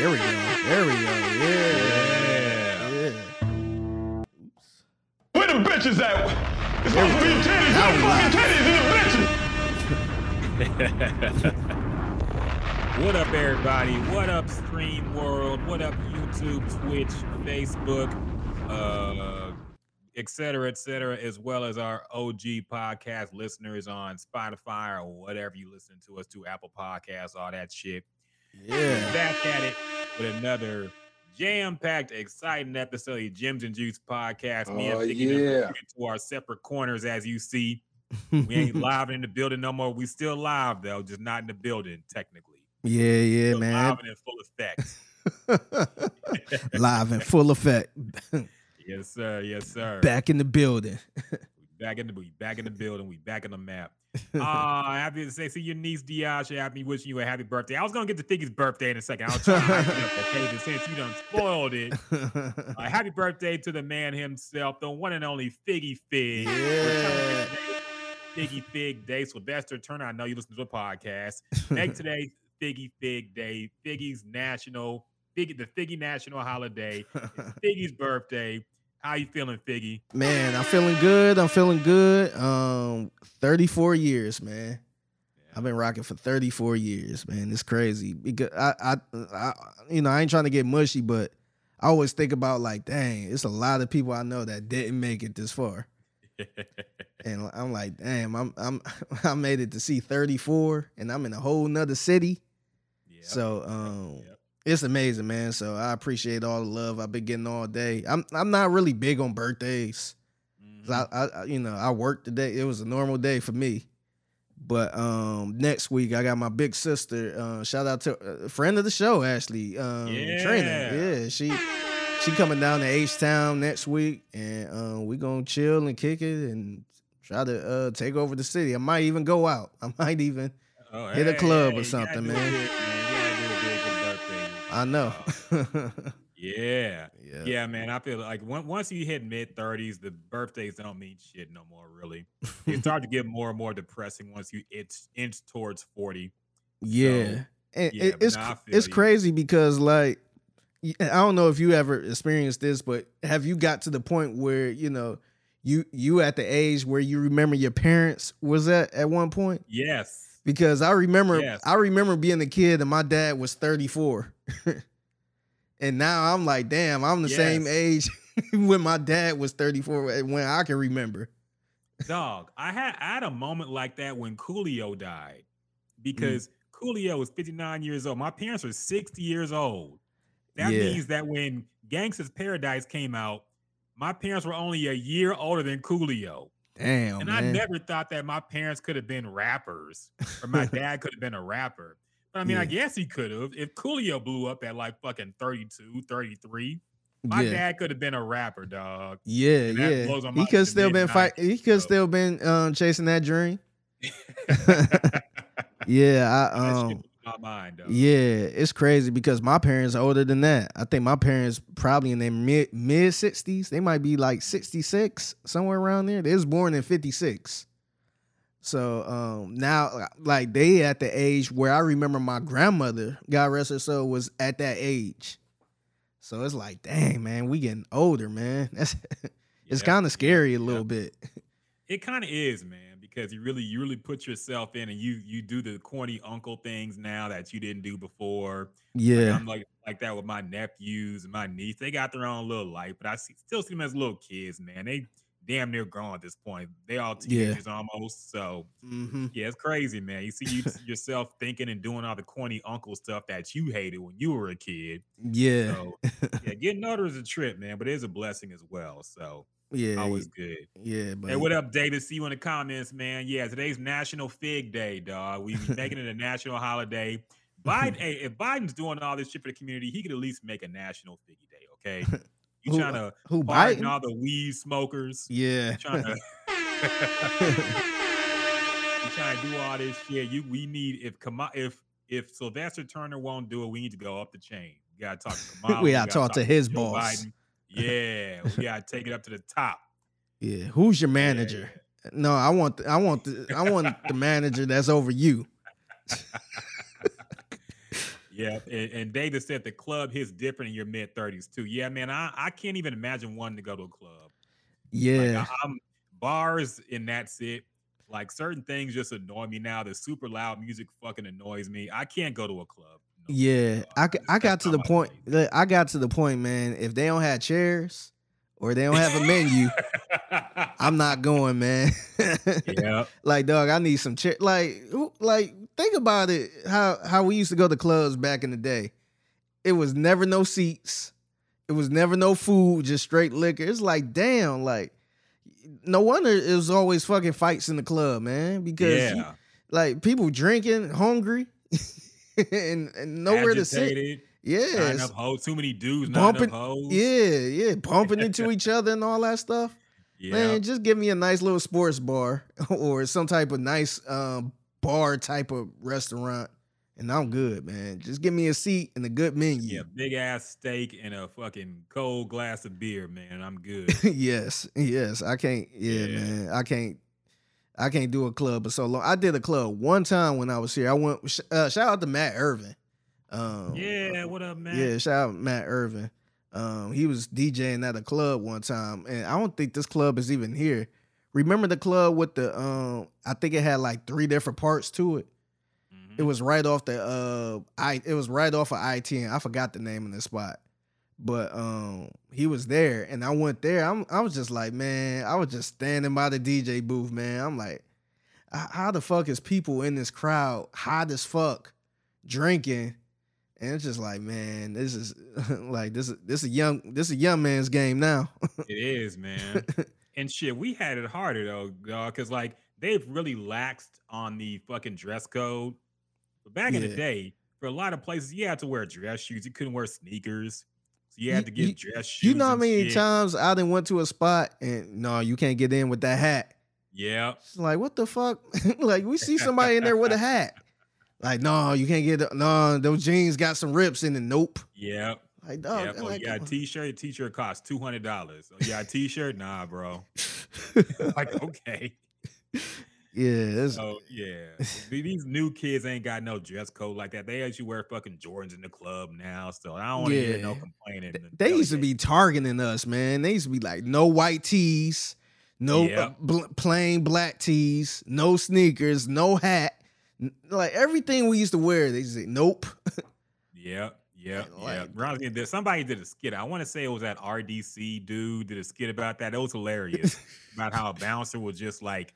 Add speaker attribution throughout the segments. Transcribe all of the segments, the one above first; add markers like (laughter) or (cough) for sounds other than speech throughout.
Speaker 1: There we go. There we go. Yeah.
Speaker 2: Yeah.
Speaker 1: Yeah.
Speaker 3: Where the bitches at? It's supposed to be titties.
Speaker 1: Now
Speaker 3: Where
Speaker 1: we
Speaker 3: the
Speaker 1: live.
Speaker 3: fucking titties and the bitches? (laughs)
Speaker 2: What up, everybody? What up, Stream World? What up, YouTube, Twitch, Facebook, uh, et cetera, et cetera, as well as our OG podcast listeners on Spotify or whatever you listen to us to, Apple Podcasts, all that shit.
Speaker 1: Yeah.
Speaker 2: Back at it with another jam-packed, exciting episode of Gems and Juice podcast. Me
Speaker 3: Oh,
Speaker 2: and Figgy
Speaker 3: yeah.
Speaker 2: to our separate corners, as you see. (laughs) We ain't live in the building no more. We still live though, just not in the building technically.
Speaker 1: Yeah, yeah,
Speaker 2: Still
Speaker 1: man.
Speaker 2: Live and in full effect. (laughs)
Speaker 1: Live in full effect.
Speaker 2: yes, sir. Yes, sir.
Speaker 1: Back in the building. (laughs)
Speaker 2: Back in the we back in the building. We back in the map. Ah, (laughs) happy to say, see your niece Diasha. Happy wishing you a happy birthday. I was gonna get to Figgy's birthday in a second. I'll try to it up, okay? But since you done spoiled it, uh, (laughs) happy birthday to the man himself, the one and only Figgy Fig.
Speaker 1: Yeah.
Speaker 2: Figgy Fig Day. Sylvester Turner, I know you listen to the podcast. Make (laughs) today Figgy Fig Day, Figgy's national, Figgy, the Figgy national holiday. Figgy's birthday. How you feeling, Figgy?
Speaker 1: man, I'm feeling good. I'm feeling good. Um, 34 years, man. I've been rocking for 34 years, man. It's crazy because I, I, I, you know, I ain't trying to get mushy, but I always think about like, dang, it's a lot of people I know that didn't make it this far, (laughs) and I'm like, damn, I'm, I'm, (laughs) I made it to see 34, and I'm in a whole nother city.
Speaker 2: Yeah.
Speaker 1: So, um,
Speaker 2: Yep.
Speaker 1: It's amazing, man. So I appreciate all the love I've been getting all day. I'm, I'm not really big on birthdays. 'Cause I, I, you know, I worked today. It was a normal day for me. But um, next week I got my big sister. Uh, shout out to a friend of the show, Ashley. Um, Trainer.
Speaker 2: Yeah.
Speaker 1: Yeah, she she coming down to H Town next week, and uh, we gonna chill and kick it and try to uh, take over the city. I might even go out. (laughs) I might even.
Speaker 2: Oh,
Speaker 1: hit a club or something,
Speaker 2: it
Speaker 1: man. I know. (laughs)
Speaker 2: Yeah.
Speaker 1: yeah.
Speaker 2: Yeah, man. I feel like on- once you hit mid thirties, the birthdays don't mean shit no more. Really, it (laughs) starts to get more and more depressing once you inch inch towards forty.
Speaker 1: Yeah. and
Speaker 2: yeah,
Speaker 1: it- it's
Speaker 2: nah, I
Speaker 1: cr-
Speaker 2: feel
Speaker 1: it's
Speaker 2: you.
Speaker 1: crazy because like I don't know if you ever experienced this, but have you got to the point where you know you you at the age where you remember your parents was at at one point?
Speaker 2: Yes.
Speaker 1: Because I remember
Speaker 2: Yes.
Speaker 1: I remember being a kid and my dad was 34. (laughs) and now I'm like, damn, I'm the same age (laughs) when my dad was 34 when I can remember.
Speaker 2: Dog, I had I had a moment like that when Coolio died
Speaker 1: Mm.
Speaker 2: because Coolio was 59 years old. My parents were 60 years old. That
Speaker 1: Yeah.
Speaker 2: means that when Gangsta's Paradise came out, my parents were only a year older than Coolio.
Speaker 1: Damn,
Speaker 2: and I
Speaker 1: Oh,
Speaker 2: never thought that my parents could have been rappers or my (laughs) dad could have been a rapper. But I mean, I guess he could have. If Coolio blew up at like fucking 32, 33, my
Speaker 1: yeah.
Speaker 2: dad could have been a rapper, dog.
Speaker 1: Yeah, yeah. He could still been fight. He could
Speaker 2: so.
Speaker 1: still been um, chasing that dream. (laughs) (laughs) Yeah, I um,
Speaker 2: my mind, dog.
Speaker 1: yeah, it's crazy because my parents are older than that. I think my parents probably in their mid mid sixties. They might be like sixty six, somewhere around there. They was born in fifty six. So um now like they at the age where I remember my grandmother, God rest her soul, was at that age. So it's like, dang man, we getting older, man. (laughs) That's it's
Speaker 2: Yep,
Speaker 1: kind of scary a
Speaker 2: yep.
Speaker 1: little bit.
Speaker 2: It kind of is, man, because you really you really put yourself in and you you do the corny uncle things now that you didn't do before. Like,
Speaker 1: Yeah.
Speaker 2: I'm like like that with my nephews and my niece. They got their own little life, but I see, still see them as little kids, man. They damn near grown at this point. They all
Speaker 1: Yeah.
Speaker 2: teenagers almost. So
Speaker 1: hmm
Speaker 2: yeah, it's crazy, man. You see you yourself thinking and doing all the corny uncle stuff that you hated when you were a kid.
Speaker 1: Yeah.
Speaker 2: So yeah, (laughs) getting older is a trip, man, but it is a blessing as well. So
Speaker 1: Yeah.
Speaker 2: always good.
Speaker 1: Yeah, but
Speaker 2: Hey, what up, David? See you in the comments, man. Yeah, today's National Fig Day, dog. We we making it a national holiday. Biden, (laughs) hey, if Biden's doing all this shit for the community, he could at least make a national Figgy Day, okay? (laughs) You trying to
Speaker 1: who Biden?
Speaker 2: all the weed smokers?
Speaker 1: Yeah.
Speaker 2: You trying (laughs) to you trying to do all this shit? You we need if Kama, if if Sylvester Turner won't do it, we need to go up the chain. We gotta talk to Kamala.
Speaker 1: We gotta talk to his
Speaker 2: Joe
Speaker 1: boss.
Speaker 2: Biden. Yeah, we gotta take it up to the top.
Speaker 1: Yeah. Who's your manager? No, I want the, I want the I want the manager that's over you.
Speaker 2: Yeah, and, and David said the club hits different in your mid thirties too. Yeah, man, I, I can't even imagine wanting to go to a club. Like
Speaker 1: Yeah.
Speaker 2: I, am bars and that's it. Like certain things just annoy me now. The super loud music fucking annoys me. I can't go to a club.
Speaker 1: Yeah, I, I got to the point. I got to the point, man. If they don't have chairs or they don't have a menu, (laughs) I'm not going, man.
Speaker 2: yeah, (laughs)
Speaker 1: like, dog, I need some chair. Like, like, think about it. How how we used to go to clubs back in the day. It was never no seats. It was never no food, just straight liquor. It's like, damn, like, no wonder it was always fucking fights in the club, man. Because you-
Speaker 2: yeah.
Speaker 1: like people drinking, hungry, (laughs) (laughs) and, and nowhere to sit.
Speaker 2: Agitated,
Speaker 1: Yeah,
Speaker 2: Not
Speaker 1: it's-
Speaker 2: enough hoes. Too many dudes.
Speaker 1: Bumping- yeah, yeah, bumping into (laughs) each other and all that stuff.
Speaker 2: yeah.
Speaker 1: Man, just give me a nice little sports bar (laughs) or some type of nice um, bar type of restaurant, and I'm good, man. Just give me a seat and a good menu.
Speaker 2: Yeah, big ass steak and a fucking cold glass of beer, man. I'm good.
Speaker 1: yes, yes. I can't. Yeah,
Speaker 2: Yeah.
Speaker 1: man. I can't. I can't do a club for so long. I did a club one time when I was here. I went. Uh, shout out to Matt Irvin. Um,
Speaker 2: yeah, what up, man?
Speaker 1: Yeah, shout out Matt Irvin. Um, he was DJing at a club one time, and I don't think this club is even here. Remember the club with the um? I think it had like three different parts to it.
Speaker 2: Mhm.
Speaker 1: It was right off the uh, I. It was right off of I ten. I forgot the name of the spot, but um, he was there, and I went there. I'm, I was just like, man, I was just standing by the DJ booth, man. I'm like, how the fuck is people in this crowd hot as fuck, drinking, and it's just like, man, this is (laughs) like this is this is a young this is a young man's game now. (laughs)
Speaker 2: It is, man. and shit, we had it harder though, dog, because like they've really laxed on the fucking dress code. But back in the day, for a lot of places, you had to wear dress shoes. You couldn't wear sneakers. You had to get
Speaker 1: you-
Speaker 2: dress shoes.
Speaker 1: you know how many
Speaker 2: shit.
Speaker 1: times I done went to a spot and no, you can't get in with that hat.
Speaker 2: Yeah.
Speaker 1: It's like, what the fuck? (laughs) like, we see somebody in there with a (laughs) hat. Like, no, you can't get. No, those jeans got some rips in it. Nope.
Speaker 2: Yeah.
Speaker 1: Like, dog.
Speaker 2: yeah. Oh,
Speaker 1: like,
Speaker 2: you got a t-shirt. A t-shirt costs two hundred dollars. Oh, you got a (laughs) t-shirt? Nah, bro. Like, okay.
Speaker 1: Yeah,
Speaker 2: Oh yeah. These new kids ain't got no dress code like that. They actually wear fucking Jordans in the club now. So I don't want to hear no complaining.
Speaker 1: th-
Speaker 2: and
Speaker 1: they used to be targeting us, man. They used to be like, no white tees, no uh,
Speaker 2: Yep.
Speaker 1: bl- plain black tees, no sneakers, no hat. Like everything we used to wear, they say, nope. (laughs)
Speaker 2: Yep,
Speaker 1: Like-
Speaker 2: yep. Ronald did- somebody did a skit. I want to say it was that RDC dude did a skit about that. It was hilarious (laughs) about how a bouncer was just like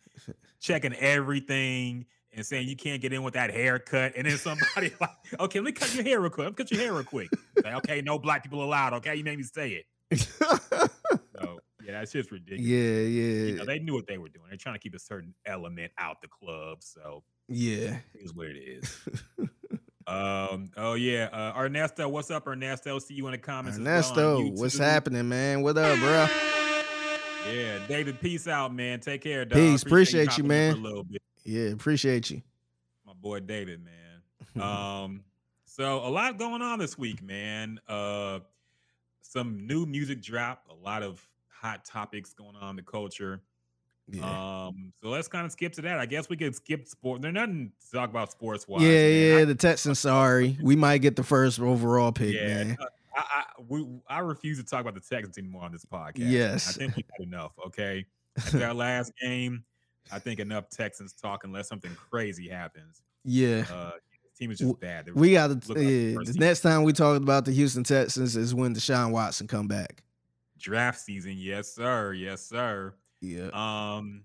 Speaker 2: checking everything and saying you can't get in with that haircut. And then somebody (laughs) like, okay, let me cut your hair real quick. Let me cut your hair real quick. Like, okay, no black people allowed. Okay, you made me say it. So yeah, that's just (laughs) ridiculous.
Speaker 1: yeah,
Speaker 2: You
Speaker 1: yeah,
Speaker 2: know, they knew what they were doing. They're trying to keep a certain element out the club. So
Speaker 1: yeah.
Speaker 2: it is what it is. Um. Oh yeah. Uh, Ernesto, what's up, Ernesto? See you in the comments. as well
Speaker 1: Ernesto, what's happening, man? What up, bro?
Speaker 2: Yeah, David. Peace out, man. Take care, dog.
Speaker 1: Peace. Appreciate you, man.
Speaker 2: A little bit,
Speaker 1: Yeah, appreciate you.
Speaker 2: my boy David, man. (laughs) Um. So a lot going on this week, man. Uh, some new music drop. A lot of hot topics going on in the culture.
Speaker 1: Yeah.
Speaker 2: Um. So let's kind of skip to that. I guess we could skip sport. There's nothing to talk about sports wise.
Speaker 1: yeah, yeah. The Texans, sorry, we might get the first overall pick,
Speaker 2: Yeah,
Speaker 1: man.
Speaker 2: uh, I, I we I refuse to talk about the Texans anymore on this podcast. man.
Speaker 1: Yes.
Speaker 2: I think we've had enough. Okay, (laughs) after our last game, I think enough Texans talk unless something crazy happens.
Speaker 1: Yeah,
Speaker 2: Uh, the team is just bad. They
Speaker 1: we got to.
Speaker 2: look like the
Speaker 1: Yeah, the next time we talk about the Houston Texans is when Deshaun Watson come back.
Speaker 2: draft season, yes sir, yes sir.
Speaker 1: Yeah,
Speaker 2: Um,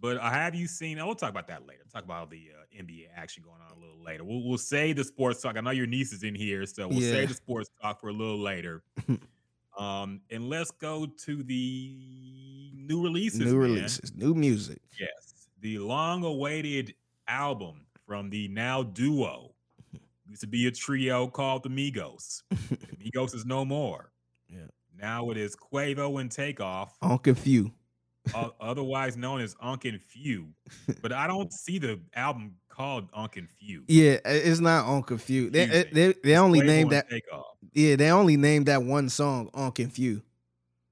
Speaker 2: but uh, have you seen? We'll talk about that later. Talk about the uh, NBA action going on a little later. We'll we'll say the sports talk. I know your niece is in here, so we'll
Speaker 1: Yeah.
Speaker 2: say the sports talk for a little later. (laughs) um, and let's go to the new releases.
Speaker 1: new
Speaker 2: man.
Speaker 1: releases, new music.
Speaker 2: Yes, the long-awaited album from the now duo. (laughs) Used to be a trio called the Migos. (laughs) the Migos is no more.
Speaker 1: Yeah.
Speaker 2: Now it is Quavo and Takeoff
Speaker 1: Uncle Few.
Speaker 2: o- otherwise known as Unk and Few. (laughs) But I don't see the album called Unk and Few.
Speaker 1: Yeah, it's not Uncle Few. They
Speaker 2: Confusing.
Speaker 1: they, they only
Speaker 2: Quavo
Speaker 1: named
Speaker 2: and
Speaker 1: that.
Speaker 2: Takeoff.
Speaker 1: Yeah, they only named that one song Uncle Few.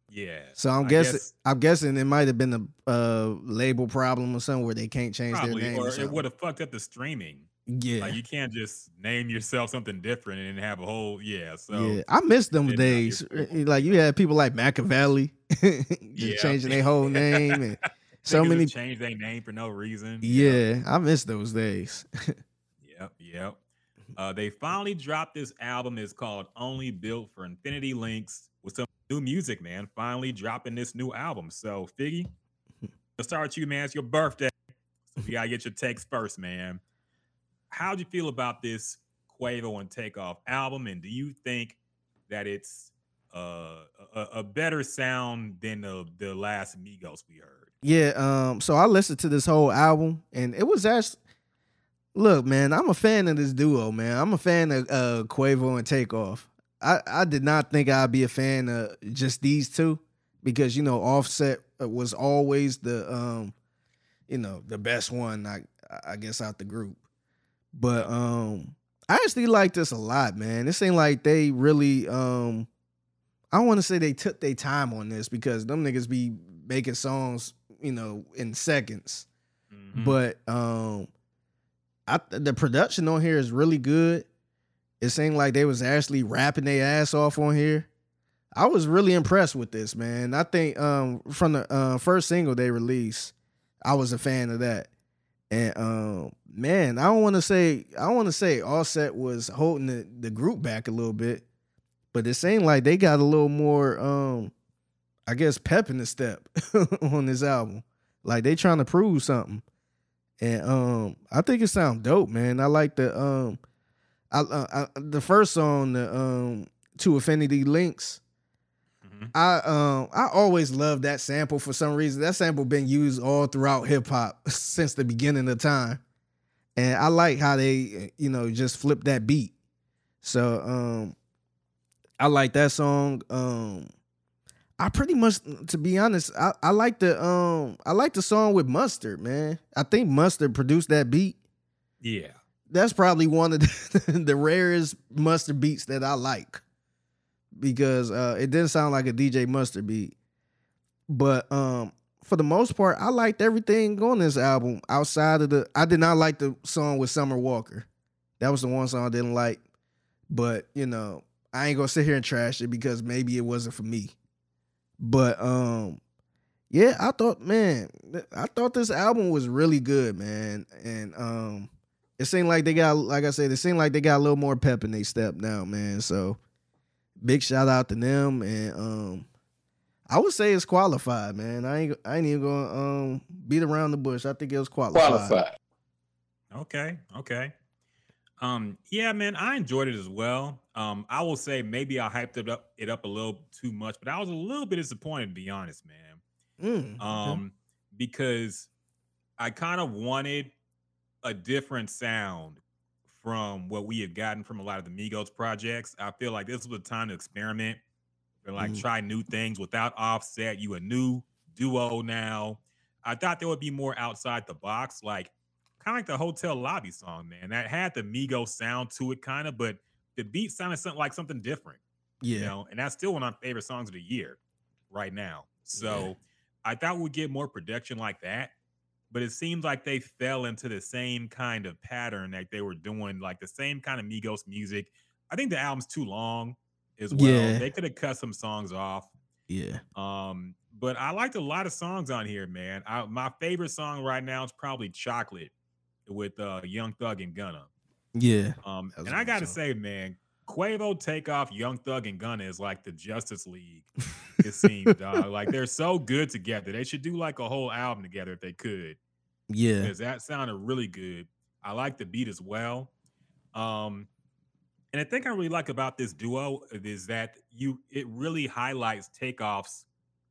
Speaker 2: Yeah.
Speaker 1: So I'm
Speaker 2: I
Speaker 1: guessing
Speaker 2: guess
Speaker 1: I'm guessing it might have been a uh, label problem or something where they can't change
Speaker 2: probably,
Speaker 1: their name.
Speaker 2: or
Speaker 1: Or
Speaker 2: it would have fucked up the streaming.
Speaker 1: Yeah.
Speaker 2: Like you can't just name yourself something different and have a whole yeah. So
Speaker 1: yeah, I miss them days.
Speaker 2: it's.
Speaker 1: Like you had people like Machiavelli (laughs) just
Speaker 2: Yeah.
Speaker 1: changing their whole name and (laughs) so many.
Speaker 2: change their name for no reason.
Speaker 1: Yeah, I miss those days.
Speaker 2: Yep, yep. Uh, they finally dropped this album. It's called Only Built for Infinity Links with some new music, man. Finally dropping this new album. So, Figgy, (laughs) let's start with you, man. It's your birthday. So we gotta get your text first, man. How'd you feel about this Quavo and Takeoff album? And do you think that it's uh, a, a better sound than the, the last Migos we heard?
Speaker 1: Yeah, um, so I listened to this whole album and it was actually look, man, I'm a fan of this duo, man. I'm a fan of uh Quavo and Takeoff. I, I did not think I'd be a fan of just these two because you know Offset uh, was always the um you know the best one I I guess out the group. But um I actually like this a lot, man. It seemed like they really um I want to say they took their time on this because them niggas be making songs, you know, in seconds.
Speaker 2: Mhm.
Speaker 1: But um I the production on here is really good. It seemed like they was actually rapping their ass off on here. I was really impressed with this, man. I think um from the uh, first single they released, I was a fan of that. And um man, I don't want to say I want to say Offset was holding the, the group back a little bit, but it seemed like they got a little more um I guess pep in the step (laughs) on this album. Like they trying to prove something. And um I think it sounds dope, man. I like the um I, uh, I the first song the um to Infinity Links.
Speaker 2: Mhm.
Speaker 1: I um I always loved that sample for some reason. That sample been used all throughout hip hop (laughs) since the beginning of time. And I like how they you know just flip that beat. So um I like that song. Um I pretty much to be honest, I, I like the um I like the song with Mustard, man. I think Mustard produced that beat.
Speaker 2: Yeah.
Speaker 1: That's probably one of (laughs) the, the rarest Mustard beats that I like. Because uh it didn't sound like a DJ Mustard beat. But um for the most part, I liked everything on this album outside of the I did not like the song with Summer Walker. That was the one song I didn't like. But, you know, I ain't gonna sit here and trash it because maybe it wasn't for me. But um yeah, I thought man, I thought this album was really good, man. And um it seemed like they got like I said, it seemed like they got a little more pep in their step now, man. So big shout out to them and um I would say it's qualified, man. I ain't I ain't even gonna um beat around the bush. I think it was qualified.
Speaker 3: Qualified.
Speaker 2: Okay, okay. Um, yeah, man, I enjoyed it as well. Um, I will say maybe I hyped it up it up a little too much, but I was a little bit disappointed to be honest, man.
Speaker 1: Mm, okay.
Speaker 2: Um, because I kind of wanted a different sound from what we had gotten from a lot of the Migos projects. I feel like this was a time to experiment and like
Speaker 1: Mhm.
Speaker 2: try new things without offset. You a new duo now. I thought there would be more outside the box, like kind of like the hotel lobby song, man. That had the Migos sound to it, kind of, but the beat sounded something like something different
Speaker 1: yeah.
Speaker 2: you know, and that's still one of my favorite songs of the year right now. So
Speaker 1: Yeah.
Speaker 2: I thought we'd get more production like that, but it seems like they fell into the same kind of pattern that they were doing, like the same kind of Migos music. I think the album's too long as well.
Speaker 1: Yeah.
Speaker 2: They could have cut some songs off.
Speaker 1: Yeah.
Speaker 2: Um, but I liked a lot of songs on here, man. I, my favorite song right now is probably Chocolate with uh Young Thug and Gunna.
Speaker 1: Yeah.
Speaker 2: Um, and I gotta
Speaker 1: song.
Speaker 2: say, man, Quavo take off Young Thug and Gunna is like the Justice League. (laughs) It seems, dog. Like they're so good together. They should do like a whole album together if they could,
Speaker 1: Yeah.
Speaker 2: because that sounded really good. I like the beat as well. Um, and the thing I really like about this duo is that you it really highlights Takeoff's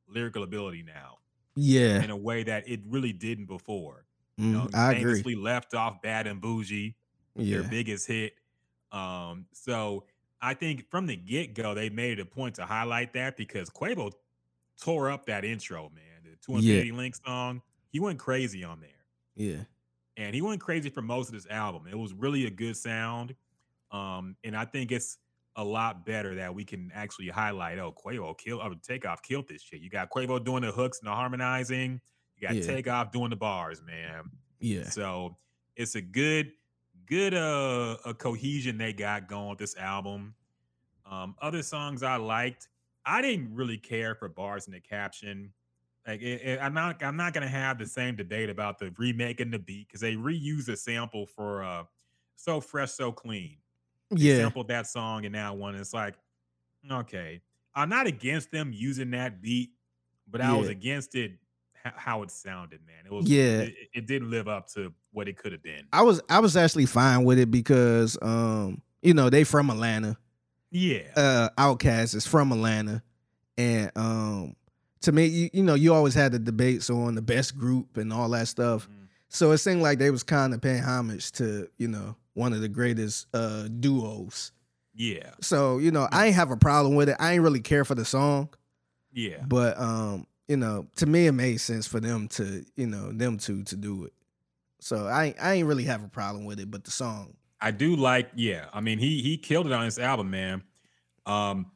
Speaker 2: lyrical ability now
Speaker 1: Yeah.
Speaker 2: in a way that it really didn't before. You
Speaker 1: Mm,
Speaker 2: know,
Speaker 1: I agree.
Speaker 2: left off Bad and Boujee
Speaker 1: Yeah.
Speaker 2: their biggest hit. Um, so I think from the get go, they made it a point to highlight that because Quavo tore up that intro, man. The Two
Speaker 1: Yeah.
Speaker 2: Infinity Link song, he went crazy on there.
Speaker 1: Yeah.
Speaker 2: And he went crazy for most of this album. It was really a good sound. Um, and I think it's a lot better that we can actually highlight, oh, Quavo kill or takeoff killed this shit. You got Quavo doing the hooks and the harmonizing, you got
Speaker 1: Yeah.
Speaker 2: takeoff doing the bars, man.
Speaker 1: Yeah.
Speaker 2: So it's a good good uh a cohesion they got going with this album. Um, other songs I liked. I didn't really care for bars in the caption. Like it, it, I'm not I'm not gonna have the same debate about the remaking the beat because they reuse a sample for uh so fresh so clean. They
Speaker 1: Yeah,
Speaker 2: sampled that song and now one. It's like okay, I'm not against them using that beat, but I was against it how it sounded. Man, it was
Speaker 1: Yeah.
Speaker 2: It, it didn't live up to what it could have been.
Speaker 1: I was I was actually fine with it because um you know they from Atlanta.
Speaker 2: Yeah,
Speaker 1: Uh, OutKast is from Atlanta, and um to me you, you know you always had the debates on the best group and all that stuff.
Speaker 2: Mhm.
Speaker 1: So it seemed like they was kind of paying homage to you know one of the greatest uh duos.
Speaker 2: yeah,
Speaker 1: So you know I ain't have a problem with it. I ain't really care for the song.
Speaker 2: yeah.
Speaker 1: But um, you know, to me it made sense for them to, you know, them two to do it. So I I ain't really have a problem with it, but the song.
Speaker 2: I do like, yeah. I mean, he he killed it on this album, man. Um,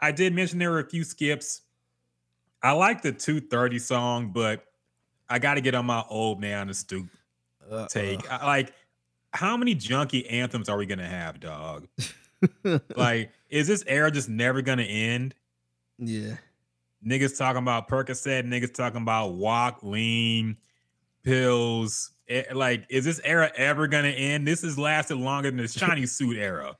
Speaker 2: I did mention there were a few skips. I like the 230 song, but I got to get on my old man the stoop
Speaker 1: Uh,
Speaker 2: take. I- like, how many junkie anthems are we gonna have, dog? (laughs) Like, is this era just never gonna end?
Speaker 1: yeah.
Speaker 2: Niggas talking about Percocet, niggas talking about walk, lean, pills. Eh, Like, is this era ever gonna end? This has lasted longer than the shiny (laughs) suit era.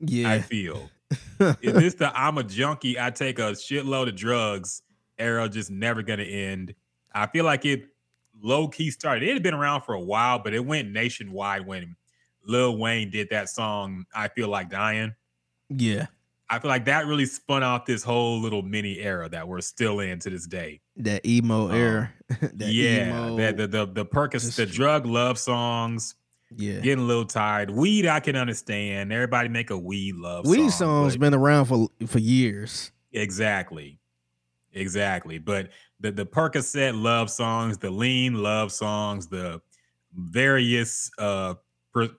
Speaker 1: Yeah.
Speaker 2: I feel. (laughs) Is this the I'm a junkie, I take a shitload of drugs era just never gonna end? I feel like it low key started. It had been around for a while, but it went nationwide when Lil Wayne did that song, I Feel Like Dying.
Speaker 1: yeah.
Speaker 2: I feel like that really spun off this whole little mini era that we're still in to this day.
Speaker 1: That emo
Speaker 2: Um,
Speaker 1: era. (laughs) that
Speaker 2: yeah,
Speaker 1: emo,
Speaker 2: that the the the
Speaker 1: just-
Speaker 2: the drug love songs,
Speaker 1: yeah.
Speaker 2: getting a little tired. Weed, I can understand. Everybody make a weed love
Speaker 1: Weed
Speaker 2: song,
Speaker 1: songs been around for for years.
Speaker 2: Exactly. Exactly. But the the Percocet love songs, the lean love songs, the various uh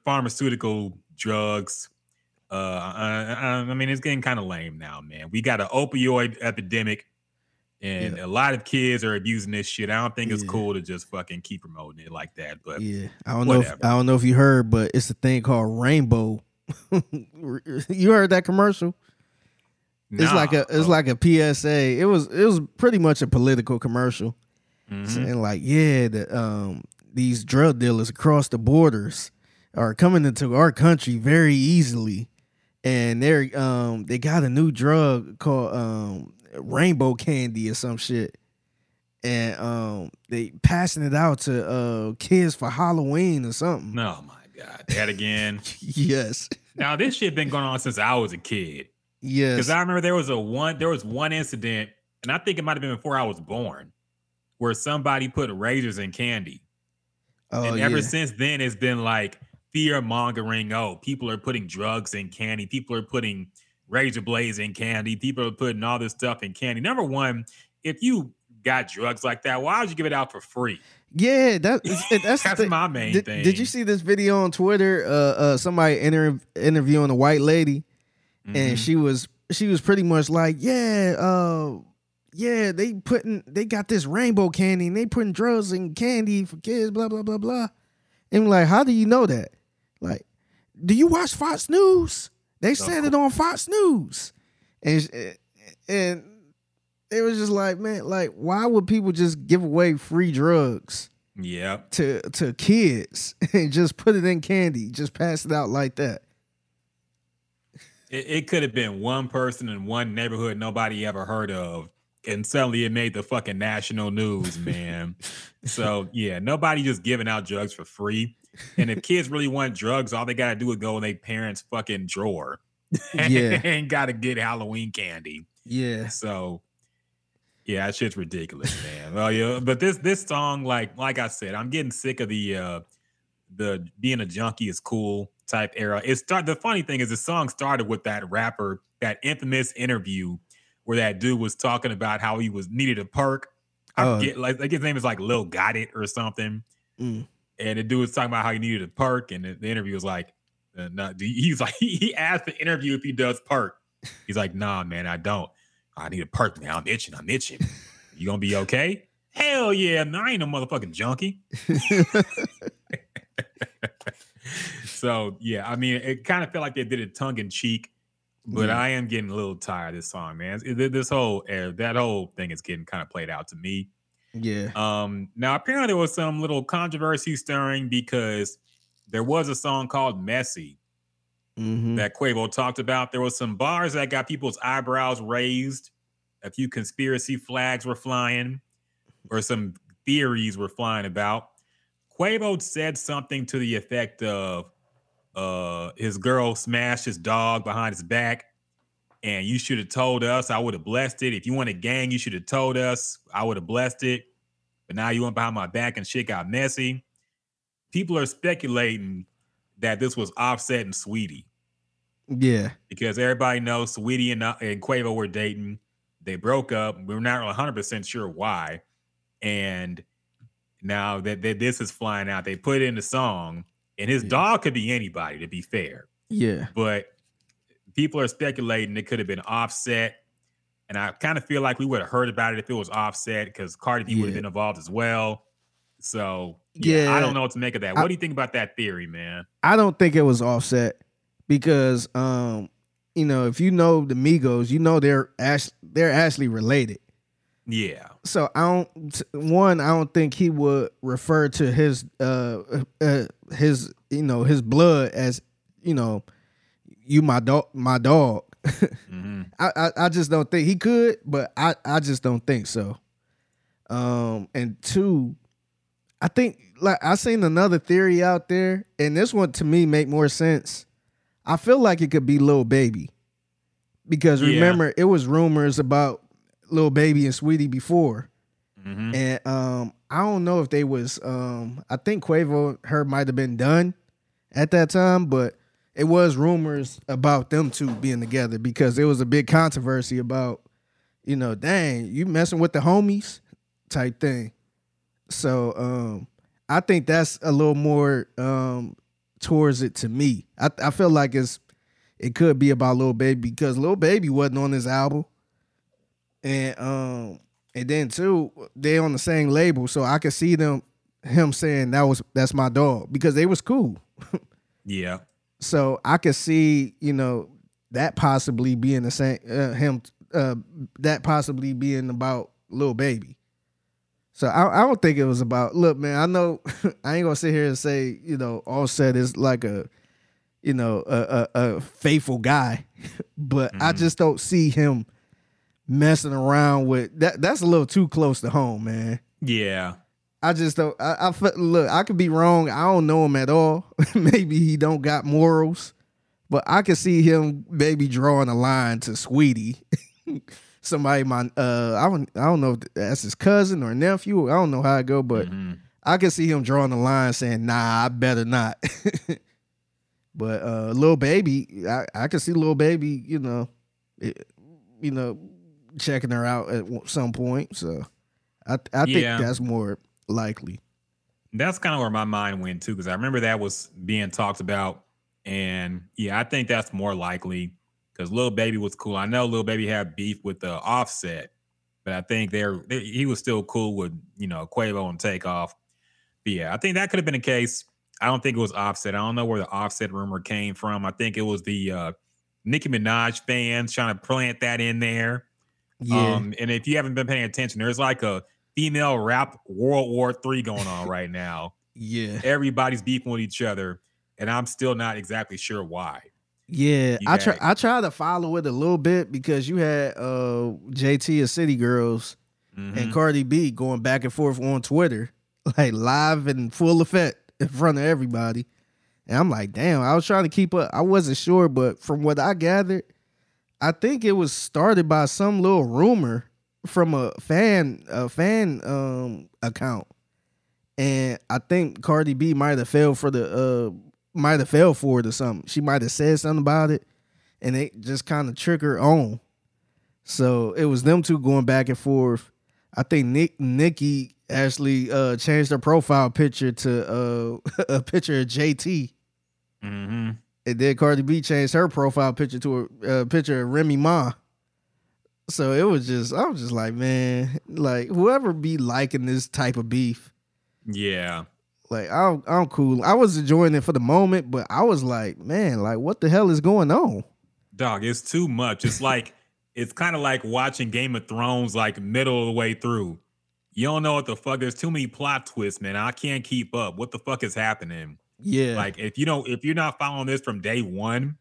Speaker 2: pharmaceutical drugs. Uh, I, I, I mean, it's getting kind of lame now, man. We got an opioid epidemic, and
Speaker 1: Yeah.
Speaker 2: a lot of kids are abusing this shit. I don't think it's
Speaker 1: Yeah.
Speaker 2: cool to just fucking keep promoting it like that. But
Speaker 1: Yeah. I don't know if. I don't know if you heard, but it's a thing called Rainbow. (laughs) you heard that commercial? It's like a
Speaker 2: nah.
Speaker 1: it's like a PSA. It was it was pretty much a political commercial.
Speaker 2: Mhm.
Speaker 1: saying like, yeah, the um these drug dealers across the borders are coming into our country very easily. And they're um they got a new drug called um rainbow candy or some shit. And um they passing it out to uh kids for Halloween or something.
Speaker 2: Oh my god, that again. (laughs)
Speaker 1: yes.
Speaker 2: now this shit been going on since I was a kid.
Speaker 1: Yes.
Speaker 2: Because I remember there was a one there was one incident, and I think it might have been before I was born, where somebody put razors in candy.
Speaker 1: oh,
Speaker 2: and ever
Speaker 1: yeah.
Speaker 2: since then, it's been like fear mongering. Oh, people are putting drugs in candy. People are putting razor blades in candy. People are putting all this stuff in candy. Number one, if you got drugs like that, why would you give it out for free?
Speaker 1: Yeah, that, that's
Speaker 2: That's my main
Speaker 1: did,
Speaker 2: thing.
Speaker 1: Did you see this video on Twitter? Uh, uh, somebody inter- interviewing a white lady,
Speaker 2: Mhm.
Speaker 1: and she was she was pretty much like, yeah, uh, yeah, they putting they got this rainbow candy and they putting drugs in candy for kids, blah blah blah blah. And I'm like, how do you know that? Like, do you watch Fox News? They said it on Fox News, and and it was just like, man, like, why would people just give away free drugs?
Speaker 2: yeah.
Speaker 1: to to kids (laughs) and just put it in candy, just pass it out like that.
Speaker 2: It, it could have been one person in one neighborhood nobody ever heard of, and suddenly it made the fucking national news, man. so yeah, nobody just giving out drugs for free. And if kids really want drugs, all they gotta do is go in their parents' fucking drawer. (laughs)
Speaker 1: Yeah.
Speaker 2: and gotta get Halloween candy.
Speaker 1: Yeah,
Speaker 2: So yeah, that shit's ridiculous, man. well, yeah, but this this song, like like I said, I'm getting sick of the uh the being a junkie is cool type era. It start the funny thing is the song started with that rapper, that infamous interview where that dude was talking about how he was needed a perk. I forget like, like his name is like Lil Got It or something.
Speaker 1: Mm.
Speaker 2: And the dude was talking about how he needed a perk, and the, the interview was like, uh, (laughs) he's like he asked the interview if he does perk. He's like, nah, man, I don't. I need a perk, man. I'm itching. I'm itching. You gonna be okay? (laughs) Hell yeah, man. I ain't no motherfucking junkie. (laughs) so yeah, I mean, it kind of felt like they did it tongue in cheek, but
Speaker 1: Yeah.
Speaker 2: I am getting a little tired of this song, man. This whole that whole thing is getting kind of played out to me.
Speaker 1: Yeah.
Speaker 2: Um, now apparently there was some little controversy stirring because there was a song called "Messy"
Speaker 1: hmm
Speaker 2: that Quavo talked about. There was some bars that got people's eyebrows raised. A few conspiracy flags were flying, or some theories were flying about. Quavo said something to the effect of uh his girl smashed his dog behind his back and you should have told us i would have blessed it. If you want a gang you should have told us i would have blessed it. But now you went behind my back and shit got messy. People are speculating that this was offset and Saweetie.
Speaker 1: Yeah.
Speaker 2: because everybody knows Saweetie and, uh, and quavo were dating. They broke up. We're not 100% sure why. And now that, that this is flying out they put in the song and his
Speaker 1: Yeah.
Speaker 2: dog could be anybody to be fair
Speaker 1: Yeah.
Speaker 2: but people are speculating it could have been offset. And I kind of feel like we would have heard about it if it was offset because Cardi B would have been involved as well. So yeah, I don't know what to make of that.
Speaker 1: I-
Speaker 2: What do you think about that theory, man?
Speaker 1: I don't think it was offset because um, you know, if you know the Migos, you know they're act- they're actually related.
Speaker 2: Yeah.
Speaker 1: So I don't one, I don't think he would refer to his uh, uh his you know, his blood as, you know, you my dog my dog.
Speaker 2: hmm (laughs)
Speaker 1: I, I I just don't think he could, but I I just don't think so. Um, and two, I think like I seen another theory out there, and this one to me make more sense. I feel like it could be Lil Baby, because
Speaker 2: Yeah.
Speaker 1: remember it was rumors about Lil Baby and Saweetie before,
Speaker 2: hmm
Speaker 1: and um I don't know if they was um I think Quavo her might have been done at that time, but it was rumors about them two being together because there was a big controversy about, you know, dang, you messing with the homies type thing. So um I think that's a little more um towards it to me. I I feel like it's it could be about Lil Baby because Lil Baby wasn't on this album. And um and then too, they on the same label, so I could see them him saying that was that's my dog because they was cool. (laughs)
Speaker 2: Yeah.
Speaker 1: So I could see, you know, that possibly being the same uh, him uh that possibly being about little Baby. So I, I don't think it was about look, man, I know (laughs) I ain't gonna sit here and say, you know, Offset is like a you know, a a, a faithful guy, (laughs) but I
Speaker 2: Mhm.
Speaker 1: just don't see him messing around with that that's a little too close to home, man.
Speaker 2: Yeah.
Speaker 1: I just don't. I, I look. I could be wrong. I don't know him at all. (laughs) maybe he don't got morals, but I could see him maybe drawing a line to Saweetie. (laughs) Somebody, my uh, I don't. I don't know if that's his cousin or nephew. I don't know how it go, but
Speaker 2: Mhm.
Speaker 1: I could see him drawing a line saying, "Nah, I better not." (laughs) but uh, little baby, I I could see little baby. You know, it, you know, checking her out at some point. So I I think
Speaker 2: Yeah.
Speaker 1: that's more likely.
Speaker 2: That's kind of where my mind went too, because I remember that was being talked about. And yeah, I think that's more likely because Lil Baby was cool. I know Lil Baby had beef with the offset, but I think they're, they he was still cool with, you know, Quavo and Takeoff. But yeah, I think that could have been the case. I don't think it was offset. I don't know where the offset rumor came from. I think it was the uh Nicki Minaj fans trying to plant that in there.
Speaker 1: Yeah,
Speaker 2: Um, and if you haven't been paying attention, there's like a female rap World War Three going on right now.
Speaker 1: yeah,
Speaker 2: Everybody's beefing with each other, and I'm still not exactly sure why.
Speaker 1: yeah.
Speaker 2: You
Speaker 1: I try. I tried to follow it a little bit because you had uh JT of City Girls
Speaker 2: Mhm.
Speaker 1: and Cardi B going back and forth on Twitter, (laughs) like live and full effect in front of everybody. And I'm like, damn, I was trying to keep up. I wasn't sure, but from what I gathered, I think it was started by some little rumor from a fan, a fan um account. And I think Cardi B might have fell for the uh might have fell for it or something. She might have said something about it and it just kind of triggered on. So it was them two going back and forth. I think Nick Nicki actually uh changed her profile picture to uh (laughs) a picture of JT.
Speaker 2: Mhm.
Speaker 1: And then Cardi B changed her profile picture to a uh, picture of Remy Ma. So it was just I was just like, man, like whoever be liking this type of beef,
Speaker 2: Yeah.
Speaker 1: Like I'm I'm cool. I was enjoying it for the moment, but I was like, man, like what the hell is going on?
Speaker 2: Dog, it's too much. It's like (laughs) it's kind of like watching Game of Thrones like middle of the way through. You don't know what the fuck. There's too many plot twists, man. I can't keep up. What the fuck is happening?
Speaker 1: Yeah.
Speaker 2: Like if you don't if you're not following this from day one,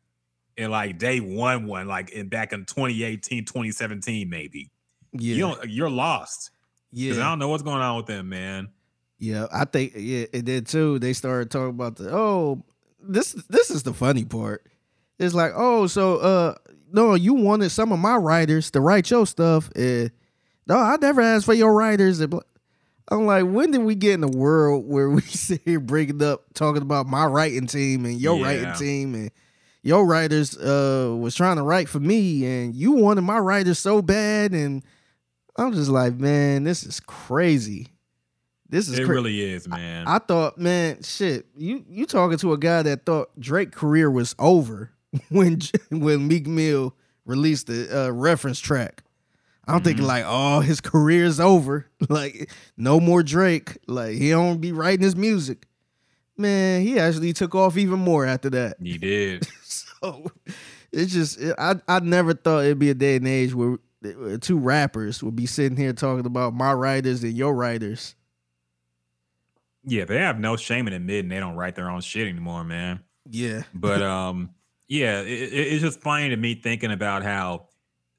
Speaker 2: and like day one one, like in back in 2018, 2017, maybe.
Speaker 1: yeah.
Speaker 2: You don't you're lost. Because I don't know what's going on with them, man.
Speaker 1: Yeah. I think yeah, it did too. They started talking about the oh this this is the funny part. It's like, oh, so uh no, you wanted some of my writers to write your stuff. And, no, I never asked for your writers. And I'm like, when did we get in a world where we (laughs) sit here breaking up, talking about my writing team and your writing team and your writers uh was trying to write for me and you wanted my writers so bad and I'm just like, man, this is crazy. This is crazy.
Speaker 2: It
Speaker 1: cra-
Speaker 2: really is, man.
Speaker 1: I thought, man, shit, you you talking to a guy that thought Drake career was over (laughs) when (laughs) when Meek Mill released the uh, reference track. I'm thinking
Speaker 2: Mhm.
Speaker 1: like, oh, his career's over. (laughs) Like, no more Drake. Like, he don't be writing his music. Man, he actually took off even more after that.
Speaker 2: he did. (laughs)
Speaker 1: So it's just, I I never thought it'd be a day and age where two rappers would be sitting here talking about my writers and your writers.
Speaker 2: Yeah, they have no shame in admitting they don't write their own shit anymore, man.
Speaker 1: Yeah,
Speaker 2: But (laughs) um, yeah, it, it- it's just funny to me thinking about how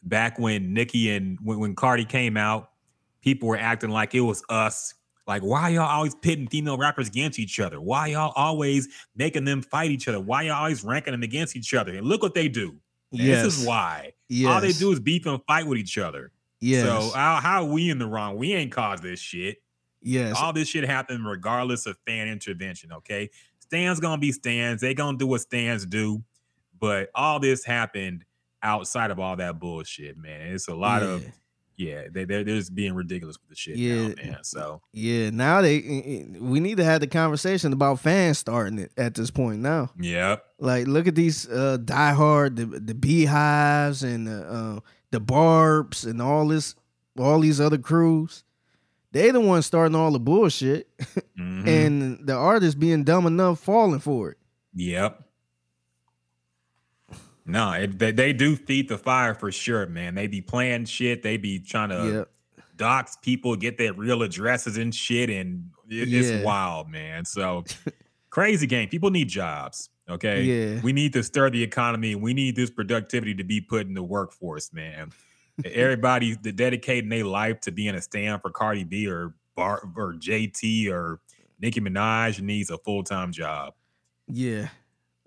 Speaker 2: back when Nicki and when, when Cardi came out, people were acting like it was us. Like, why y'all always pitting female rappers against each other? Why y'all always making them fight each other? Why y'all always ranking them against each other? And look what they do.
Speaker 1: Yes.
Speaker 2: This is why.
Speaker 1: Yes.
Speaker 2: All they do is beef and fight with each other.
Speaker 1: Yes.
Speaker 2: So how, how are we in the wrong? We ain't caused this shit.
Speaker 1: yes.
Speaker 2: All this shit happened regardless of fan intervention. Okay, stands gonna be stands. They gonna do what stands do, but all this happened outside of all that bullshit, man. It's a lot of
Speaker 1: Yeah.
Speaker 2: yeah. They they're, they're just being ridiculous with the shit
Speaker 1: Yeah.
Speaker 2: now, man. So
Speaker 1: Yeah, now they we need to have the conversation about fans starting it at this point now.
Speaker 2: yep,
Speaker 1: Like, look at these uh diehard the the beehives and the uh, the barbs and all this all these other crews. They the ones starting all the bullshit, (laughs)
Speaker 2: mhm,
Speaker 1: and the artists being dumb enough falling for it.
Speaker 2: yep. No, it, they, they do feed the fire for sure, man. They be playing shit. They be trying to
Speaker 1: yeah,
Speaker 2: dox people, get their real addresses and shit, and it, it's wild, man. So crazy game. People need jobs. Okay.
Speaker 1: Yeah.
Speaker 2: We need to stir the economy we need this productivity to be put in the workforce, man. Everybody the dedicating their life to being a stand for Cardi B or Bar or JT or Nicki Minaj needs a full-time job.
Speaker 1: yeah.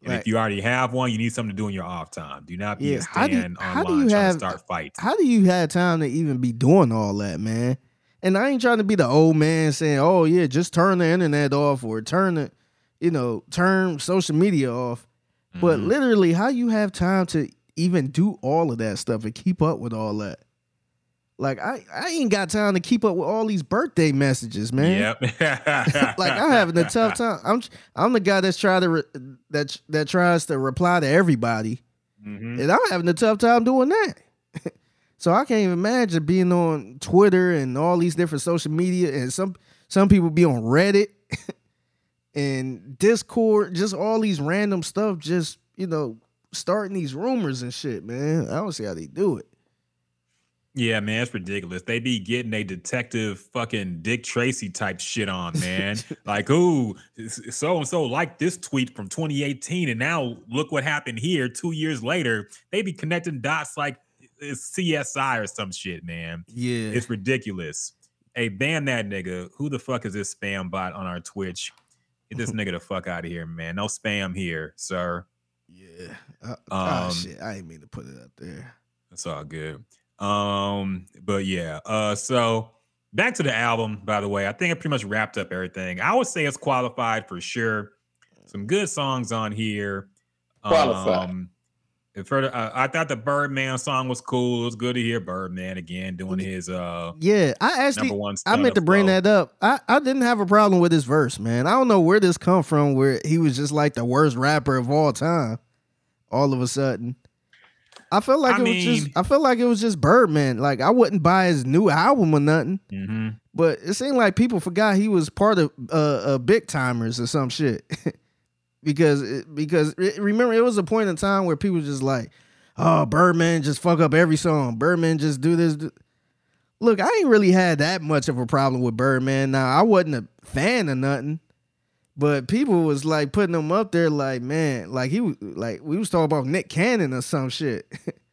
Speaker 2: And
Speaker 1: Like,
Speaker 2: if you already have one, you need something to do in your off time. Do not be
Speaker 1: Yeah,
Speaker 2: a
Speaker 1: how do
Speaker 2: stand
Speaker 1: how do
Speaker 2: online
Speaker 1: you
Speaker 2: trying
Speaker 1: have-
Speaker 2: to start fights.
Speaker 1: how do you have time to even be doing all that, man? And I ain't trying to be the old man saying, "Oh yeah, just turn the internet off or turn the, you know, turn social media off." But
Speaker 2: Mhm.
Speaker 1: literally, how you have time to even do all of that stuff and keep up with all that? Like I, I ain't got time to keep up with all these birthday messages, man.
Speaker 2: Yep. (laughs)
Speaker 1: like I'm having a tough time. I'm, I'm the guy that's trying to re- that that tries to reply to everybody.
Speaker 2: Mhm.
Speaker 1: And I'm having a tough time doing that. (laughs) so I can't even imagine being on Twitter and all these different social media and some some people be on Reddit (laughs) and Discord, just all these random stuff, just, you know, starting these rumors and shit, man. I don't see how they do it.
Speaker 2: Yeah, man, it's ridiculous. They be getting a detective fucking Dick Tracy type shit on, man. (laughs) like, ooh, so and so liked this tweet from 2018, and now look what happened here two years later. They be connecting dots like it's CSI or some shit, man.
Speaker 1: Yeah.
Speaker 2: It's ridiculous. Hey, ban that nigga. Who the fuck is this spam bot on our Twitch? Get this nigga the fuck out of here, man. No spam here, sir.
Speaker 1: yeah. Uh, ah,
Speaker 2: Um,
Speaker 1: shit. I didn't mean to put it up there.
Speaker 2: That's all good. Um, but yeah, uh, so back to the album, by the way, I think I pretty much wrapped up everything. I would say it's qualified for sure. Some good songs on here.
Speaker 3: Qualified.
Speaker 2: Um, if further, uh, I thought the Birdman song was cool. It was good to hear Birdman again doing his uh
Speaker 1: Yeah. I actually
Speaker 2: number one.
Speaker 1: I meant to bring that up. I, I didn't have a problem with his verse, man. I don't know where this come from, where he was just like the worst rapper of all time. All of a sudden, I felt like
Speaker 2: I
Speaker 1: it was just I felt like it was just Birdman. Like I wouldn't buy his new album or nothing.
Speaker 2: hmm
Speaker 1: But it seemed like people forgot he was part of uh, uh Big Tymers or some shit. (laughs) because it, because it- remember it was a point in time where people just like, oh Birdman just fuck up every song. Birdman just do this. do-" Look, I ain't really had that much of a problem with Birdman. Now I wasn't a fan of nothing. But people was like putting him up there like, man, like he was like we was talking about Nick Cannon or some shit.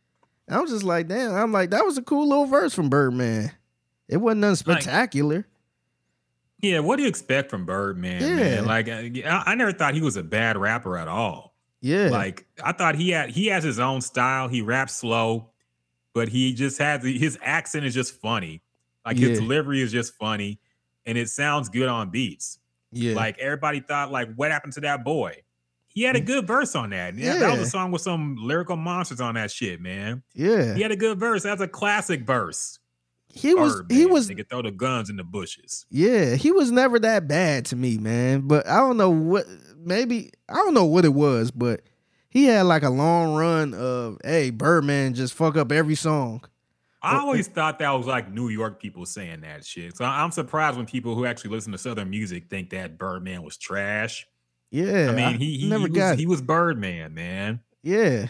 Speaker 1: (laughs) I was just like, damn, I'm like, that was a cool little verse from Birdman. It wasn't nothing
Speaker 2: Like-
Speaker 1: spectacular.
Speaker 2: Yeah, what do you expect from Birdman?
Speaker 1: Yeah.
Speaker 2: Man? Like, uh, I, I never thought he was a bad rapper at all.
Speaker 1: yeah.
Speaker 2: Like, I thought he had he has his own style. He raps slow, but he just has his accent is just funny. Like his delivery is just funny, and it sounds good on beats.
Speaker 1: Yeah.
Speaker 2: Like everybody thought, like, what happened to that boy? He had a mm. good verse on that. Yeah, that was a song with some lyrical monsters on that shit, man.
Speaker 1: yeah.
Speaker 2: He had a good verse. That's a classic verse.
Speaker 1: He was
Speaker 2: Bird,
Speaker 1: he
Speaker 2: man.
Speaker 1: was
Speaker 2: They could throw the guns in the bushes.
Speaker 1: yeah, he was never that bad to me, man. But I don't know what maybe I don't know what it was, but he had like a long run of hey, Birdman just fuck up every song.
Speaker 2: I always thought that was like New York people saying that shit. So I- I'm surprised when people who actually listen to Southern music think that Birdman was trash.
Speaker 1: Yeah.
Speaker 2: I mean, he, he,
Speaker 1: never
Speaker 2: he,
Speaker 1: got
Speaker 2: was, he was Birdman, man.
Speaker 1: Yeah.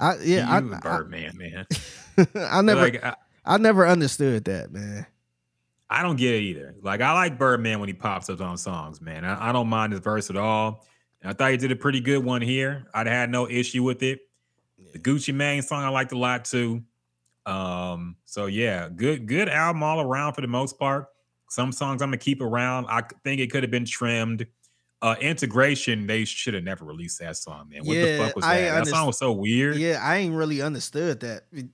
Speaker 1: I yeah,
Speaker 2: he,
Speaker 1: I,
Speaker 2: was
Speaker 1: I,
Speaker 2: Birdman, man. (laughs)
Speaker 1: I never
Speaker 2: like I,
Speaker 1: I never understood that, man.
Speaker 2: I don't get it either. Like I like Birdman when he pops up on songs, man. I, I don't mind his verse at all. And I thought he did a pretty good one here. I'd had no issue with it. The Gucci Mane song I liked a lot too. Um, so yeah, good good album all around for the most part. Some songs I'm gonna keep around. I think it could have been trimmed. Uh, integration, they should have never released that song, man. What
Speaker 1: Yeah,
Speaker 2: the fuck was that? That song was so weird.
Speaker 1: Yeah, I ain't really understood that. It,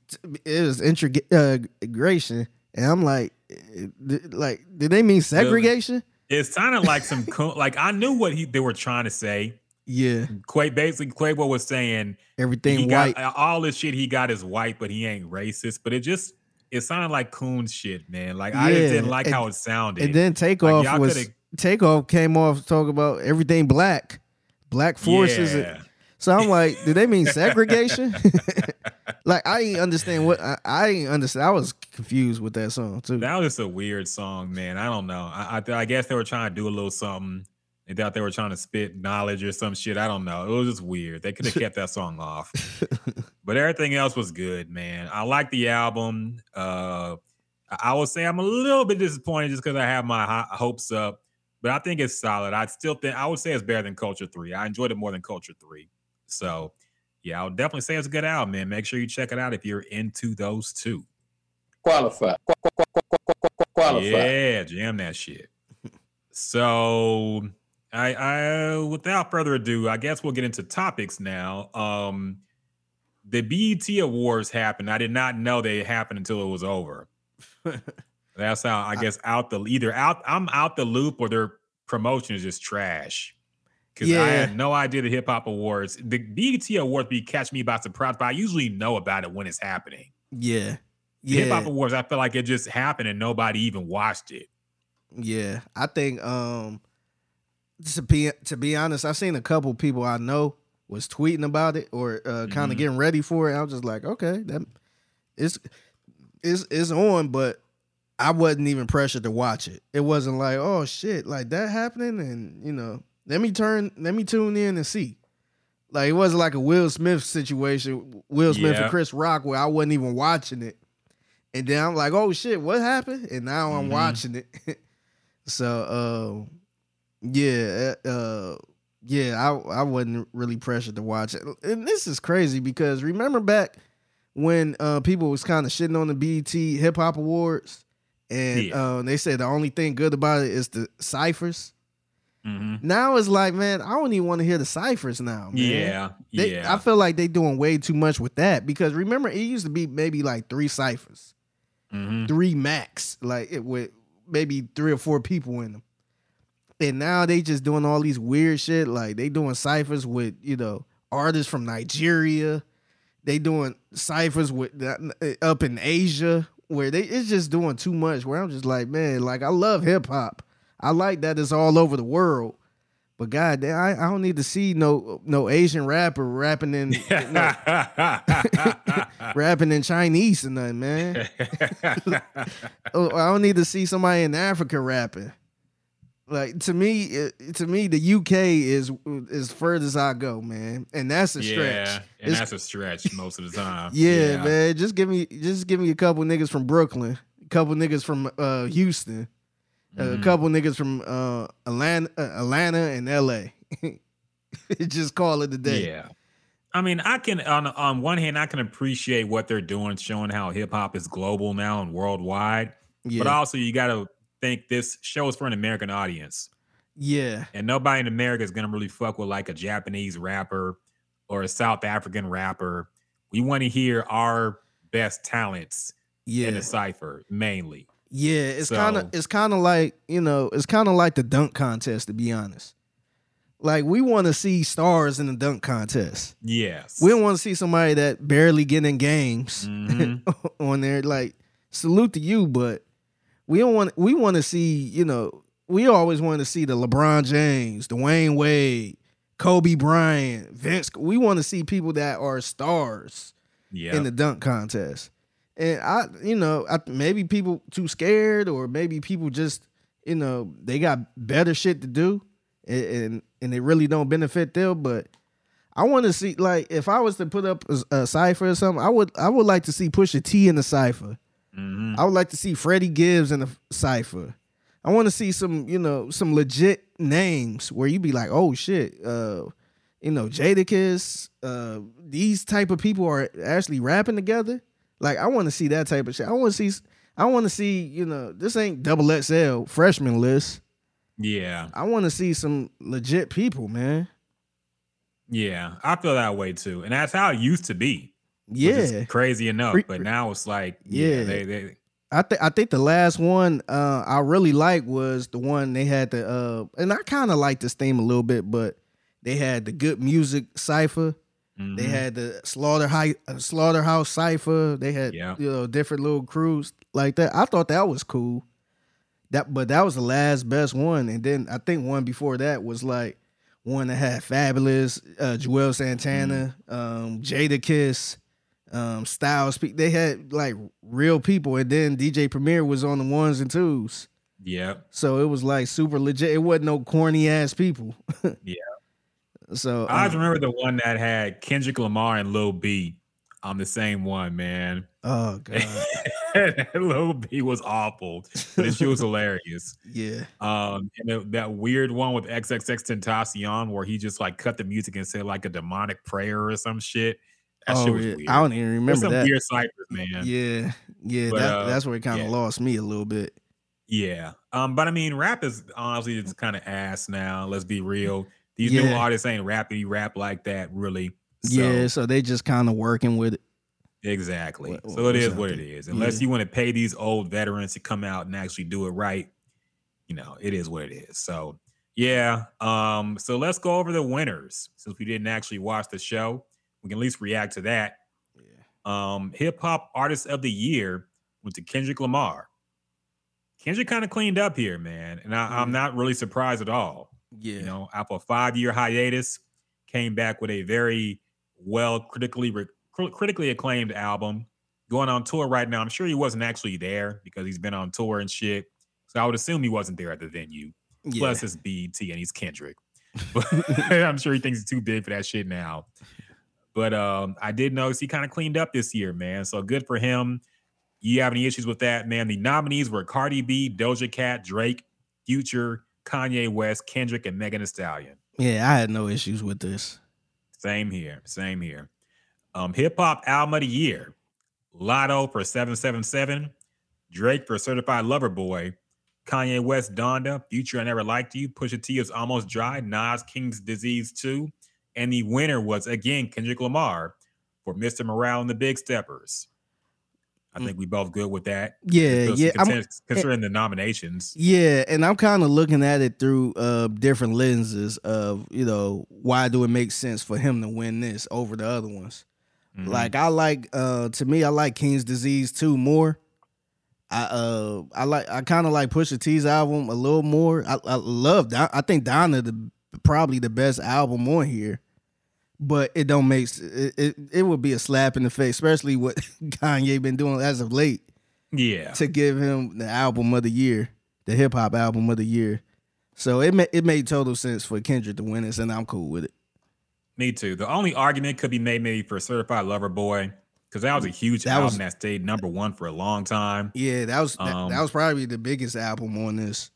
Speaker 1: it was integration, and I'm like, eh, like, did they mean segregation?
Speaker 2: It sounded like some co- like I knew what he they were trying to say.
Speaker 1: Yeah,
Speaker 2: Quay basically Quavo was saying
Speaker 1: everything
Speaker 2: he
Speaker 1: white.
Speaker 2: got all this shit he got is white, but he ain't racist. But it just it sounded like coon shit, man. Like I just didn't like
Speaker 1: and-
Speaker 2: how it sounded.
Speaker 1: and then takeoff
Speaker 2: y'all
Speaker 1: was takeoff came off talking about everything black, black forces.
Speaker 2: Yeah.
Speaker 1: So I'm like, do they mean segregation? (laughs) (laughs) like I ain't understand what I, I ain't understand. I was confused with that song too.
Speaker 2: That was just a weird song, man. I don't know. I, I I guess they were trying to do a little something. They thought they were trying to spit knowledge or some shit. I don't know. It was just weird. They could have kept that song off. (laughs) But everything else was good, man. I like the album. Uh I I would say I'm a little bit disappointed just because I have my hi- hopes up, but I think it's solid. I still think I would say it's better than Culture Three. I enjoyed it more than Culture Three. So, yeah, I would definitely say it's a good album, man. Make sure you check it out if you're into those two.
Speaker 4: Qualify. Qu- qu- qu- qu- qu- qu- qu- Qualify.
Speaker 2: Yeah, jam that shit. So I I without further ado, I guess we'll get into topics now. Um the BET Awards happened. I did not know they happened until it was over. (laughs) That's how I guess out the either out I'm out the loop or their promotion is just trash. Because I had no idea the hip hop awards. The BET Awards be catch me by surprise, but I usually know about it when it's happening.
Speaker 1: yeah,
Speaker 2: The hip hop awards, I feel like it just happened and nobody even watched it.
Speaker 1: yeah. I think um to be to be honest, I've seen a couple people I know was tweeting about it or uh, kind of getting ready for it. I was just like, okay, that it's it's it's on, but I wasn't even pressured to watch it. It wasn't like, oh shit, like that happening, and you know, let me turn, let me tune in and see. Like it wasn't like a Will Smith situation, Will Smith
Speaker 2: Yeah.
Speaker 1: and Chris Rock, where I wasn't even watching it, and then I'm like, oh shit, what happened? And now I'm
Speaker 2: Mhm.
Speaker 1: watching it. (laughs) so, uh, yeah, uh, yeah, I I wasn't really pressured to watch it, and this is crazy because remember back when uh, people was kind of shitting on the BET Hip Hop Awards, and
Speaker 2: Yeah.
Speaker 1: uh, they said the only thing good about it is the ciphers.
Speaker 2: Mhm.
Speaker 1: Now it's like, man, I don't even want to hear the ciphers now, man.
Speaker 2: Yeah,
Speaker 1: They-
Speaker 2: yeah.
Speaker 1: I feel like they doing way too much with that because remember it used to be maybe like three ciphers,
Speaker 2: Mhm.
Speaker 1: three max, like it with maybe three or four people in them. And now they just doing all these weird shit. Like they doing ciphers with you know artists from Nigeria. They doing ciphers with uh, up in Asia where they it's just doing too much. Where I'm just like, man, like I love hip hop. I like that it's all over the world. But God, I, I don't need to see no no Asian rapper rapping in (laughs) (laughs) rapping in Chinese or nothing, man. (laughs) Oh, I don't need to see somebody in Africa rapping. Like to me, it, to me, the UK is as further as I go, man, and that's a stretch.
Speaker 2: yeah,
Speaker 1: stretch.
Speaker 2: and
Speaker 1: It's-
Speaker 2: that's a stretch most of the time.
Speaker 1: Yeah, man. Just give me just give me a couple niggas from Brooklyn, a couple niggas from uh, Houston, a
Speaker 2: Mhm.
Speaker 1: couple niggas from uh, Atlanta, uh, Atlanta and LA. (laughs) just call it a day.
Speaker 2: Yeah. I mean, I can on on one hand, I can appreciate what they're doing, showing how hip hop is global now and worldwide.
Speaker 1: Yeah.
Speaker 2: But also, you got to think this show is for an American audience,
Speaker 1: yeah.
Speaker 2: and nobody in America is gonna really fuck with like a Japanese rapper or a South African rapper. We want to hear our best talents
Speaker 1: Yeah.
Speaker 2: in the cipher mainly.
Speaker 1: Yeah, it's kind of it's kind of like you know it's kind of like the dunk contest to be honest. Like we want to see stars in the dunk contest.
Speaker 2: Yes.
Speaker 1: We don't want to see somebody that barely get in games
Speaker 2: Mhm. (laughs)
Speaker 1: on there. Like salute to you, but we don't want we want to see you know we always want to see the LeBron James, Dwyane Wade, Kobe Bryant, Vince. We want to see people that are stars
Speaker 2: yeah.
Speaker 1: in the dunk contest. And I, you know, I, maybe people too scared, or maybe people just, you know, they got better shit to do, and and, and it really don't benefit them. But I want to see, like, if I was to put up a, a cipher or something, I would, I would like to see Pusha T in the cipher.
Speaker 2: Mhm.
Speaker 1: I would like to see Freddie Gibbs in the cipher. I want to see some, you know, some legit names where you be like, oh shit, uh, you know, Jadakiss, uh, these type of people are actually rapping together. Like, I want to see that type of shit. I want to see, I want to see, you know, this ain't double XL freshman list.
Speaker 2: Yeah.
Speaker 1: I want to see some legit people, man.
Speaker 2: Yeah. I feel that way too. And that's how it used to be.
Speaker 1: Yeah,
Speaker 2: crazy enough.
Speaker 1: Re-
Speaker 2: but now it's like, yeah,
Speaker 1: Yeah.
Speaker 2: they, they
Speaker 1: I think I think the last one uh, I really liked was the one they had the uh, and I kind of like this theme a little bit, but they had the good music cipher. They
Speaker 2: mhm.
Speaker 1: had the slaughter high, uh, slaughterhouse cipher. They had
Speaker 2: Yeah.
Speaker 1: you know different little crews like that. I thought that was cool. That but that was the last best one, and then I think one before that was like one that had Fabolous, uh, Juelz Santana, um, Jadakiss, um, Styles. They had like real people, and then DJ Premier was on the ones and twos.
Speaker 2: yeah.
Speaker 1: So it was like super legit. It wasn't no corny ass people. (laughs)
Speaker 2: Yeah.
Speaker 1: So
Speaker 2: I
Speaker 1: um,
Speaker 2: remember the one that had Kendrick Lamar and Lil B on the same one, man.
Speaker 1: oh god, (laughs)
Speaker 2: Lil B was awful, but she was hilarious. (laughs)
Speaker 1: yeah.
Speaker 2: Um, and that weird one with XXXTentacion where he just like cut the music and said like a demonic prayer or some shit. That
Speaker 1: oh, yeah. I don't even
Speaker 2: There's
Speaker 1: remember
Speaker 2: some
Speaker 1: that.
Speaker 2: weird ciphers, man.
Speaker 1: Yeah, yeah,
Speaker 2: But,
Speaker 1: that,
Speaker 2: uh,
Speaker 1: that's where it kind of
Speaker 2: yeah.
Speaker 1: lost me a little bit.
Speaker 2: Yeah. Um, but I mean, rap is honestly it's kind of ass now. Let's be real. These new artists ain't rapping rap like that, really. So,
Speaker 1: yeah, so they just kind of working with it.
Speaker 2: exactly.
Speaker 1: What-
Speaker 2: so it is what it is. Unless
Speaker 1: Yeah.
Speaker 2: you want to pay these old veterans to come out and actually do it right, you know, it is what it is. So yeah. Um, so let's go over the winners since we didn't actually watch the show. We can at least react to that. Um, hip hop artist of the year went to Kendrick Lamar. Kendrick kind of cleaned up here, man, and I, I'm
Speaker 1: Mhm.
Speaker 2: not really surprised at all.
Speaker 1: Yeah,
Speaker 2: You know, after a five year hiatus, came back with a very well critically re- critically acclaimed album. Going on tour right now. I'm sure he wasn't actually there because he's been on tour and shit. So I would assume he wasn't there at the venue.
Speaker 1: yeah.
Speaker 2: Plus, it's BET and he's Kendrick. But (laughs) (laughs) I'm sure he thinks he's too big for that shit now. But um, I did notice he kind of cleaned up this year, man. So good for him. You have any issues with that, man? The nominees were Cardi B, Doja Cat, Drake, Future, Kanye West, Kendrick, and Megan Thee Stallion.
Speaker 1: yeah, I had no issues with this.
Speaker 2: Same here. Same here. Um, Hip Hop Album of the Year. Latto for 777. Drake for Certified Lover Boy. Kanye West Donda. Future I Never Liked You. Pusha T is Almost Dry. Nas King's Disease 2. And the winner was again Kendrick Lamar for Mr. Morale and the Big Steppers. I
Speaker 1: Mm.
Speaker 2: think we both good with that.
Speaker 1: Yeah,
Speaker 2: Because
Speaker 1: yeah, I'm,
Speaker 2: consider- considering the nominations.
Speaker 1: yeah, and I'm kind of looking at it through uh different lenses of you know why do it make sense for him to win this over the other ones.
Speaker 2: Mhm.
Speaker 1: Like I like uh to me I like King's Disease 2 more. I uh I like I kind of like Pusha T's album a little more. I, I love I think Donda the probably the best album on here. But it don't make it, it. It would be a slap in the face, especially what (laughs) Kanye been doing as of late
Speaker 2: Yeah.
Speaker 1: to give him the album of the year, the hip hop album of the year. So it ma- it made total sense for Kendrick to win this, and I'm cool with it.
Speaker 2: Me too. The only argument could be made maybe for Certified Lover Boy because that was a huge
Speaker 1: That
Speaker 2: album
Speaker 1: was-
Speaker 2: that stayed number one for a long time.
Speaker 1: Yeah, that was that,
Speaker 2: Um,
Speaker 1: that was probably the biggest album on this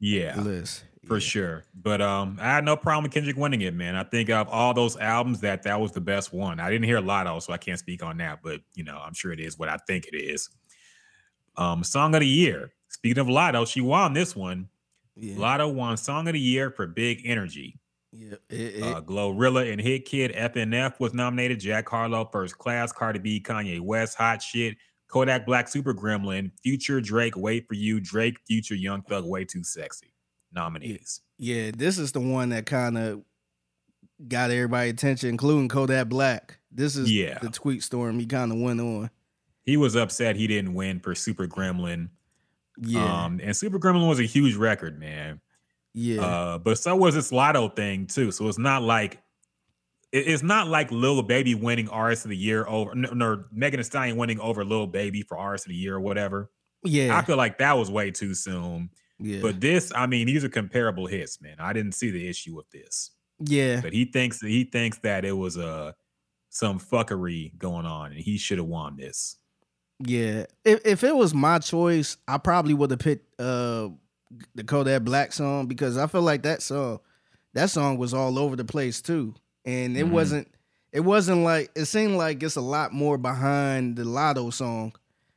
Speaker 2: Yeah.
Speaker 1: list
Speaker 2: for
Speaker 1: Yeah.
Speaker 2: sure. But um, I had no problem with Kendrick winning it, man. I think of all those albums that that was the best one. I didn't hear Latto, so I can't speak on that. But you know, I'm sure it is what I think it is. Um, song of the year. Speaking of Latto, she won this one.
Speaker 1: Yeah,
Speaker 2: Latto won Song of the Year for Big Energy.
Speaker 1: yeah. It, it,
Speaker 2: Uh, Glorilla and Hitkidd FNF was nominated. Jack Harlow, First Class, Cardi B, Kanye West, Hot Shit, Kodak Black, Super Gremlin, Future, Drake, Wait for You, Drake, Future, Young Thug, Way Too Sexy. Nominees.
Speaker 1: yeah, this is the one that kind of got everybody attention, including Kodak Black. This is
Speaker 2: Yeah.
Speaker 1: the tweet storm he kind of went on.
Speaker 2: He was upset he didn't win for Super Gremlin.
Speaker 1: Yeah,
Speaker 2: Um, and Super Gremlin was a huge record, man.
Speaker 1: yeah,
Speaker 2: Uh, but so was this Latto thing too. So it's not like it- it's not like Lil Baby winning Artist of the Year over no, no Megan Thee Stallion winning over Lil Baby for Artist of the Year or whatever.
Speaker 1: yeah,
Speaker 2: I feel like that was way too soon.
Speaker 1: Yeah,
Speaker 2: But this, I mean, these are comparable hits, man. I didn't see the issue with this.
Speaker 1: yeah,
Speaker 2: But he thinks he thinks that it was uh some fuckery going on and he should have won this.
Speaker 1: yeah. If if it was my choice, I probably would have picked uh the Kodak Black song because I feel like that song, that song was all over the place too, and it
Speaker 2: Mhm.
Speaker 1: wasn't. It wasn't like it seemed like it's a lot more behind the Latto song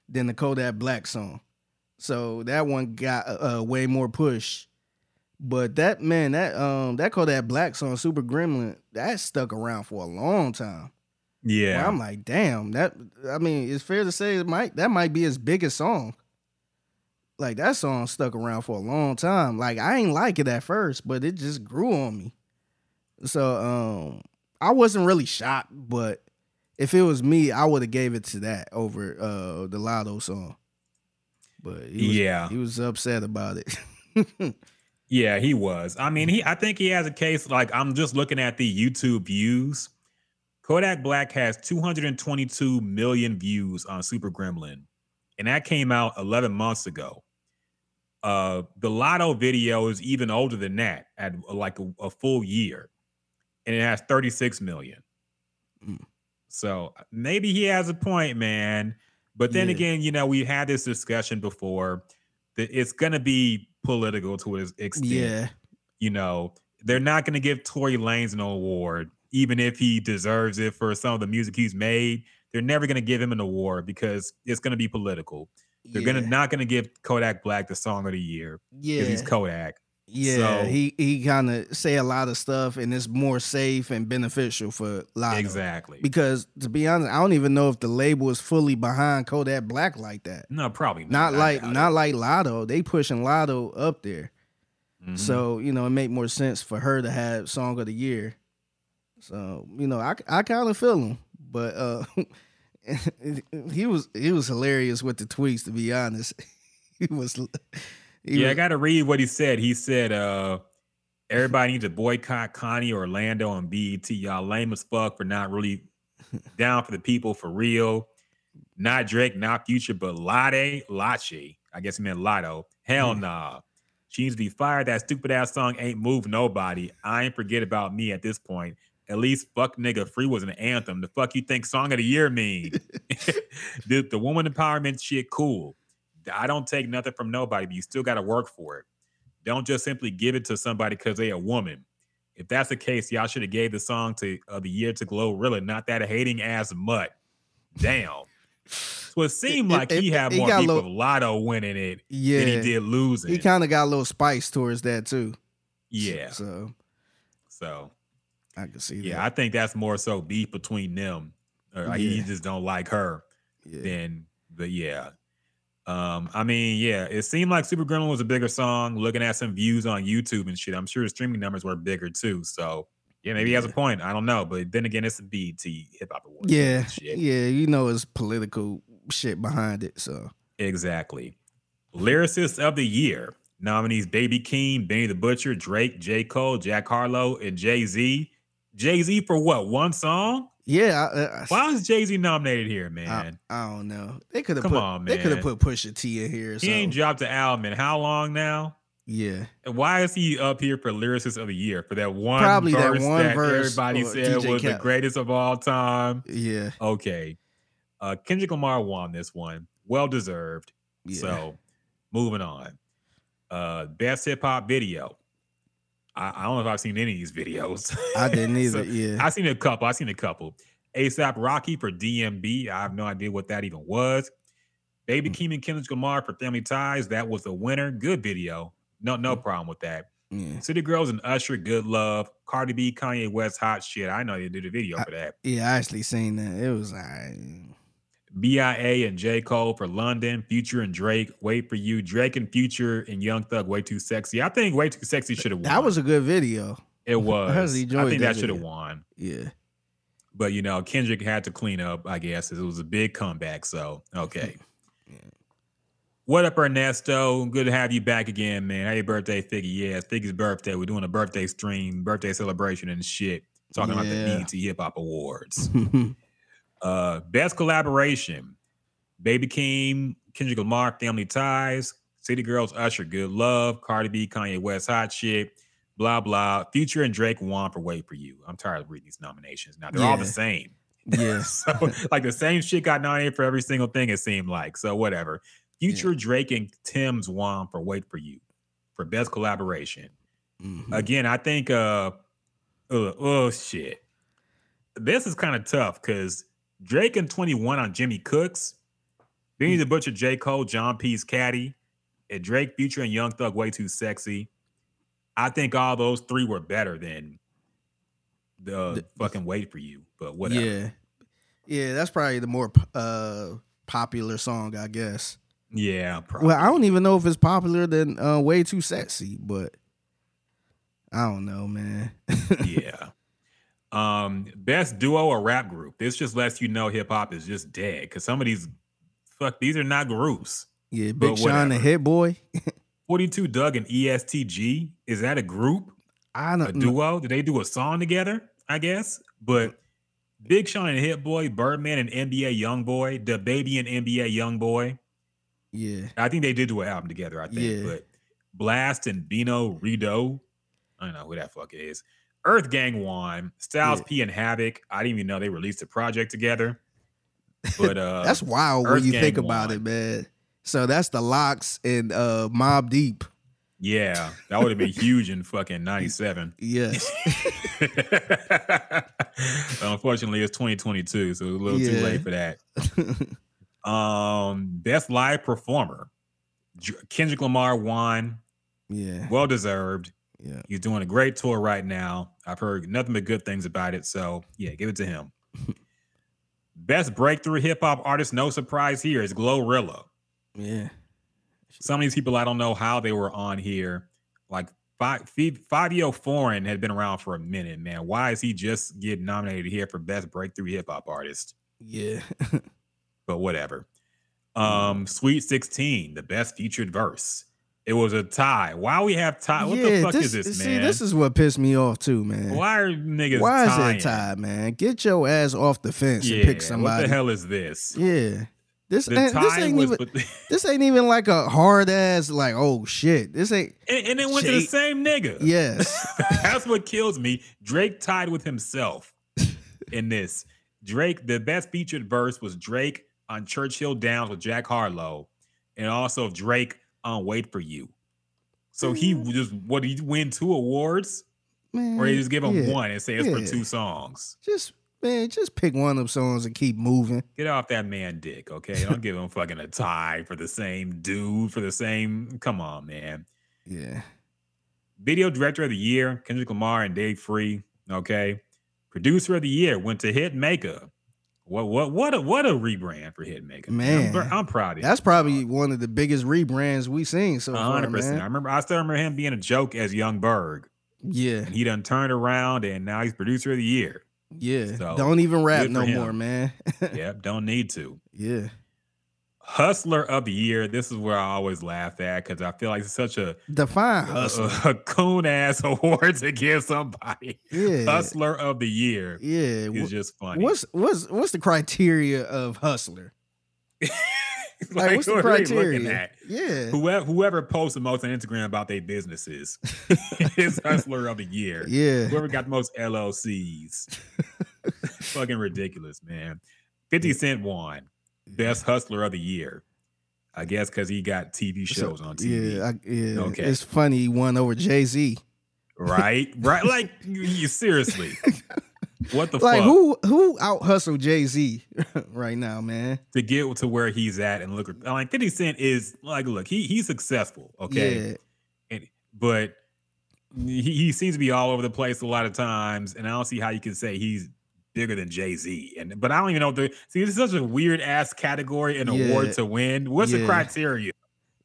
Speaker 1: than the Kodak Black song. So that one got uh, uh, way more push. But that man, that um, that Kodak Black song, Super Gremlin, that stuck around for a long time.
Speaker 2: Yeah.
Speaker 1: Where I'm like, damn, that. I mean, it's fair to say it might that might be his biggest song. Like that song stuck around for a long time. Like I ain't like it at first, but it just grew on me. So um, I wasn't really shocked, but if it was me, I would have gave it to that over uh the Latto song. But he was,
Speaker 2: Yeah.
Speaker 1: he was upset about it. (laughs)
Speaker 2: Yeah, he was. I mean, he I think he has a case like I'm just looking at the YouTube views. Kodak Black has 222 million views on Super Gremlin, and that came out 11 months ago. Uh, the Latto video is even older than that, at like a, a full year, and it has 36 million.
Speaker 1: Mm.
Speaker 2: So maybe he has a point, man. But then
Speaker 1: Yeah.
Speaker 2: again, you know, we've had this discussion before that it's gonna be political to an extent
Speaker 1: yeah,
Speaker 2: you know, they're not going to give Tory Lanez an award, even if he deserves it for some of the music he's made. They're never going to give him an award because it's going to be political. They're
Speaker 1: yeah,
Speaker 2: gonna not going to give Kodak Black the Song of the Year
Speaker 1: yeah.
Speaker 2: because he's Kodak.
Speaker 1: Yeah,
Speaker 2: So-
Speaker 1: he he kind of say a lot of stuff, and it's more safe and beneficial for Latto.
Speaker 2: Exactly.
Speaker 1: Because to be honest, I don't even know if the label is fully behind Kodak Black like that.
Speaker 2: no, probably
Speaker 1: Not
Speaker 2: I
Speaker 1: like not like Latto. They pushing Latto up there,
Speaker 2: Mhm.
Speaker 1: so you know it make more sense for her to have Song of the Year. So you know I I kind of feel him, but uh, (laughs) he was he was hilarious with the tweets. To be honest, (laughs) he was. He
Speaker 2: yeah, I got to read what he said. He said, uh, everybody needs to boycott Connie, Orlando, and BET. Y'all lame as fuck for not really (laughs) down for the people for real. Not Drake, not Future, but Lade, Lache. I guess he meant Latto. Hell
Speaker 1: Hmm.
Speaker 2: nah. She needs to be fired. That stupid ass song ain't move nobody. I ain't forget about me at this point. At least fuck nigga free was an anthem. The fuck you think song of the year mean? (laughs) (laughs) the, the woman empowerment shit cool. I don't take nothing from nobody, but you still got to work for it. Don't just simply give it to somebody because they a woman. If that's the case, y'all should have gave the song to of the year to Glorilla, not that hating ass mutt. Damn. So it seemed like
Speaker 1: it-
Speaker 2: he had
Speaker 1: it
Speaker 2: more people
Speaker 1: little-
Speaker 2: of Latto winning it
Speaker 1: yeah,
Speaker 2: than he did losing.
Speaker 1: he kind of got a little spice towards that too.
Speaker 2: yeah.
Speaker 1: So
Speaker 2: So
Speaker 1: I can see that.
Speaker 2: yeah, I think that's more so beef between them. Or like, he just don't like her.
Speaker 1: Yeah.
Speaker 2: then but yeah um i mean yeah it seemed like super gremlin was a bigger song looking at some views on youtube and shit i'm sure the streaming numbers were bigger too so yeah maybe he has a point i don't know but then again it's a bt hip-hop award
Speaker 1: Yeah,
Speaker 2: shit.
Speaker 1: yeah, you know it's political shit behind it. So
Speaker 2: exactly lyricist of the year Nominees Baby Keem, Benny the Butcher, Drake, J. Cole, Jack Harlow, and Jay Z. Jay Z for what? One song?
Speaker 1: Yeah, I, I,
Speaker 2: Why is Jay Z nominated here, man?
Speaker 1: I don't know. They could have
Speaker 2: Come
Speaker 1: put.
Speaker 2: on,
Speaker 1: They could have put Pusha T in here.
Speaker 2: He ain't dropped the album in how long now?
Speaker 1: yeah,
Speaker 2: why is he up here for lyricist of the year for that one
Speaker 1: Probably that one
Speaker 2: that
Speaker 1: verse
Speaker 2: everybody said
Speaker 1: DJ
Speaker 2: was the greatest of all time?
Speaker 1: yeah,
Speaker 2: Okay. Uh Kendrick Lamar won this one. Well deserved.
Speaker 1: yeah.
Speaker 2: So moving on. Uh best hip hop video. I, I don't know if I've seen any of these videos.
Speaker 1: I didn't (laughs) either.
Speaker 2: So,
Speaker 1: yeah,
Speaker 2: I've seen a couple. I've seen a couple. ASAP Rocky for DMB. I have no idea what that even was. Baby
Speaker 1: Mm.
Speaker 2: Keem and Kendrick Lamar for Family Ties. That was a winner. Good video. No,
Speaker 1: Mm.
Speaker 2: no problem with that.
Speaker 1: yeah,
Speaker 2: City Girls and Usher, Good Love. Cardi B, Kanye West, Hot Shit. I know you did a video for that.
Speaker 1: yeah. I actually seen that. It was alright.
Speaker 2: BIA and J. Cole for London. Future and Drake, Wait for You. Drake and Future and Young Thug, Way Too Sexy. I think Way Too Sexy should have won.
Speaker 1: That was a good video.
Speaker 2: it (laughs) was.
Speaker 1: really
Speaker 2: I think
Speaker 1: that
Speaker 2: should have won.
Speaker 1: Yeah,
Speaker 2: But you know, Kendrick had to clean up, I guess. It was a big comeback. So okay. (laughs)
Speaker 1: Yeah.
Speaker 2: What up, Ernesto? Good to have you back again, man. Happy birthday, Figgy. Yeah, Figgy's birthday. We're doing a birthday stream, birthday celebration and shit. Talking about the
Speaker 1: Yeah.
Speaker 2: BET Hip Hop Awards. (laughs) Uh best collaboration. Baby Keem, Kendrick Lamar, Family Ties, City Girls, Usher, Good Love, Cardi B, Kanye West, Hot Shit, blah blah. Future and Drake won for Wait for You. I'm tired of reading these nominations. Now they're all the same.
Speaker 1: yeah, (laughs)
Speaker 2: so like the same shit got nominated for every single thing, it seemed like. So whatever. Future Drake and Tems won for Wait for You for best collaboration.
Speaker 1: Mhm.
Speaker 2: Again, I think uh oh, oh shit. This is kind of tough because Drake and 21 on Jimmy Cooks, Benny the Butcher, J. Cole, Johnny P's Caddy, and Drake, Future, and Young Thug way too sexy. I think all those three were better than the,
Speaker 1: The-
Speaker 2: fucking wait for you, but whatever.
Speaker 1: yeah, yeah. That's probably the more uh popular song, I guess.
Speaker 2: Yeah, probably.
Speaker 1: Well, I don't even know if it's popular than uh, "Way Too Sexy," but I don't know, man. (laughs)
Speaker 2: yeah. Um, best duo or rap group. This just lets you know hip hop is just dead because some of these fuck these are not groups.
Speaker 1: yeah,
Speaker 2: But
Speaker 1: Big Sean and
Speaker 2: whatever.
Speaker 1: Hit Boy.
Speaker 2: 42 Dugg and ESTG. Is that a group?
Speaker 1: I don't know.
Speaker 2: A duo? Did they do a song together? I guess. But Big Sean and Hit Boy, Birdman and NBA Young Boy, The Baby and NBA Young Boy.
Speaker 1: Yeah,
Speaker 2: I think they did do an album together, I think.
Speaker 1: Yeah.
Speaker 2: But Blxst and Bino Rideaux. I don't know who that fuck is. Earth Gang won. Styles
Speaker 1: Yeah.
Speaker 2: P and Havoc. I didn't even know they released a project together. But uh (laughs)
Speaker 1: that's wild when you
Speaker 2: Gang
Speaker 1: think about it, man. So that's the LOX and uh Mobb Deep.
Speaker 2: yeah, that would have been huge in fucking (laughs) 97.
Speaker 1: Yes. (laughs)
Speaker 2: Unfortunately, it's 2022, so it's a little too late for that. Um, best live performer. Kendrick Lamar won.
Speaker 1: yeah.
Speaker 2: Well deserved.
Speaker 1: Yeah.
Speaker 2: He's doing a great tour right now. I've heard nothing but good things about it. So yeah, give it to him. (laughs) Best breakthrough hip hop artist, no surprise here, is Glorilla.
Speaker 1: Yeah.
Speaker 2: Some of these people I don't know how they were on here. Like five Fivio Foreign had been around for a minute, man. Why is he just getting nominated here for best breakthrough hip hop artist?
Speaker 1: Yeah. (laughs)
Speaker 2: But whatever. Um, Sweet 16, the best featured verse. It was a tie. Why we have tie? What the fuck is this, man?
Speaker 1: see, this is what pissed me off too, man.
Speaker 2: Why are niggas
Speaker 1: Why
Speaker 2: tying?
Speaker 1: is it tied, man? Get your ass off the fence
Speaker 2: Yeah,
Speaker 1: and pick somebody.
Speaker 2: what the hell is this?
Speaker 1: Yeah. This, ain't, this ain't
Speaker 2: was,
Speaker 1: even (laughs) this ain't even like a hard ass like oh shit. This ain't
Speaker 2: and, and it went to the same nigga.
Speaker 1: yes. (laughs)
Speaker 2: That's what kills me. Drake tied with himself (laughs) in this. Drake, the best featured verse was Drake on Churchill Downs with Jack Harlow, and also Drake on Wait for You. So he just what he win two awards?
Speaker 1: man,
Speaker 2: Or he just give him
Speaker 1: yeah.
Speaker 2: one and say it's for two songs.
Speaker 1: Just man, just pick one of them songs and keep moving.
Speaker 2: Get off that man dick, okay? Don't give him fucking a tie for the same dude, for the same. Come on, man.
Speaker 1: Yeah.
Speaker 2: Video director of the year, Kendrick Lamar and Dave Free. Okay. Producer of the year went to Hitmaka. What what what a what a rebrand for Hitmaka.
Speaker 1: Man,
Speaker 2: I'm, I'm proud of
Speaker 1: That's
Speaker 2: him.
Speaker 1: probably one of the biggest rebrands we've seen so
Speaker 2: hundred percent. I remember I still remember him being a joke as Young Berg.
Speaker 1: Yeah.
Speaker 2: And he done turned around and now he's producer of the year.
Speaker 1: Yeah.
Speaker 2: So,
Speaker 1: Don't even rap no
Speaker 2: him.
Speaker 1: more, man. (laughs)
Speaker 2: yep, don't need to.
Speaker 1: yeah.
Speaker 2: Hustler of the year. This is where I always laugh at because I feel like it's such a,
Speaker 1: Define
Speaker 2: a,
Speaker 1: hustle.
Speaker 2: a coon ass (laughs) award to give somebody.
Speaker 1: yeah.
Speaker 2: Hustler of the year
Speaker 1: Yeah. Wh-
Speaker 2: just funny.
Speaker 1: What's what's what's the criteria of hustler? Like, (laughs)
Speaker 2: like,
Speaker 1: what's the
Speaker 2: are they looking
Speaker 1: criteria?
Speaker 2: at?
Speaker 1: Yeah.
Speaker 2: Whoever whoever posts the most on Instagram about their businesses (laughs) is hustler of the year.
Speaker 1: Yeah.
Speaker 2: Whoever got the most LLCs. Fucking ridiculous, man. 50 Cent won best hustler of the year. I guess because he got TV shows on TV.
Speaker 1: Yeah, I, yeah.
Speaker 2: Okay.
Speaker 1: It's funny he won over Jay Z.
Speaker 2: Right? Right? Like you, seriously. (laughs) What the
Speaker 1: Like
Speaker 2: fuck?
Speaker 1: who who out hustled Jay Z (laughs) right now, man?
Speaker 2: to get to where he's at and look like 50 Cent is like look, he he's successful, okay?
Speaker 1: Yeah.
Speaker 2: And, but he, he seems to be all over the place a lot of times, and I don't see how you can say he's bigger than Jay Z. And but I don't even know. The, see, this is such a weird ass category and
Speaker 1: Yeah.
Speaker 2: award to win. What's the criteria?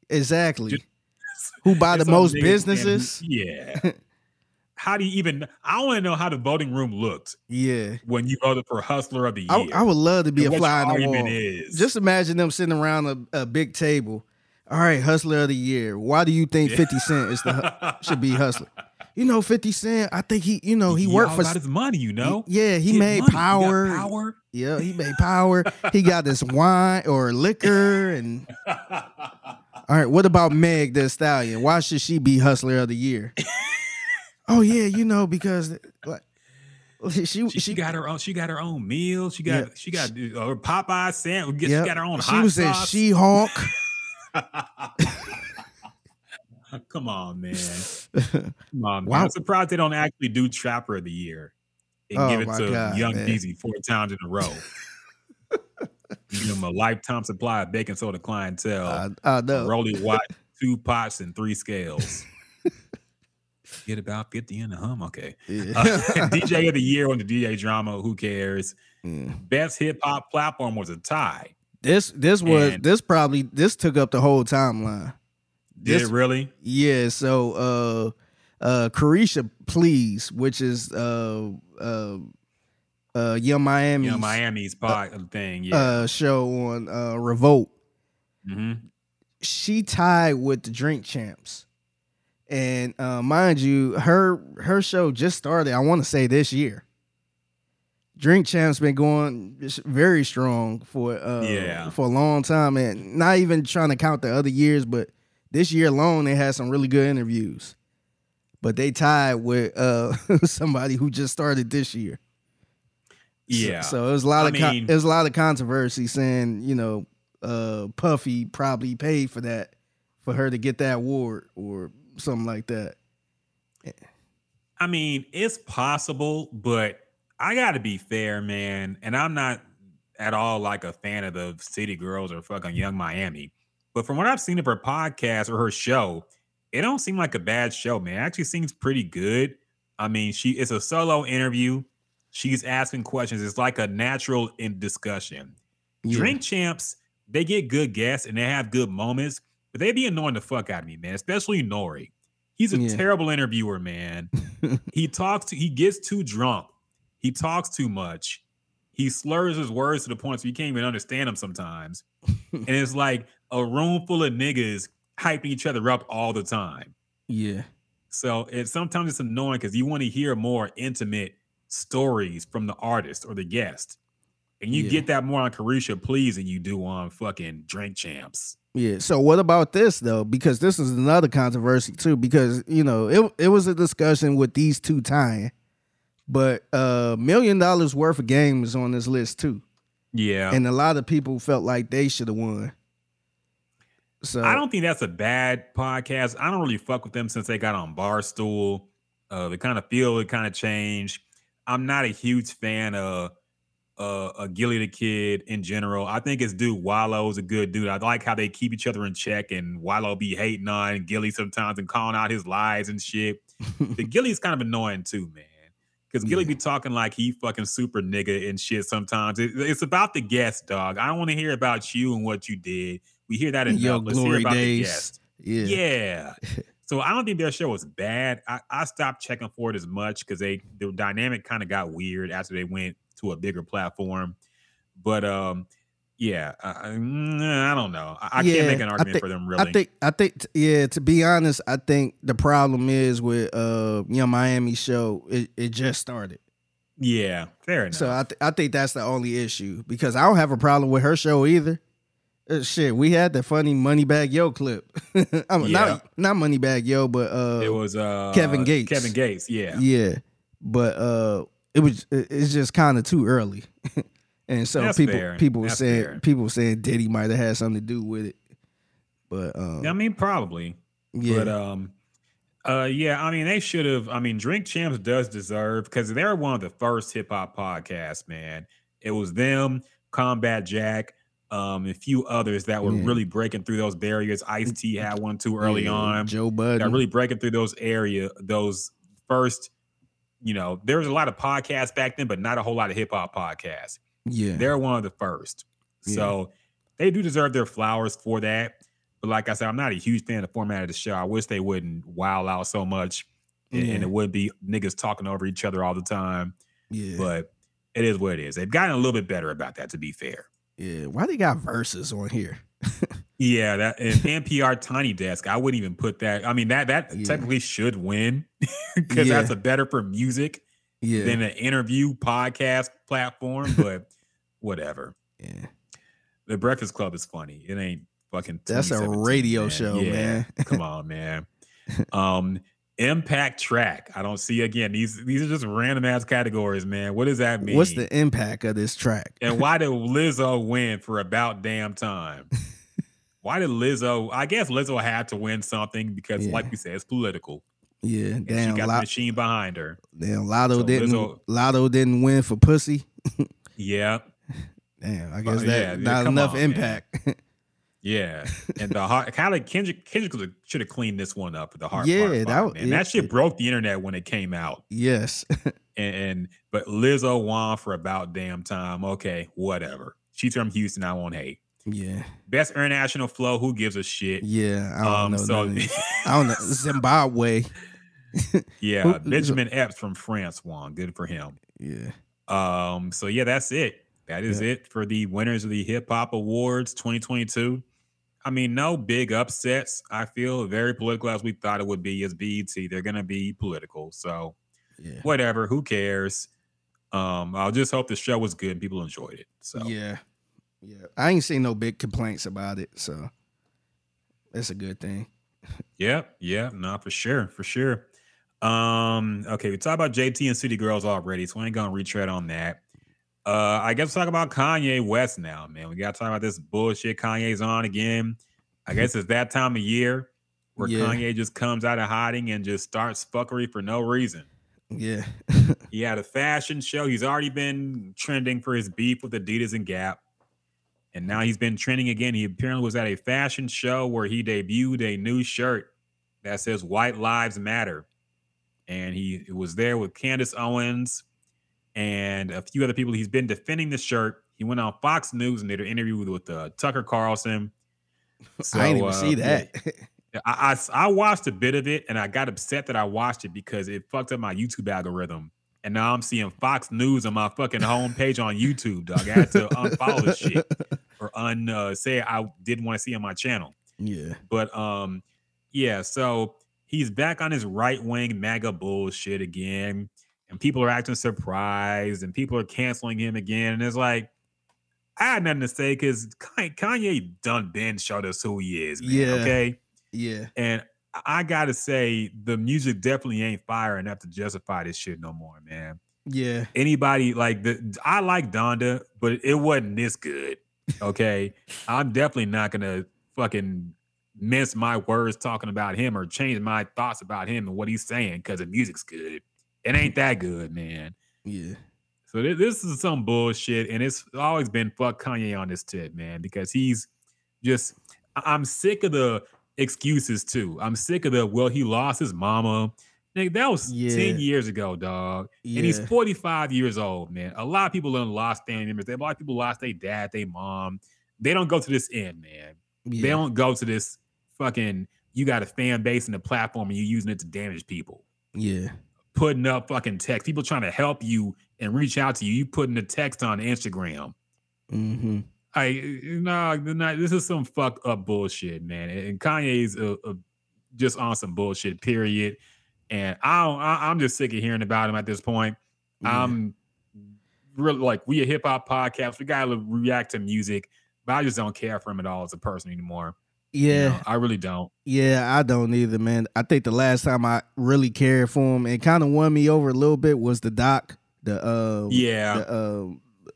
Speaker 1: Exactly.
Speaker 2: Just-
Speaker 1: Who buy the most businesses? (laughs)
Speaker 2: Yeah. how do you even? I want to know how the voting room looked
Speaker 1: Yeah.
Speaker 2: when you voted for Hustler of the
Speaker 1: I,
Speaker 2: Year.
Speaker 1: I would love to be
Speaker 2: and
Speaker 1: a fly on the wall.
Speaker 2: is.
Speaker 1: Just imagine them sitting around a, a big table. All right, hustler of the year. Why do you think 50 Cent is the should be hustler? (laughs) You know, 50 Cent, I think he, you know, he, worked
Speaker 2: all
Speaker 1: for
Speaker 2: his money, you know.
Speaker 1: Yeah, he made
Speaker 2: money.
Speaker 1: Power.
Speaker 2: power.
Speaker 1: Yeah, he made power. he got this wine or liquor and (laughs) all right, what about Meg the Stallion? Why should she be hustler of the year? oh yeah, you know, because like (laughs) she she,
Speaker 2: She, got her own. She got her own meal. She got.
Speaker 1: Yeah.
Speaker 2: She got uh, her Popeye sandwich.
Speaker 1: yep.
Speaker 2: She got her own
Speaker 1: She
Speaker 2: hot
Speaker 1: was
Speaker 2: sauce.
Speaker 1: She Hulk. (laughs) (laughs)
Speaker 2: Come on, man. (laughs) Come on, man.
Speaker 1: Wow.
Speaker 2: I'm surprised they don't actually do Trapper of the Year and
Speaker 1: Oh,
Speaker 2: give it to
Speaker 1: God,
Speaker 2: Young
Speaker 1: man.
Speaker 2: Four times in a row. (laughs) give him a lifetime supply of baking soda clientele.
Speaker 1: I, I know.
Speaker 2: Rolly Watt, two pots and three scales. Get about 50 in the hum. Okay.
Speaker 1: Yeah.
Speaker 2: Uh, DJ of the year on the DJ drama. Who cares?
Speaker 1: Yeah.
Speaker 2: Best hip hop platform was a tie.
Speaker 1: This this was
Speaker 2: And-
Speaker 1: this probably this took up the whole timeline.
Speaker 2: Did
Speaker 1: This-
Speaker 2: really?
Speaker 1: Yeah, so uh uh Caresha Please, which is uh uh uh Young Miami's
Speaker 2: You know, Miami's pod thing. Yeah.
Speaker 1: uh show on uh Revolt.
Speaker 2: Mm-hmm.
Speaker 1: She tied with the Drink Champs. And uh mind you, her her show just started, I want to say this year. Drink Champs been going very strong for uh
Speaker 2: Yeah.
Speaker 1: for a long time and not even trying to count the other years, but this year alone they had some really good interviews. But they tied with uh (laughs) somebody who just started this year. So-
Speaker 2: Yeah.
Speaker 1: So, it was a lot
Speaker 2: I
Speaker 1: of con-
Speaker 2: mean-
Speaker 1: it was a lot of controversy saying, you know, uh Puffy probably paid for that for her to get that award or something like that.
Speaker 2: I mean, it's possible, but I got to be fair, man. And I'm not at all like a fan of the City Girls or fucking Young Miami. But from what I've seen of her podcast or her show, it don't seem like a bad show, man. It actually seems pretty good. I mean, she it's a solo interview. She's asking questions. It's like a natural in discussion.
Speaker 1: Yeah.
Speaker 2: Drink champs, they get good guests and they have good moments, but they be annoying the fuck out of me, man. Especially Nori. He's a
Speaker 1: Yeah.
Speaker 2: terrible interviewer, man. (laughs) he talks to he gets too drunk. He talks too much. He slurs his words to the point so you can't even understand him sometimes. (laughs) and it's like a room full of niggas hyping each other up all the time.
Speaker 1: Yeah.
Speaker 2: So it's sometimes it's annoying because you want to hear more intimate stories from the artist or the guest. And you
Speaker 1: Yeah.
Speaker 2: get that more on Caresha Please than you do on fucking Drink Champs.
Speaker 1: Yeah. So what about this though? Because this is another controversy too. Because you know it it was a discussion with these two tying, but uh million dollars worth of games on this list too,
Speaker 2: Yeah.
Speaker 1: and a lot of people felt like they should have won. So
Speaker 2: I don't think that's a bad podcast. I don't really fuck with them since they got on Barstool. Uh, the kind of feel it kind of changed. I'm not a huge fan of uh, uh Gillie Da Kid in general. I think his dude Wallo is a good dude. I like how they keep each other in check and Wallo be hating on Gillie sometimes and calling out his lies and shit. (laughs) the Gillie's kind of annoying too, man. Because Gillie
Speaker 1: Yeah.
Speaker 2: be talking like he fucking super nigga and shit sometimes. It- it's about the guest, dog. I don't want to hear about you and what you did. We hear that in
Speaker 1: Your
Speaker 2: hear
Speaker 1: glory days. yeah.
Speaker 2: Yeah. (laughs) so I don't think their show was bad. I, I stopped checking for it as much because they the dynamic kind of got weird after they went to a bigger platform. But um, yeah, I, I, mm, don't know. I, I
Speaker 1: Yeah,
Speaker 2: can't make an argument
Speaker 1: think-
Speaker 2: for them really.
Speaker 1: I think I think yeah, to be honest, I think the problem is with uh Young Miami show, it, it just started.
Speaker 2: yeah, fair enough.
Speaker 1: So I th- I think that's the only issue because I don't have a problem with her show either. Uh, shit, we had the funny Moneybagg Yo clip. (laughs) I mean,
Speaker 2: Yeah.
Speaker 1: not not Moneybagg Yo, but uh
Speaker 2: it was uh
Speaker 1: Kevin Gates.
Speaker 2: Kevin Gates, yeah.
Speaker 1: yeah, but uh it was it's just kind of too early. (laughs) and so
Speaker 2: That's
Speaker 1: people
Speaker 2: fair.
Speaker 1: people
Speaker 2: That's
Speaker 1: saying
Speaker 2: fair.
Speaker 1: people said Diddy might have had something to do with it. But um
Speaker 2: I mean, probably.
Speaker 1: yeah.
Speaker 2: But um, uh, yeah, I mean, they should have. I mean, Drink Champs does deserve because they're one of the first hip hop podcasts. Man, it was them, Combat Jack, um, a few others that were
Speaker 1: Yeah.
Speaker 2: really breaking through those barriers. Ice T had one too early
Speaker 1: Yeah,
Speaker 2: on.
Speaker 1: Joe Budden.
Speaker 2: Got really breaking through those area, those first. You know, there was a lot of podcasts back then, but not a whole lot of hip hop podcasts.
Speaker 1: yeah.
Speaker 2: They're one of the first.
Speaker 1: Yeah.
Speaker 2: So they do deserve their flowers for that. But like I said, I'm not a huge fan of the format of the show. I wish they wouldn't wow out so much and, and it wouldn't be niggas talking over each other all the time.
Speaker 1: yeah.
Speaker 2: But it is what it is. They've gotten a little bit better about that, to be fair.
Speaker 1: Yeah. Why they got Verzuz on here?
Speaker 2: Yeah, that and (laughs) NPR Tiny Desk. I wouldn't even put that. I mean, that that
Speaker 1: Yeah.
Speaker 2: technically should win (laughs) because
Speaker 1: Yeah.
Speaker 2: that's a better for music
Speaker 1: Yeah.
Speaker 2: than an interview podcast platform. But whatever.
Speaker 1: yeah.
Speaker 2: The Breakfast Club is funny. It ain't fucking.
Speaker 1: That's a
Speaker 2: 2017,
Speaker 1: radio show, man.
Speaker 2: Come on, man. (laughs) Um, impact track. I don't see again. These these are just random ass categories, man. What does that mean?
Speaker 1: What's the impact of this track?
Speaker 2: and why did (laughs) Lizzo win for about damn time? (laughs) Why did Lizzo? I guess Lizzo had to win something because,
Speaker 1: Yeah.
Speaker 2: like we said, it's political.
Speaker 1: Yeah,
Speaker 2: And
Speaker 1: damn,
Speaker 2: she got the machine behind her.
Speaker 1: damn, Latto
Speaker 2: So
Speaker 1: didn't.
Speaker 2: Lizzo-
Speaker 1: Latto didn't win for pussy. (laughs)
Speaker 2: Yeah,
Speaker 1: Damn, I guess
Speaker 2: yeah,
Speaker 1: that
Speaker 2: yeah,
Speaker 1: not enough
Speaker 2: on,
Speaker 1: impact.
Speaker 2: Yeah. And the heart, kind of Kendrick, Kendrick should have cleaned this one up. The heart,
Speaker 1: Yeah,
Speaker 2: part
Speaker 1: that
Speaker 2: five,
Speaker 1: w-
Speaker 2: man.
Speaker 1: yeah.
Speaker 2: that shit broke the internet when it came out.
Speaker 1: yes, (laughs)
Speaker 2: and, and but Lizzo won for about damn time. Okay, whatever. She's from Houston. I won't hate.
Speaker 1: yeah,
Speaker 2: Best international flow. Who gives a shit?
Speaker 1: yeah. I don't
Speaker 2: Um,
Speaker 1: know.
Speaker 2: so
Speaker 1: none of these. I don't know. Zimbabwe. (laughs)
Speaker 2: yeah,
Speaker 1: Who-
Speaker 2: Benjamin Epps from France won. Good for him.
Speaker 1: Yeah,
Speaker 2: Um, so yeah, that's it. That is it for the winners of the Hip Hop Awards 2022. I mean, no big upsets. I feel very political as we thought it would be as BET. They're gonna be political. So
Speaker 1: yeah,
Speaker 2: whatever, who cares? Um, I'll just hope the show was good and people enjoyed it. So
Speaker 1: yeah, yeah. I ain't seen no big complaints about it, so that's a good thing.
Speaker 2: Yeah, yeah, no, for sure, for sure. Um, okay, we talked about JT and City Girls already, so I ain't gonna retread on that. Uh, I guess talk about Kanye West now, man. We gotta talk about this bullshit Kanye's on again. I guess it's that time of year where
Speaker 1: Yeah.
Speaker 2: Kanye just comes out of hiding and just starts fuckery for no reason.
Speaker 1: Yeah,
Speaker 2: He had a fashion show. He's already been trending for his beef with Adidas and Gap. And now he's been trending again. He apparently was at a fashion show where he debuted a new shirt that says White Lives Matter. And he was there with Candace Owens and a few other people. He's been defending the shirt. He went on Fox News and did an interview with, with uh, Tucker Carlson. (laughs)
Speaker 1: I didn't even
Speaker 2: uh,
Speaker 1: see
Speaker 2: yeah,
Speaker 1: that. (laughs)
Speaker 2: I, I I watched a bit of it and I got upset that I watched it because it fucked up my YouTube algorithm. And now I'm seeing Fox News on my fucking homepage on YouTube, dog. I had to unfollow this shit (laughs) or un uh, say I didn't want to see on my channel.
Speaker 1: yeah,
Speaker 2: But um, yeah, so he's back on his right wing MAGA bullshit again, and people are acting surprised, and people are canceling him again. And it's like, I had nothing to say because Kanye done been showed us who he is, man.
Speaker 1: Yeah.
Speaker 2: Okay.
Speaker 1: yeah,
Speaker 2: And I gotta say, the music definitely ain't fire enough to justify this shit no more, man.
Speaker 1: yeah,
Speaker 2: Anybody like the I like Donda, but it wasn't this good. (laughs) Okay. I'm definitely not gonna fucking mince my words talking about him or change my thoughts about him and what he's saying because the music's good. It ain't that good, man.
Speaker 1: yeah,
Speaker 2: So thi- this is some bullshit, and it's always been fuck Kanye on this tip, man, because he's just. I- I'm sick of the excuses too. I'm sick of the well, he lost his mama. Nigga, that was
Speaker 1: Yeah.
Speaker 2: 10 years ago, dog.
Speaker 1: yeah.
Speaker 2: And he's 45 years old, man. A lot of people done lost family members. A lot of people lost their dad, their mom. They don't go to this end, man.
Speaker 1: yeah.
Speaker 2: They don't go to this fucking. You got a fan base and a platform, and you're using it to damage people
Speaker 1: yeah,
Speaker 2: putting up fucking text, people trying to help you and reach out to you. You putting the text on Instagram.
Speaker 1: mm-hmm.
Speaker 2: I no, nah, this is some fucked up bullshit, man. And Kanye's a, a, just on some bullshit. Period. And I don't, I, am just sick of hearing about him at this point.
Speaker 1: Yeah.
Speaker 2: I'm really like we a hip hop podcast. We gotta react to music, but I just don't care for him at all as a person anymore. You
Speaker 1: Yeah,
Speaker 2: know, I really don't.
Speaker 1: yeah, I don't either, man. I think the last time I really cared for him and kind of won me over a little bit was the doc, the uh,
Speaker 2: Yeah,
Speaker 1: the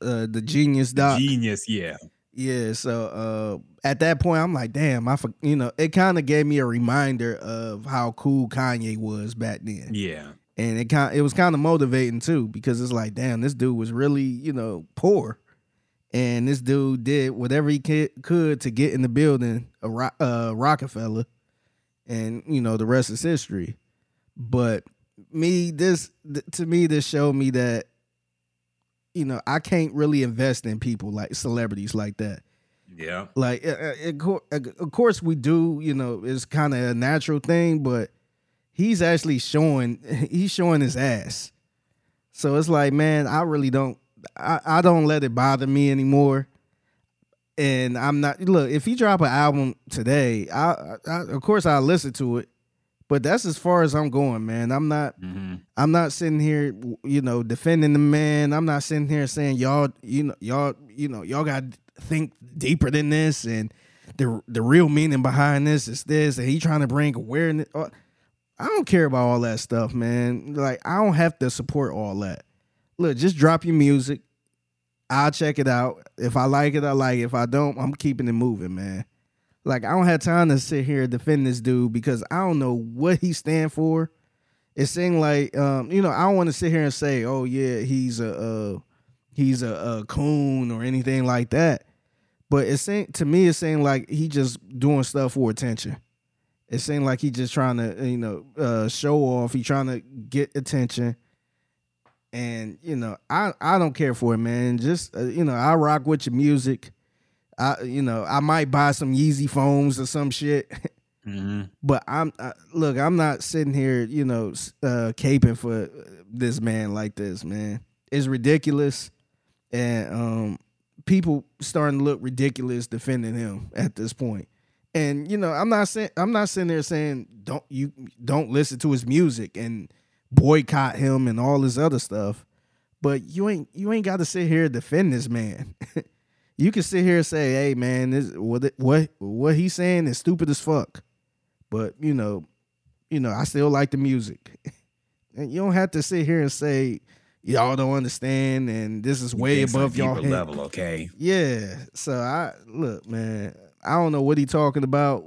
Speaker 1: uh, uh, the genius doc.
Speaker 2: genius. Yeah,
Speaker 1: Yeah, so uh at that point I'm like, damn, I for, you know, it kind of gave me a reminder of how cool Kanye was back then.
Speaker 2: yeah,
Speaker 1: And it kind it was kind of motivating too because it's like, damn, this dude was really, you know, poor. And this dude did whatever he could, to get in the building, a Ro- uh, Rockefeller, and you know the rest is history. But me, this th- to me, this showed me that you know I can't really invest in people like celebrities like that
Speaker 2: yeah.
Speaker 1: like uh, uh, uh, of course we do you know it's kind of a natural thing but he's actually showing (laughs) he's showing his ass so it's like man i really don't i, I don't let it bother me anymore and i'm not look if he drop an album today i, I of course i'll listen to it but that's as far as i'm going man i'm not
Speaker 2: hmm
Speaker 1: I'm not sitting here, you know, defending the man. I'm not sitting here saying y'all, you know, y'all, you know, y'all got to think deeper than this, and the the real meaning behind this is this, and he trying to bring awareness. Uh, I don't care about all that stuff, man. Like I don't have to support all that. Look, just drop your music. I'll check it out. If I like it, I like it. If I don't, I'm keeping it moving, man. Like I don't have time to sit here defend this dude because I don't know what he stand for it seemed like um, you know I don't want to sit here and say, oh yeah, he's a uh, he's a, a coon or anything like that. But it seemed to me, it seemed like he just doing stuff for attention. It seemed like he just trying to you know uh, show off. He trying to get attention. And you know I I don't care for it, man. Just uh, you know I rock with your music. I you know I might buy some Yeezy phones or some shit. (laughs)
Speaker 2: hmm
Speaker 1: But I'm uh, look, I'm not sitting here, you know, uh caping for this man like this, man. It's ridiculous, and um, people starting to look ridiculous defending him at this point. And you know, I'm not saying I'm not sitting there saying don't you don't listen to his music and boycott him and all this other stuff. But you ain't you ain't got to sit here and defend this man. (laughs) you can sit here and say, "Hey, man, this what what what he's saying is stupid as fuck." But you know, you know, I still like the music. (laughs) and you don't have to sit here and say y'all don't understand and this is way above y'all
Speaker 2: level. Okay.
Speaker 1: Yeah. So I look, man. I don't know what he talking about.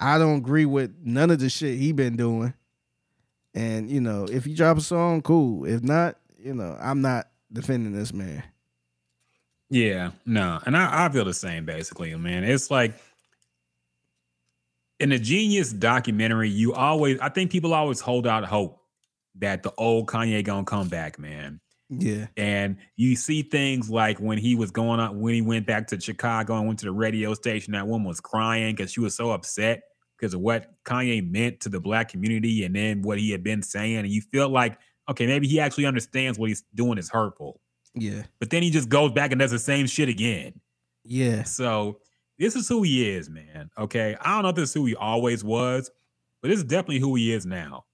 Speaker 1: I don't agree with none of the shit he been doing. And you know, if you drop a song, cool. If not, you know, I'm not defending this man.
Speaker 2: Yeah, no, and I, I feel the same basically, man. It's like in the Genius documentary, you always, I think people always hold out hope that the old Kanye gonna come back, man.
Speaker 1: Yeah.
Speaker 2: And you see things like when he was going on, when he went back to Chicago and went to the radio station, that woman was crying because she was so upset because of what Kanye meant to the black community and then what he had been saying. And you feel like, okay, maybe he actually understands what he's doing is hurtful.
Speaker 1: Yeah.
Speaker 2: But then he just goes back and does the same shit again.
Speaker 1: Yeah.
Speaker 2: So this is who he is, man. Okay. I don't know if this is who he always was, but this is definitely who he is now.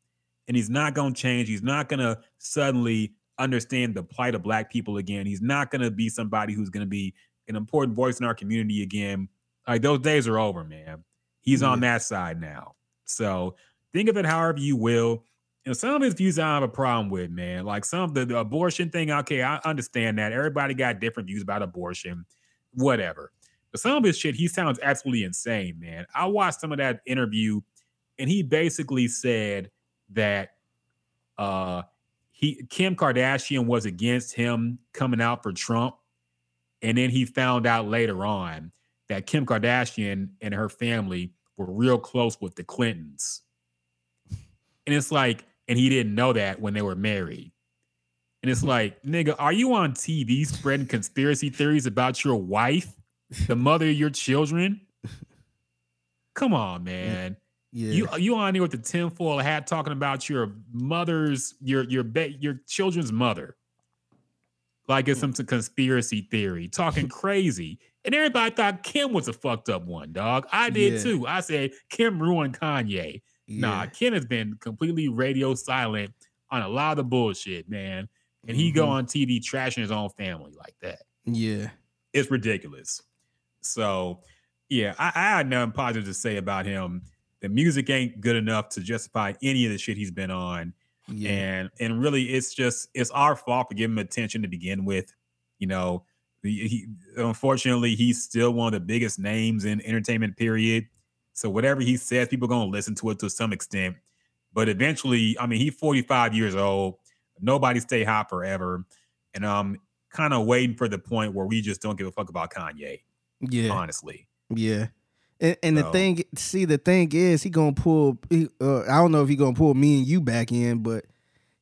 Speaker 2: And he's not going to change. He's not going to suddenly understand the plight of black people again. He's not going to be somebody who's going to be an important voice in our community again. Like those days are over, man. He's on that side now. So think of it however you will. You know, some of his views I have a problem with, man. Like some of the, the abortion thing, okay, I understand that. Everybody got different views about abortion, whatever. But some of his shit, he sounds absolutely insane, man. I watched some of that interview, and he basically said that uh he Kim Kardashian was against him coming out for Trump. And then he found out later on that Kim Kardashian and her family were real close with the Clintons. And it's like, and he didn't know that when they were married. And it's like, nigga, are you on TV spreading conspiracy theories about your wife, the mother of your children? Come on, man.
Speaker 1: Yeah.
Speaker 2: You you on here with the tinfoil hat talking about your mother's your your ba- your children's mother, like it's hmm. some conspiracy theory, talking crazy. And everybody thought Kim was a fucked up one, dog. I did
Speaker 1: Yeah.
Speaker 2: too. I said Kim ruined Kanye. Nah, Kim has been completely radio silent on a lot of the bullshit, man. And he go
Speaker 1: Mhm.
Speaker 2: on TV trashing his own family like that.
Speaker 1: Yeah.
Speaker 2: It's ridiculous. So, yeah, I, I had nothing positive to say about him. The music ain't good enough to justify any of the shit he's been on
Speaker 1: Yeah.
Speaker 2: and and really it's just it's our fault for giving him attention to begin with you know he, unfortunately he's still one of the biggest names in entertainment period so whatever he says people gonna listen to it to some extent but eventually i mean he's 45 years old nobody stay hot forever and i'm kind of waiting for the point where we just don't give a fuck about kanye
Speaker 1: yeah.
Speaker 2: honestly
Speaker 1: Yeah. And, and the thing, see, the thing is, he gonna pull. He, uh, I don't know if he gonna pull me and you back in, but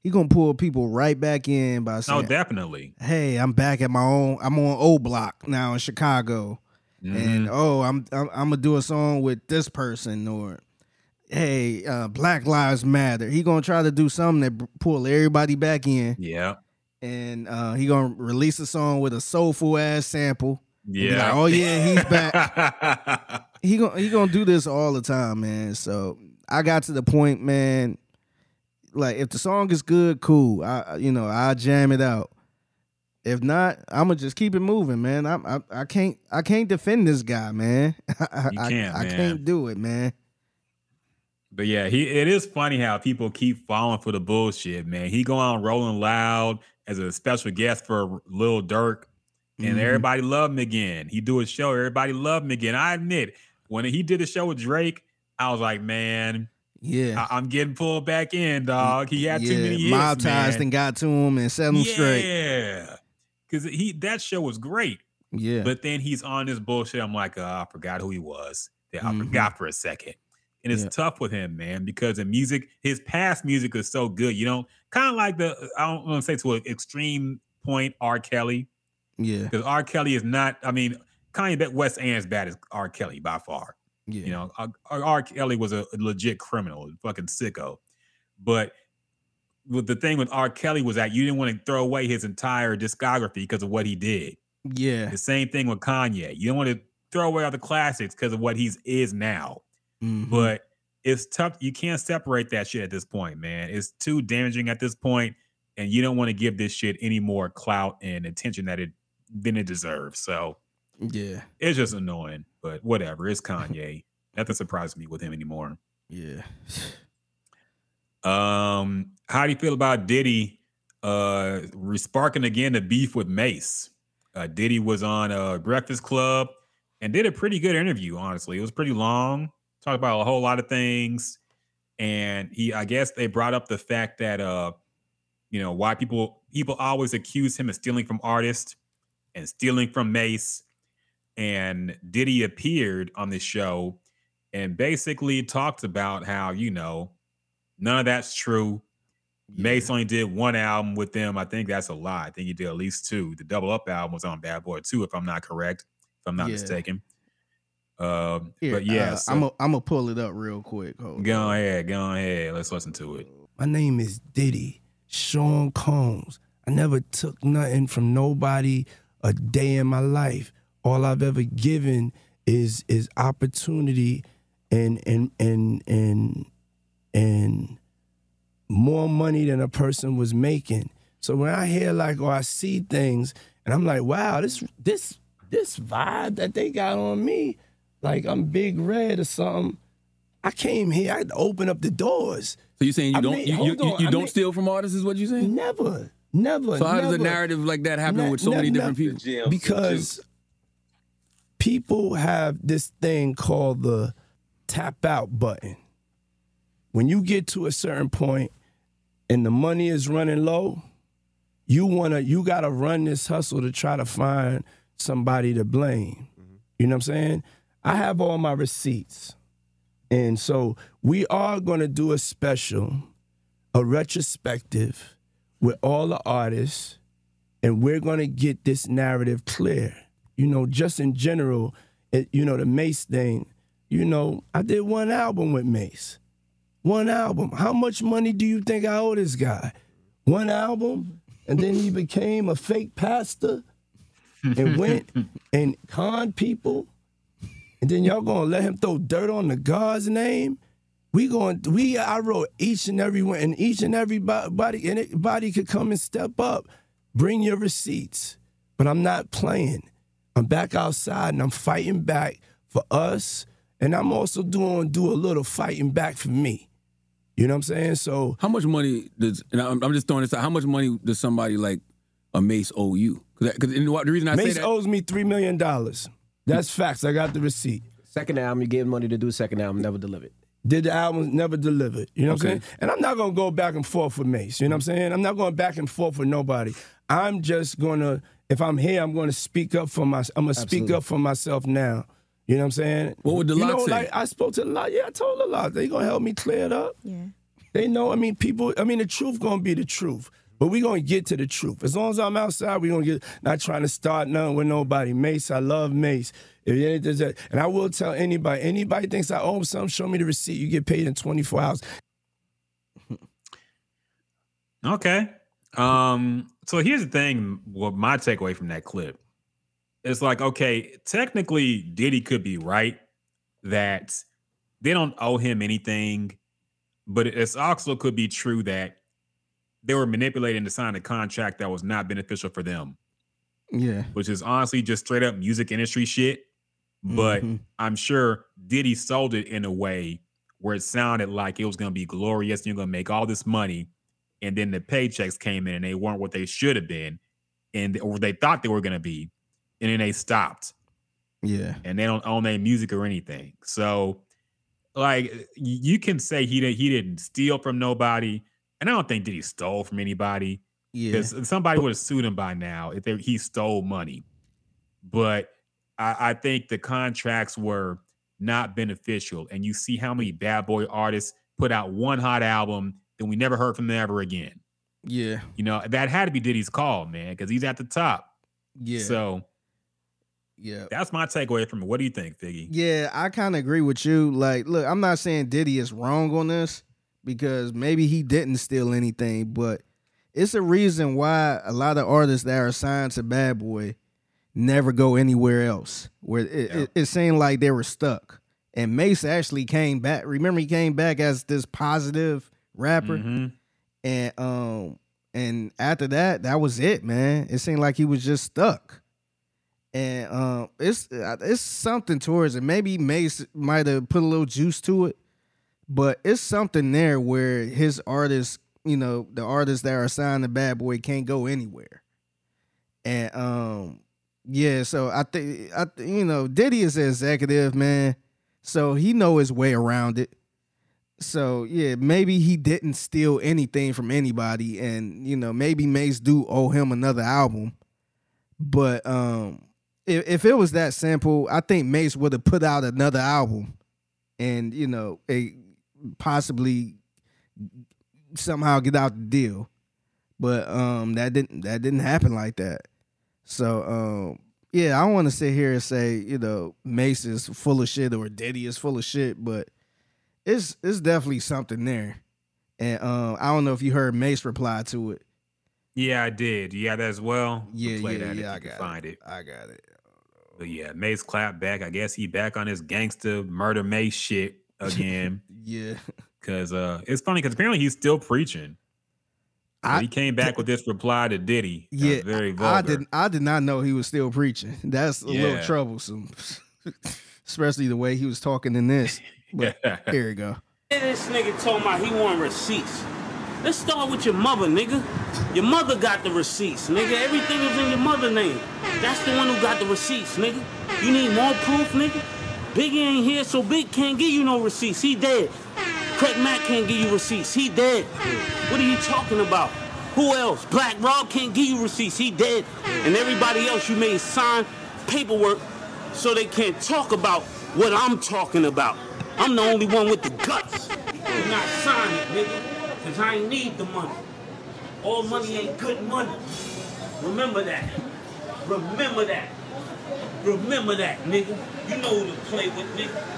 Speaker 1: he gonna pull people right back in by
Speaker 2: no
Speaker 1: saying,
Speaker 2: definitely
Speaker 1: "Hey, I'm back at my own. I'm on O Block now in Chicago, and
Speaker 2: Mhm.
Speaker 1: oh, I'm, I'm I'm gonna do a song with this person or." Hey, uh, Black Lives Matter. He gonna try to do something that pull everybody back in,
Speaker 2: yeah
Speaker 1: and uh, he gonna release a song with a soulful ass sample.
Speaker 2: yeah
Speaker 1: like, "Oh, yeah, he's back."
Speaker 2: back (laughs)
Speaker 1: he gonna he gonna do this all the time, man. So I got to the point, man. Like if the song is good, cool. I I- you know I jam it out. If not, I'm gonna just keep it moving, man. I'm, I I can't I can't defend this guy, man. (laughs) I,
Speaker 2: You
Speaker 1: I-
Speaker 2: can't,
Speaker 1: I,
Speaker 2: man.
Speaker 1: can't do it, man.
Speaker 2: But yeah, he it is funny how people keep falling for the bullshit, man. He go on Rolling Loud as a special guest for Lil Durk, and
Speaker 1: Mhm.
Speaker 2: everybody loved him again. He do a show, everybody loved him again. I admit, when he did a show with Drake, I was like, man,
Speaker 1: Yeah,
Speaker 2: I, am getting pulled back in, dog. He had too many hits,
Speaker 1: Mob ties and got to him and set him straight.
Speaker 2: Yeah, because he that show was great.
Speaker 1: Yeah,
Speaker 2: But then he's on this bullshit. I'm like, uh, I forgot who he was. Yeah, I
Speaker 1: Mhm.
Speaker 2: forgot for a second. And it's
Speaker 1: Yeah.
Speaker 2: tough with him, man, because the music, his past music is so good. You know, kind of like the, I don't want to say to an extreme point, R. Kelly,
Speaker 1: yeah,
Speaker 2: because R. Kelly is not, I mean, Kanye West ain't as bad as R. Kelly by far.
Speaker 1: Yeah.
Speaker 2: You know, R. R. Kelly was a legit criminal, a fucking sicko. But with the thing with R. Kelly was that you didn't want to throw away his entire discography because of what he did.
Speaker 1: yeah.
Speaker 2: The same thing with Kanye. You don't want to throw away all the classics because of what he's is now.
Speaker 1: Mhm.
Speaker 2: But it's tough. You can't separate that shit at this point, man. It's too damaging at this point, and you don't want to give this shit any more clout and attention that it than it deserves. So
Speaker 1: yeah,
Speaker 2: it's just annoying. But whatever. It's (laughs) Kanye. Nothing surprises me with him anymore.
Speaker 1: yeah. (sighs)
Speaker 2: Um, how do you feel about Diddy uh resparking again the beef with Mase? Uh Diddy was on uh Breakfast Club and did a pretty good interview, honestly. It was pretty long, talked about a whole lot of things. And he I guess they brought up the fact that uh, you know, why people people always accuse him of stealing from artists and stealing from Mase. And Diddy appeared on this show and basically talked about how, you know, none of that's true. Mase only did one album with them. I think that's a lie. I think he did at least two. The Double Up album was on Bad Boy 2, if I'm not correct, if I'm not
Speaker 1: Yeah.
Speaker 2: mistaken. Um,
Speaker 1: Here,
Speaker 2: but yeah,
Speaker 1: uh,
Speaker 2: so-
Speaker 1: I'm gonna I'm gonna pull it up real quick. Hold
Speaker 2: go
Speaker 1: on.
Speaker 2: ahead, go ahead. Let's listen to it.
Speaker 5: My name is Diddy Sean Combs. I never took nothing from nobody a day in my life. All I've ever given is is opportunity and and and and and more money than a person was making. So when I hear like or I see things and I'm like, wow, this this this vibe that they got on me, like I'm big red or something. I came here, I had to open up the doors.
Speaker 6: So you saying you
Speaker 5: I
Speaker 6: don't
Speaker 5: mean,
Speaker 6: you, you,
Speaker 5: hold
Speaker 6: you, you don't
Speaker 5: mean-
Speaker 6: steal from artists is what you saying?
Speaker 5: Never, never.
Speaker 6: So how does a narrative like that happen
Speaker 5: Ne-
Speaker 6: with so
Speaker 5: ne-
Speaker 6: many
Speaker 5: ne-
Speaker 6: different people?
Speaker 5: Because people have this thing called the tap out button. When you get to a certain point and the money is running low, you wanna you gotta run this hustle to try to find somebody to blame. Mm-hmm. You know what I'm saying? I have all my receipts. And so we are gonna do a special, a retrospective with all the artists, and we're gonna get this narrative clear. You know, just in general, it, you know, the Mase thing, you know, I did one album with Mase. One album. How much money do you think I owe this guy? One album? And then he became a fake pastor? and (laughs) went and conned people, and then y'all gonna let him throw dirt on the God's name? We going we I wrote each and every one, and each and everybody anybody could come and step up. Bring your receipts. But I'm not playing. I'm back outside and I'm fighting back for us. And I'm also doing do a little fighting back for me. You know what I'm saying? So
Speaker 6: How much money does? And I'm, I'm just throwing this out. How much money does somebody like a Mase owe you? Because the reason I say
Speaker 5: Mase
Speaker 6: that,
Speaker 5: owes me three million dollars. That's facts. I got the receipt.
Speaker 7: Second album, you gave money to do a second album, never delivered.
Speaker 5: Did the album never delivered. You know what I'm saying? And I'm not gonna go back and forth with Mase. You know what I'm saying? I'm not going back and forth with nobody. I'm just gonna if I'm here, I'm gonna speak up for my I'm gonna speak up for myself now. You know what I'm saying?
Speaker 6: What would the
Speaker 5: you
Speaker 6: lot
Speaker 5: know,
Speaker 6: say?
Speaker 5: like I spoke to the LOX. Yeah, I told a lot. They gonna help me clear it up.
Speaker 8: Yeah.
Speaker 5: They know. I mean, people. I mean, the truth gonna be the truth. But we gonna get to the truth. As long as I'm outside, we gonna get. Not trying to start nothing with nobody. Mase, I love Mase. If it ain't just that- and I will tell anybody. Anybody thinks I owe them something, show me the receipt. You get paid in 24 hours. (laughs)
Speaker 2: Okay. Um, so here's the thing, what my takeaway from that clip. is like, okay, technically Diddy could be right that they don't owe him anything, but it's also could be true that they were manipulating to sign a contract that was not beneficial for them,
Speaker 1: Yeah.
Speaker 2: which is honestly just straight up music industry shit. But
Speaker 1: Mhm.
Speaker 2: I'm sure Diddy sold it in a way where it sounded like it was going to be glorious and you're going to make all this money. And then the paychecks came in and they weren't what they should have been, and or they thought they were going to be, and then they stopped
Speaker 1: yeah.
Speaker 2: and they don't own their music or anything. So, like, you can say he didn't he didn't steal from nobody, and I don't think did he stole from anybody
Speaker 1: Yeah.
Speaker 2: because somebody would have sued him by now if they, he stole money. But I, I think the contracts were not beneficial, and you see how many bad boy artists put out one hot album, then we never heard from them ever again.
Speaker 1: Yeah.
Speaker 2: You know that had to be Diddy's call, man, because he's at the top.
Speaker 1: Yeah.
Speaker 2: So
Speaker 1: yeah.
Speaker 2: that's my takeaway from it. What do you think, Figgy?
Speaker 1: Yeah, I kind of agree with you. Like, look, I'm not saying Diddy is wrong on this because maybe he didn't steal anything, but it's a reason why a lot of artists that are signed to Bad Boy never go anywhere else. Where it,
Speaker 2: Yeah.
Speaker 1: it, it seemed like they were stuck. And Mase actually came back. Remember, he came back as this positive rapper,
Speaker 2: Mhm.
Speaker 1: and um, and after that, that was it, man. It seemed like he was just stuck and um, it's uh, it's something towards it. Maybe Mase might have put a little juice to it, but it's something there where his artists, you know, the artists that are signed to Bad Boy can't go anywhere. And um, yeah, so I think I th- you know Diddy is an executive man, so he know his way around it. So yeah, maybe he didn't steal anything from anybody, and you know maybe Mase do owe him another album. But um, if, if it was that simple, I think Mase would have put out another album, and you know, a possibly somehow get out the deal. But um, that didn't that didn't happen like that. So um, yeah, I want to sit here and say you know Mase is full of shit or Diddy is full of shit, but it's it's definitely something there. And um, I don't know if you heard Mase reply to it.
Speaker 2: Yeah, I did. Yeah, that as well.
Speaker 1: Yeah, yeah,
Speaker 2: that
Speaker 1: yeah. I
Speaker 2: you can
Speaker 1: got
Speaker 2: find it.
Speaker 1: it. I got it.
Speaker 2: But yeah, Mase clapped back. I guess he back on his gangster murder Mase shit again. (laughs)
Speaker 1: Yeah.
Speaker 2: Cause uh it's funny because apparently he's still preaching.
Speaker 1: I-
Speaker 2: he came back with this reply to Diddy.
Speaker 1: Yeah,
Speaker 2: very
Speaker 1: I
Speaker 2: vulgar.
Speaker 1: did. I did not know he was still preaching. That's a little troublesome, (laughs) especially the way he was talking in this. (laughs) But (laughs) here we go.
Speaker 9: This nigga told me he want receipts. Let's start with your mother, nigga. Your mother got the receipts, nigga. Everything is in your mother name. That's the one who got the receipts, nigga. You need more proof, nigga? Biggie ain't here, so Big can't give you no receipts. He dead. Craig Mack can't give you receipts. He dead. What are you talking about? Who else? Black Rob can't give you receipts. He dead. And everybody else you made sign paperwork so they can't talk about what I'm talking about. I'm the only one with the guts. Do not sign it, nigga, because I ain't need the money. All money ain't good money. Remember that. Remember that. Remember that, nigga. You know who to play with, nigga.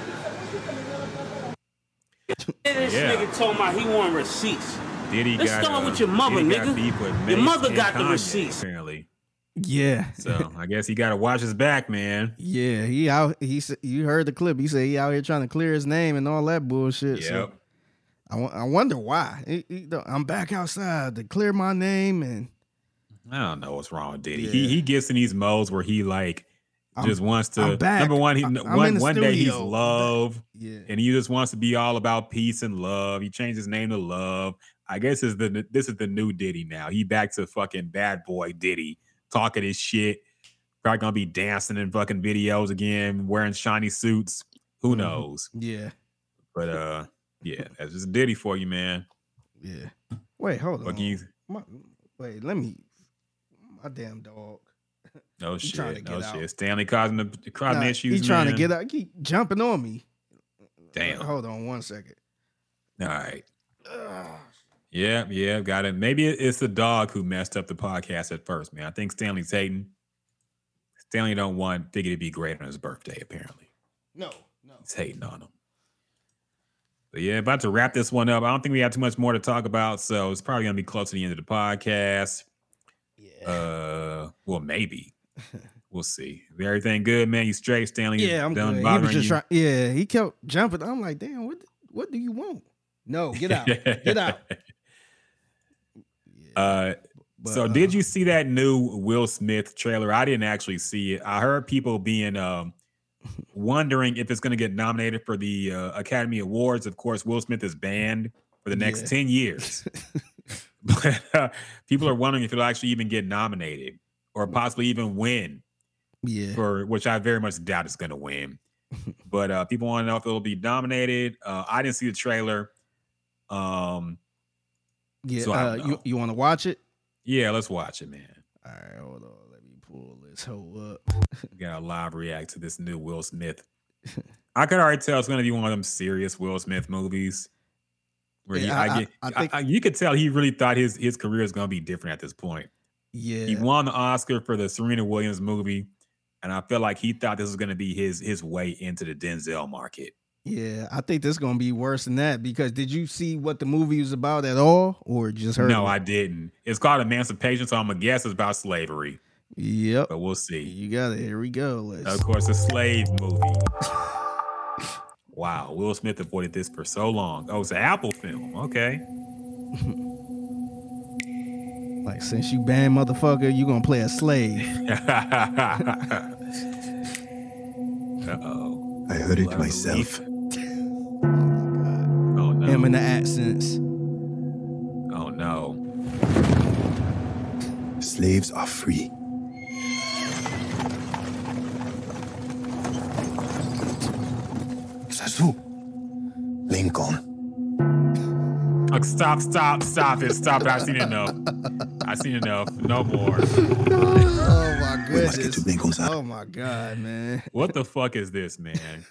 Speaker 9: This
Speaker 2: Yeah.
Speaker 9: nigga told me he want receipts.
Speaker 2: Diddy
Speaker 9: Let's
Speaker 2: got,
Speaker 9: start
Speaker 2: uh,
Speaker 9: with your mother, nigga. Your mother
Speaker 2: and
Speaker 9: got the
Speaker 2: Kanye,
Speaker 9: receipts.
Speaker 2: Apparently.
Speaker 1: Yeah.
Speaker 2: So I guess he got to watch his back, man.
Speaker 1: Yeah, he out. He said you heard the clip. He said he out here trying to clear his name and all that bullshit. So
Speaker 2: Yep.
Speaker 1: I, I wonder why. He- he I'm back outside to clear my name and
Speaker 2: I don't know what's wrong with Diddy.
Speaker 1: Yeah.
Speaker 2: He he gets in these modes where he like
Speaker 1: I'm-
Speaker 2: just wants to.
Speaker 1: I'm.
Speaker 2: Number one, he
Speaker 1: I'm
Speaker 2: one one day he's.
Speaker 1: I'm
Speaker 2: love,
Speaker 1: yeah.
Speaker 2: and he just wants to be all about peace and love. He changed his name to Love. I guess is the this is the new Diddy now. He back to fucking bad boy Diddy, talking his shit. Probably gonna be dancing in fucking videos again, wearing shiny suits. Who
Speaker 1: Mhm.
Speaker 2: knows?
Speaker 1: Yeah.
Speaker 2: But uh, yeah, that's just Diddy for you, man.
Speaker 1: Yeah. Wait, hold on.
Speaker 2: Fucking
Speaker 1: My, wait, let me. My damn dog.
Speaker 2: no
Speaker 1: He
Speaker 2: shit, no shit. Stanley causing the causing
Speaker 1: Nah,
Speaker 2: issues.
Speaker 1: He's trying
Speaker 2: man.
Speaker 1: to get out. Keep jumping on me.
Speaker 2: Damn.
Speaker 1: Hold on one second.
Speaker 2: All right. Yeah, yeah, got it. Maybe it's the dog who messed up the podcast at first, man. I think Stanley hating. Stanley don't want Figgy to be great on his birthday, apparently.
Speaker 1: No, no.
Speaker 2: He's hating on him. But yeah, about to wrap this one up. I don't think we have too much more to talk about, so it's probably gonna be close to the end of the podcast.
Speaker 1: Yeah.
Speaker 2: Uh, well, maybe. (laughs) We'll see. Is everything good, man? You straight, Stanley?
Speaker 1: yeah, I'm
Speaker 2: done
Speaker 1: good. He was
Speaker 2: bothering
Speaker 1: just
Speaker 2: you?
Speaker 1: trying. Yeah, he kept jumping. I'm like, damn, what? What do you want? No, get out. get out. (laughs)
Speaker 2: Uh,
Speaker 1: but,
Speaker 2: so
Speaker 1: uh,
Speaker 2: did you see that new Will Smith trailer? I didn't actually see it. I heard people being um wondering if it's going to get nominated for the uh, Academy Awards. Of course, Will Smith is banned for the next
Speaker 1: Yeah.
Speaker 2: 10 years. (laughs) but uh, people are wondering if it'll actually even get nominated or possibly even win
Speaker 1: Yeah.
Speaker 2: for which I very much doubt it's going to win. (laughs) but uh, people want to know if it'll be nominated. Uh, I didn't see the trailer. Um,
Speaker 1: Yeah.
Speaker 2: So
Speaker 1: uh, you you want to watch it?
Speaker 2: yeah, let's watch it, man.
Speaker 1: All right, hold on. Let me pull this whole up. (laughs)
Speaker 2: We got a live react to this new Will Smith. I could already tell it's going to be one of them serious Will Smith movies. Where he,
Speaker 1: Yeah,
Speaker 2: I,
Speaker 1: I-
Speaker 2: get,
Speaker 1: I
Speaker 2: I-
Speaker 1: think-
Speaker 2: I- you could tell he really thought his his career is going to be different at this point.
Speaker 1: Yeah.
Speaker 2: He won the Oscar for the Serena Williams movie, and I feel like he thought this was going to be his his way into the Denzel market.
Speaker 1: Yeah, I think this is gonna be worse than that because did you see what the movie was about at all, or just heard?
Speaker 2: No,
Speaker 1: it?
Speaker 2: I didn't. It's called Emancipation, so I'm gonna guess it's about slavery,
Speaker 1: Yep.
Speaker 2: but we'll see.
Speaker 1: You got it. Here we go. Let's.
Speaker 2: Of course, a slave movie. (laughs) Wow, Will Smith avoided this for so long. Oh, it's an Apple film. Okay. (laughs)
Speaker 1: Like since you banned motherfucker, you gonna play a slave. (laughs)
Speaker 2: uh oh.
Speaker 8: I heard it
Speaker 2: Love
Speaker 8: myself.
Speaker 1: Him in the accents.
Speaker 2: Oh no.
Speaker 8: Slaves are free. Sasu. Lincoln.
Speaker 2: Oh, stop, stop, stop it. Stop it. I've seen enough. I've seen enough. No more.
Speaker 1: Oh my
Speaker 8: We must get
Speaker 1: goodness.
Speaker 8: to Lincoln's house.
Speaker 1: Oh my god, man.
Speaker 2: What the fuck is this, man?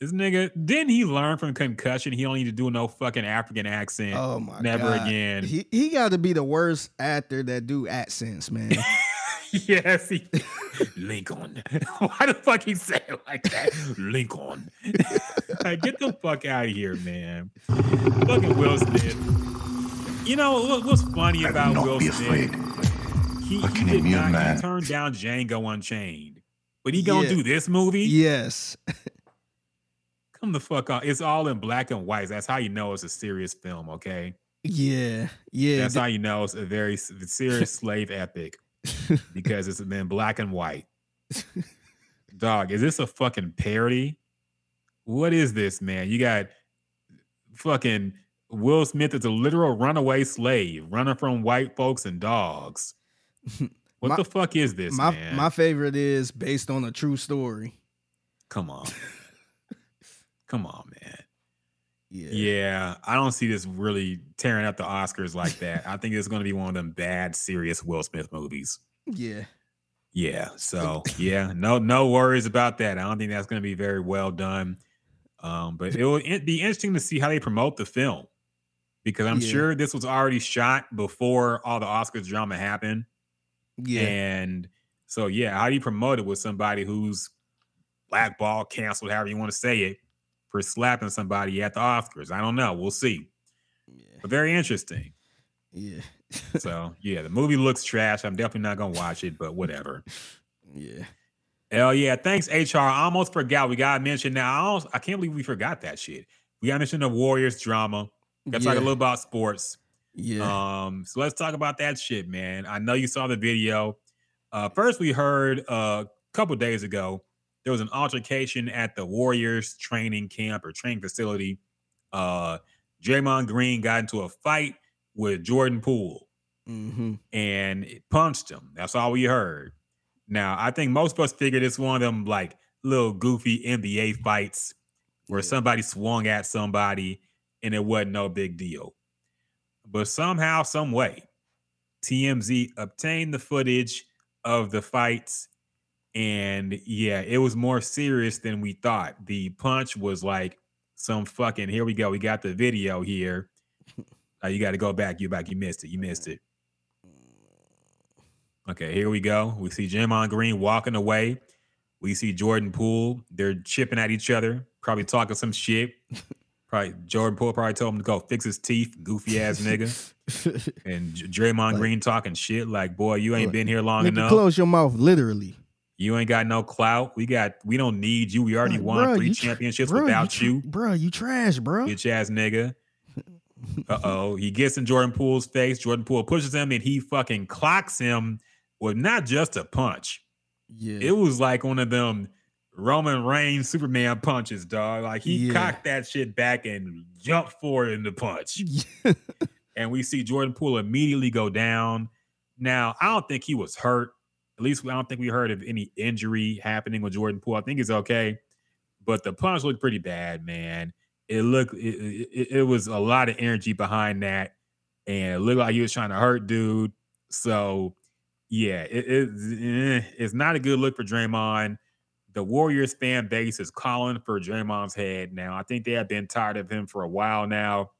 Speaker 2: This nigga, didn't he learn from concussion? He don't need to do no fucking African accent.
Speaker 1: Oh my
Speaker 2: Never
Speaker 1: god.
Speaker 2: again.
Speaker 1: He he got to be the worst actor that do accents, man. (laughs)
Speaker 2: yes, he, (laughs) Lincoln. (laughs) Why the fuck he say it like that? Lincoln. like, get the fuck out of here, man. Fucking Will Smith. You know what, what's funny
Speaker 8: I
Speaker 2: about
Speaker 8: will not
Speaker 2: Will
Speaker 8: be
Speaker 2: Smith?
Speaker 8: afraid.
Speaker 2: He, he did not.
Speaker 8: man.
Speaker 2: He turned down Django Unchained, but he gonna
Speaker 1: Yeah.
Speaker 2: do this movie.
Speaker 1: yes.
Speaker 2: The fuck out. It's all in black and white. That's how you know it's a serious film. Okay.
Speaker 1: Yeah. Yeah.
Speaker 2: That's how you know it's a very serious (laughs) slave epic (laughs) because it's been black and white. (laughs) Dog, is this a fucking parody? What is this, man? You got fucking Will Smith is a literal runaway slave running from white folks and dogs. What
Speaker 1: My-
Speaker 2: the fuck is this,
Speaker 1: my
Speaker 2: man?
Speaker 1: my favorite is based on a true story.
Speaker 2: Come on. Come on, man.
Speaker 1: Yeah.
Speaker 2: Yeah, I don't see this really tearing up the Oscars like that. I think it's going to be one of them bad, serious Will Smith movies.
Speaker 1: Yeah.
Speaker 2: Yeah. So (laughs) yeah, no, no worries about that. I don't think that's going to be very well done. Um, but it will be interesting to see how they promote the film because I'm
Speaker 1: Yeah.
Speaker 2: sure this was already shot before all the Oscars drama happened.
Speaker 1: Yeah.
Speaker 2: And so yeah, how do you promote it with somebody who's blackballed, canceled, however you want to say it, for slapping somebody at the Oscars? I don't know. We'll see.
Speaker 1: Yeah.
Speaker 2: But very interesting.
Speaker 1: Yeah.
Speaker 2: so (laughs) yeah, the movie looks trash. I'm definitely not gonna watch it, but whatever.
Speaker 1: Yeah.
Speaker 2: Hell yeah. Thanks, HR. I almost forgot. We gotta mention now. I, almost, I can't believe we forgot that shit. We gotta mention the Warriors drama. Gotta talk a little about sports.
Speaker 1: Yeah.
Speaker 2: Um, so let's talk about that shit, man. I know you saw the video. Uh, first, we heard uh, a couple days ago there was an altercation at the Warriors training camp or training facility. Uh, Draymond Green got into a fight with Jordan Poole
Speaker 1: hmm
Speaker 2: and it punched him. That's all we heard. Now, I think most of us figured it's one of them like little goofy NBA fights where somebody swung at somebody and it wasn't no big deal. But somehow, some way, TMZ obtained the footage of the fights. And yeah, it was more serious than we thought. The punch was like some fucking here we go. We got the video here. (laughs) Uh, you got to go back. You back. You missed it. You missed it. Okay, here we go. We see Draymond Green walking away. We see Jordan Poole. They're chipping at each other, probably talking some shit. (laughs) Probably Jordan Poole probably told him to go fix his teeth, goofy ass nigga. (laughs) And Draymond Green talking shit like, "Boy, you ain't been here long enough.
Speaker 1: close your mouth, literally.
Speaker 2: You ain't got no clout. We got. We don't need you. We already
Speaker 1: Like,
Speaker 2: won
Speaker 1: bruh,
Speaker 2: three championships without you,
Speaker 1: bro. you trash, bro.
Speaker 2: bitch ass nigga." (laughs) Uh oh. He gets in Jordan Poole's face. Jordan Poole pushes him, and he fucking clocks him with not just a punch.
Speaker 1: Yeah.
Speaker 2: It was like one of them Roman Reigns Superman punches, dog. Like he
Speaker 1: Yeah.
Speaker 2: cocked that shit back and jumped forward in the punch. (laughs) and we see Jordan Poole immediately go down. Now, I don't think he was hurt. At least I don't think we heard of any injury happening with Jordan Poole. I think he's okay. But the punch looked pretty bad, man. It looked it, it, it was a lot of energy behind that. And it looked like he was trying to hurt dude. So yeah, it, it, eh, it's not a good look for Draymond. The Warriors fan base is calling for Draymond's head now. I think they have been tired of him for a while now.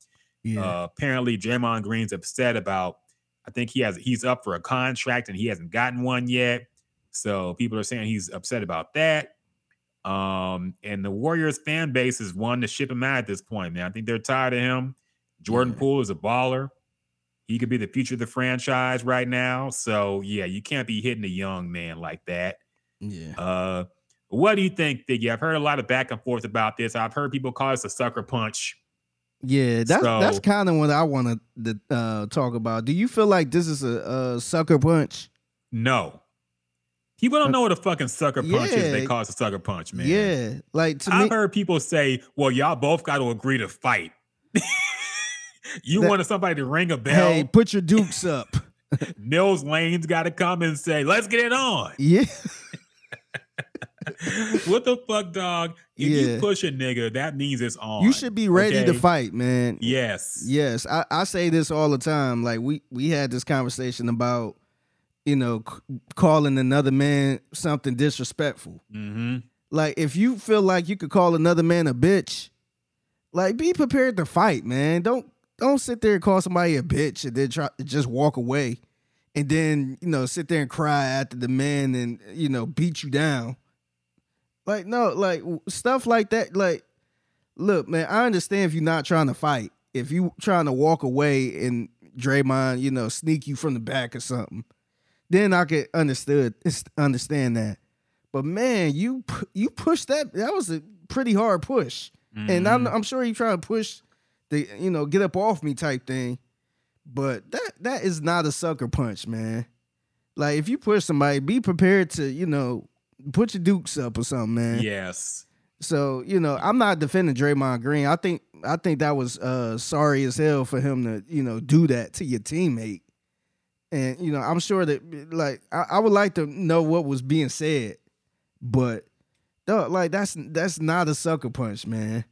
Speaker 1: yeah.
Speaker 2: Uh, apparently, Draymond Green's upset about. I think he has he's up for a contract and he hasn't gotten one yet. So people are saying he's upset about that. Um, and the Warriors fan base is one to ship him out at this point, man. I think they're tired of him. Jordan
Speaker 1: Yeah.
Speaker 2: Poole is a baller. He could be the future of the franchise right now. So yeah, you can't be hitting a young man like that.
Speaker 1: yeah.
Speaker 2: Uh, what do you think, Figgy? I've heard a lot of back and forth about this. I've heard people call this a sucker punch.
Speaker 1: Yeah, that's that's kind of what I want to uh, talk about. Do you feel like this is a, a sucker punch?
Speaker 2: No. People don't know what a fucking sucker punch is. They
Speaker 1: yeah.
Speaker 2: call it a sucker punch, man.
Speaker 1: Yeah, like to
Speaker 2: I've
Speaker 1: me,
Speaker 2: heard people say, well, y'all both got to agree to fight. (laughs) you
Speaker 1: That-
Speaker 2: wanted somebody to ring a bell.
Speaker 1: hey, put your dukes (laughs) up.
Speaker 2: Mills Lane's got to come and say, let's get it on.
Speaker 1: yeah, (laughs) (laughs)
Speaker 2: what the fuck, dog? If
Speaker 1: Yeah.
Speaker 2: you push a nigga, that means it's on.
Speaker 1: you should be ready to fight, man.
Speaker 2: Yes.
Speaker 1: Yes, I, I say this all the time. Like we we had this conversation about, you know, c- calling another man something disrespectful.
Speaker 2: Mm-hmm.
Speaker 1: Like if you feel like you could call another man a bitch, like be prepared to fight, man. Don't don't sit there and call somebody a bitch and then try to just walk away, and then you know sit there and cry after the man and you know beat you down. Like no, like stuff like that. Like, look, man, I understand if you're not trying to fight. If you trying to walk away and Draymond, you know, sneak you from the back or something, then I could understood understand that. But man, you you pushed that. That was a pretty hard push, and I'm mm-hmm. I'm sure you trying to push the you know get up off me type thing. But that that is not a sucker punch, man. Like if you push somebody, be prepared to you know put your dukes up or something, man.
Speaker 2: Yes.
Speaker 1: So you know, I'm not defending Draymond Green. I think I think that was uh sorry as hell for him to you know do that to your teammate. And you know, I'm sure that like I, I would like to know what was being said, but dog, like that's that's not a sucker punch, man.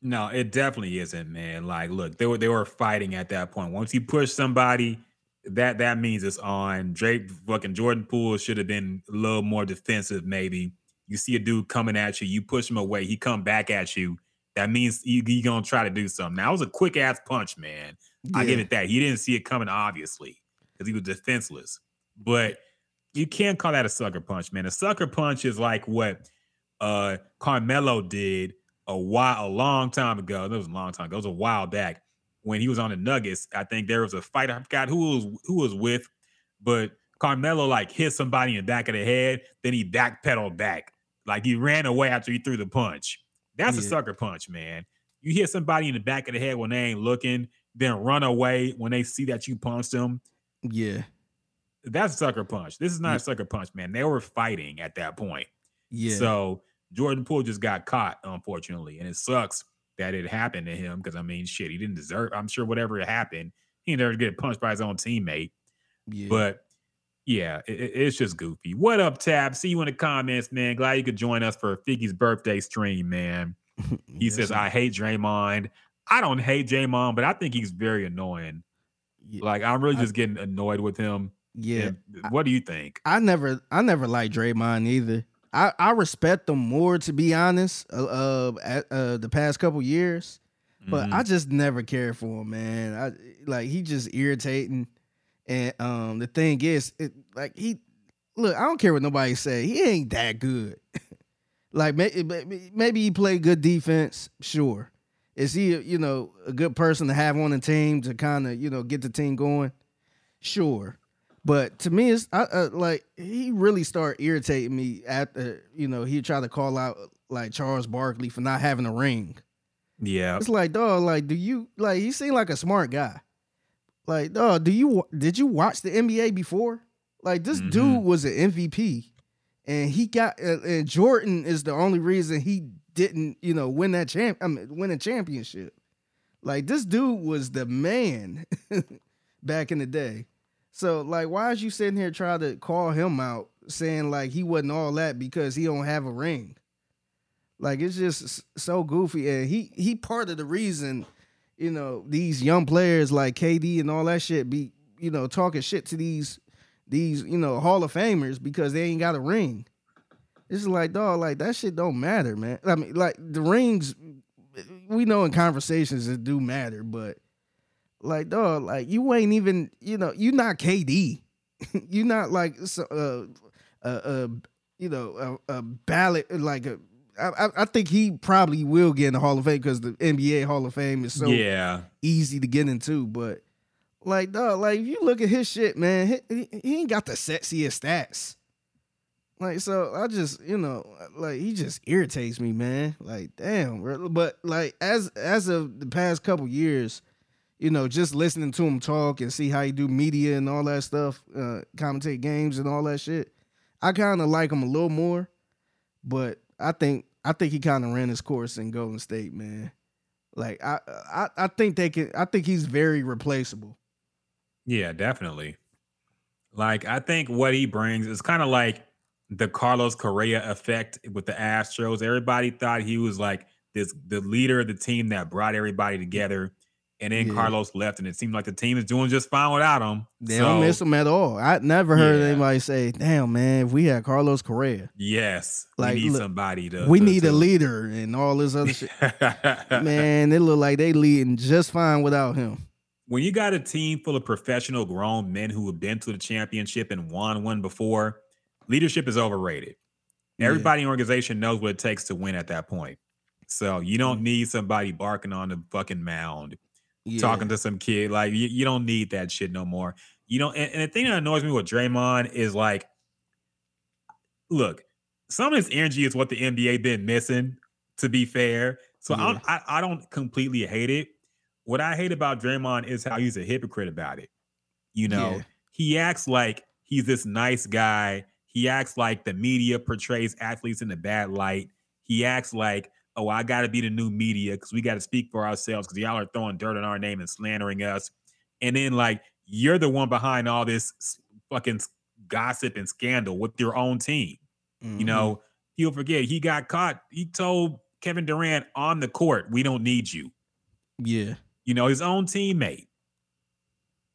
Speaker 2: No, it definitely isn't, man. Like, look, they were they were fighting at that point. Once you push somebody, that that means it's on. Drake fucking Jordan Poole should have been a little more defensive, maybe. You see a dude coming at you, you push him away, he come back at you. That means you you gonna try to do something. Now it was a quick ass punch, man. I give it that. He didn't see it coming, obviously, because he was defenseless. But you can't call that a sucker punch, man. A sucker punch is like what uh Carmelo did a while, a long time ago. That was a long time ago. It was a while back when he was on the Nuggets. I think there was a fight. I forgot who was who was with, but Carmelo like hit somebody in the back of the head. Then he backpedaled back, like he ran away after he threw the punch. That's a sucker punch, man. You hit somebody in the back of the head when they ain't looking, then run away when they see that you punched them.
Speaker 1: Yeah.
Speaker 2: That's a sucker punch. This is not
Speaker 1: Yeah.
Speaker 2: a sucker punch, man. They were fighting at that point.
Speaker 1: Yeah.
Speaker 2: So Jordan Poole just got caught, unfortunately, and it sucks that it happened to him because I mean, shit, he didn't deserve. I'm sure whatever happened, he to get punched by his own teammate.
Speaker 1: yeah.
Speaker 2: But yeah, it- it- it's just goofy. What up, Tab? See you in the comments, man. Glad you could join us for Figgy's birthday stream, man. (laughs) He
Speaker 1: Yes,
Speaker 2: says,
Speaker 1: sir.
Speaker 2: I hate Draymond. I don't hate Draymond, but I think he's very annoying.
Speaker 1: Yeah.
Speaker 2: Like, I'm really
Speaker 1: I-
Speaker 2: just getting annoyed with him.
Speaker 1: yeah.
Speaker 2: And what do you think?
Speaker 1: I never I never liked Draymond either. I, I respect him more to be honest. Uh, uh, at, uh the past couple years, but
Speaker 2: Mhm.
Speaker 1: I just never cared for him, man. I like he just irritating, and um the thing is, it like he look. I don't care what nobody say. He ain't that good. (laughs) like maybe maybe he played good defense, sure. Is he you know a good person to have on the team to kind of you know get the team going? Sure. But to me, it's I, uh, like he really started irritating me after you know he tried to call out like Charles Barkley for not having a ring.
Speaker 2: Yeah.
Speaker 1: It's like dog, like do you like he seemed like a smart guy. Like dog, do you did you watch the NBA before? Like this
Speaker 2: Mhm.
Speaker 1: dude was an MVP, and he got uh, and Jordan is the only reason he didn't you know win that champ. I mean win a championship. Like this dude was the man (laughs) back in the day. So like, why is you sitting here trying to call him out, saying like he wasn't all that because he don't have a ring? Like it's just so goofy, and he he part of the reason, you know, these young players like KD and all that shit be you know talking shit to these these you know Hall of Famers because they ain't got a ring. It's like dog, like that shit don't matter, man. I mean, like the rings, we know in conversations it do matter, but like dog, like you ain't even, you know, you not KD. (laughs) you not like so- uh, uh, uh, you know, a, a ballot like a. I, I- I think he probably will get in the Hall of Fame because the NBA Hall of Fame is so
Speaker 2: yeah.
Speaker 1: easy to get into. But like, dog, like if you look at his shit, man, he, he, he ain't got the sexiest stats. Like, so I just, you know, like he just irritates me, man. Like, damn, bro. but like as as of the past couple years, you know, just listening to him talk and see how he do media and all that stuff, uh, commentate games and all that shit, I kind of like him a little more. But I think I think he kind of ran his course in Golden State, man. Like I, I I think they can. I think he's very replaceable.
Speaker 2: Yeah, definitely. Like I think what he brings is kind of like the Carlos Correa effect with the Astros. Everybody thought he was like this the leader of the team that brought everybody together. And then
Speaker 1: Yeah.
Speaker 2: Carlos left, and it seemed like the team is doing just fine without him.
Speaker 1: They don't miss him at all. I never heard
Speaker 2: Yeah.
Speaker 1: anybody say, "Damn, man, if we had Carlos Correa,
Speaker 2: Yes,
Speaker 1: Like,
Speaker 2: we need
Speaker 1: look,
Speaker 2: somebody to.
Speaker 1: we
Speaker 2: to-
Speaker 1: need a leader and all this other shit." (laughs) Man, it look like they leading just fine without him.
Speaker 2: when you got a team full of professional grown men who have been to the championship and won one before, leadership is overrated.
Speaker 1: Yeah.
Speaker 2: Everybody in the organization knows what it takes to win at that point. So you don't
Speaker 1: Mm.
Speaker 2: need somebody barking on the fucking mound,
Speaker 1: Yeah.
Speaker 2: talking to some kid. Like you, you don't need that shit no more. You don't. And, and the thing that annoys me with Draymond is like, look, some of his energy is what the NBA been missing. To be fair, so I, don't, I I don't completely hate it. What I hate about Draymond is how he's a hypocrite about it. You know,
Speaker 1: Yeah.
Speaker 2: he acts like he's this nice guy. He acts like the media portrays athletes in a bad light. He acts like, oh, I got to be the new media because we got to speak for ourselves because y'all are throwing dirt on our name and slandering us. And then, like, you're the one behind all this fucking gossip and scandal with your own team.
Speaker 1: Mhm.
Speaker 2: You know, he'll forget he got caught. He told Kevin Durant on the court, we don't need you
Speaker 1: yeah,
Speaker 2: you know, his own teammate.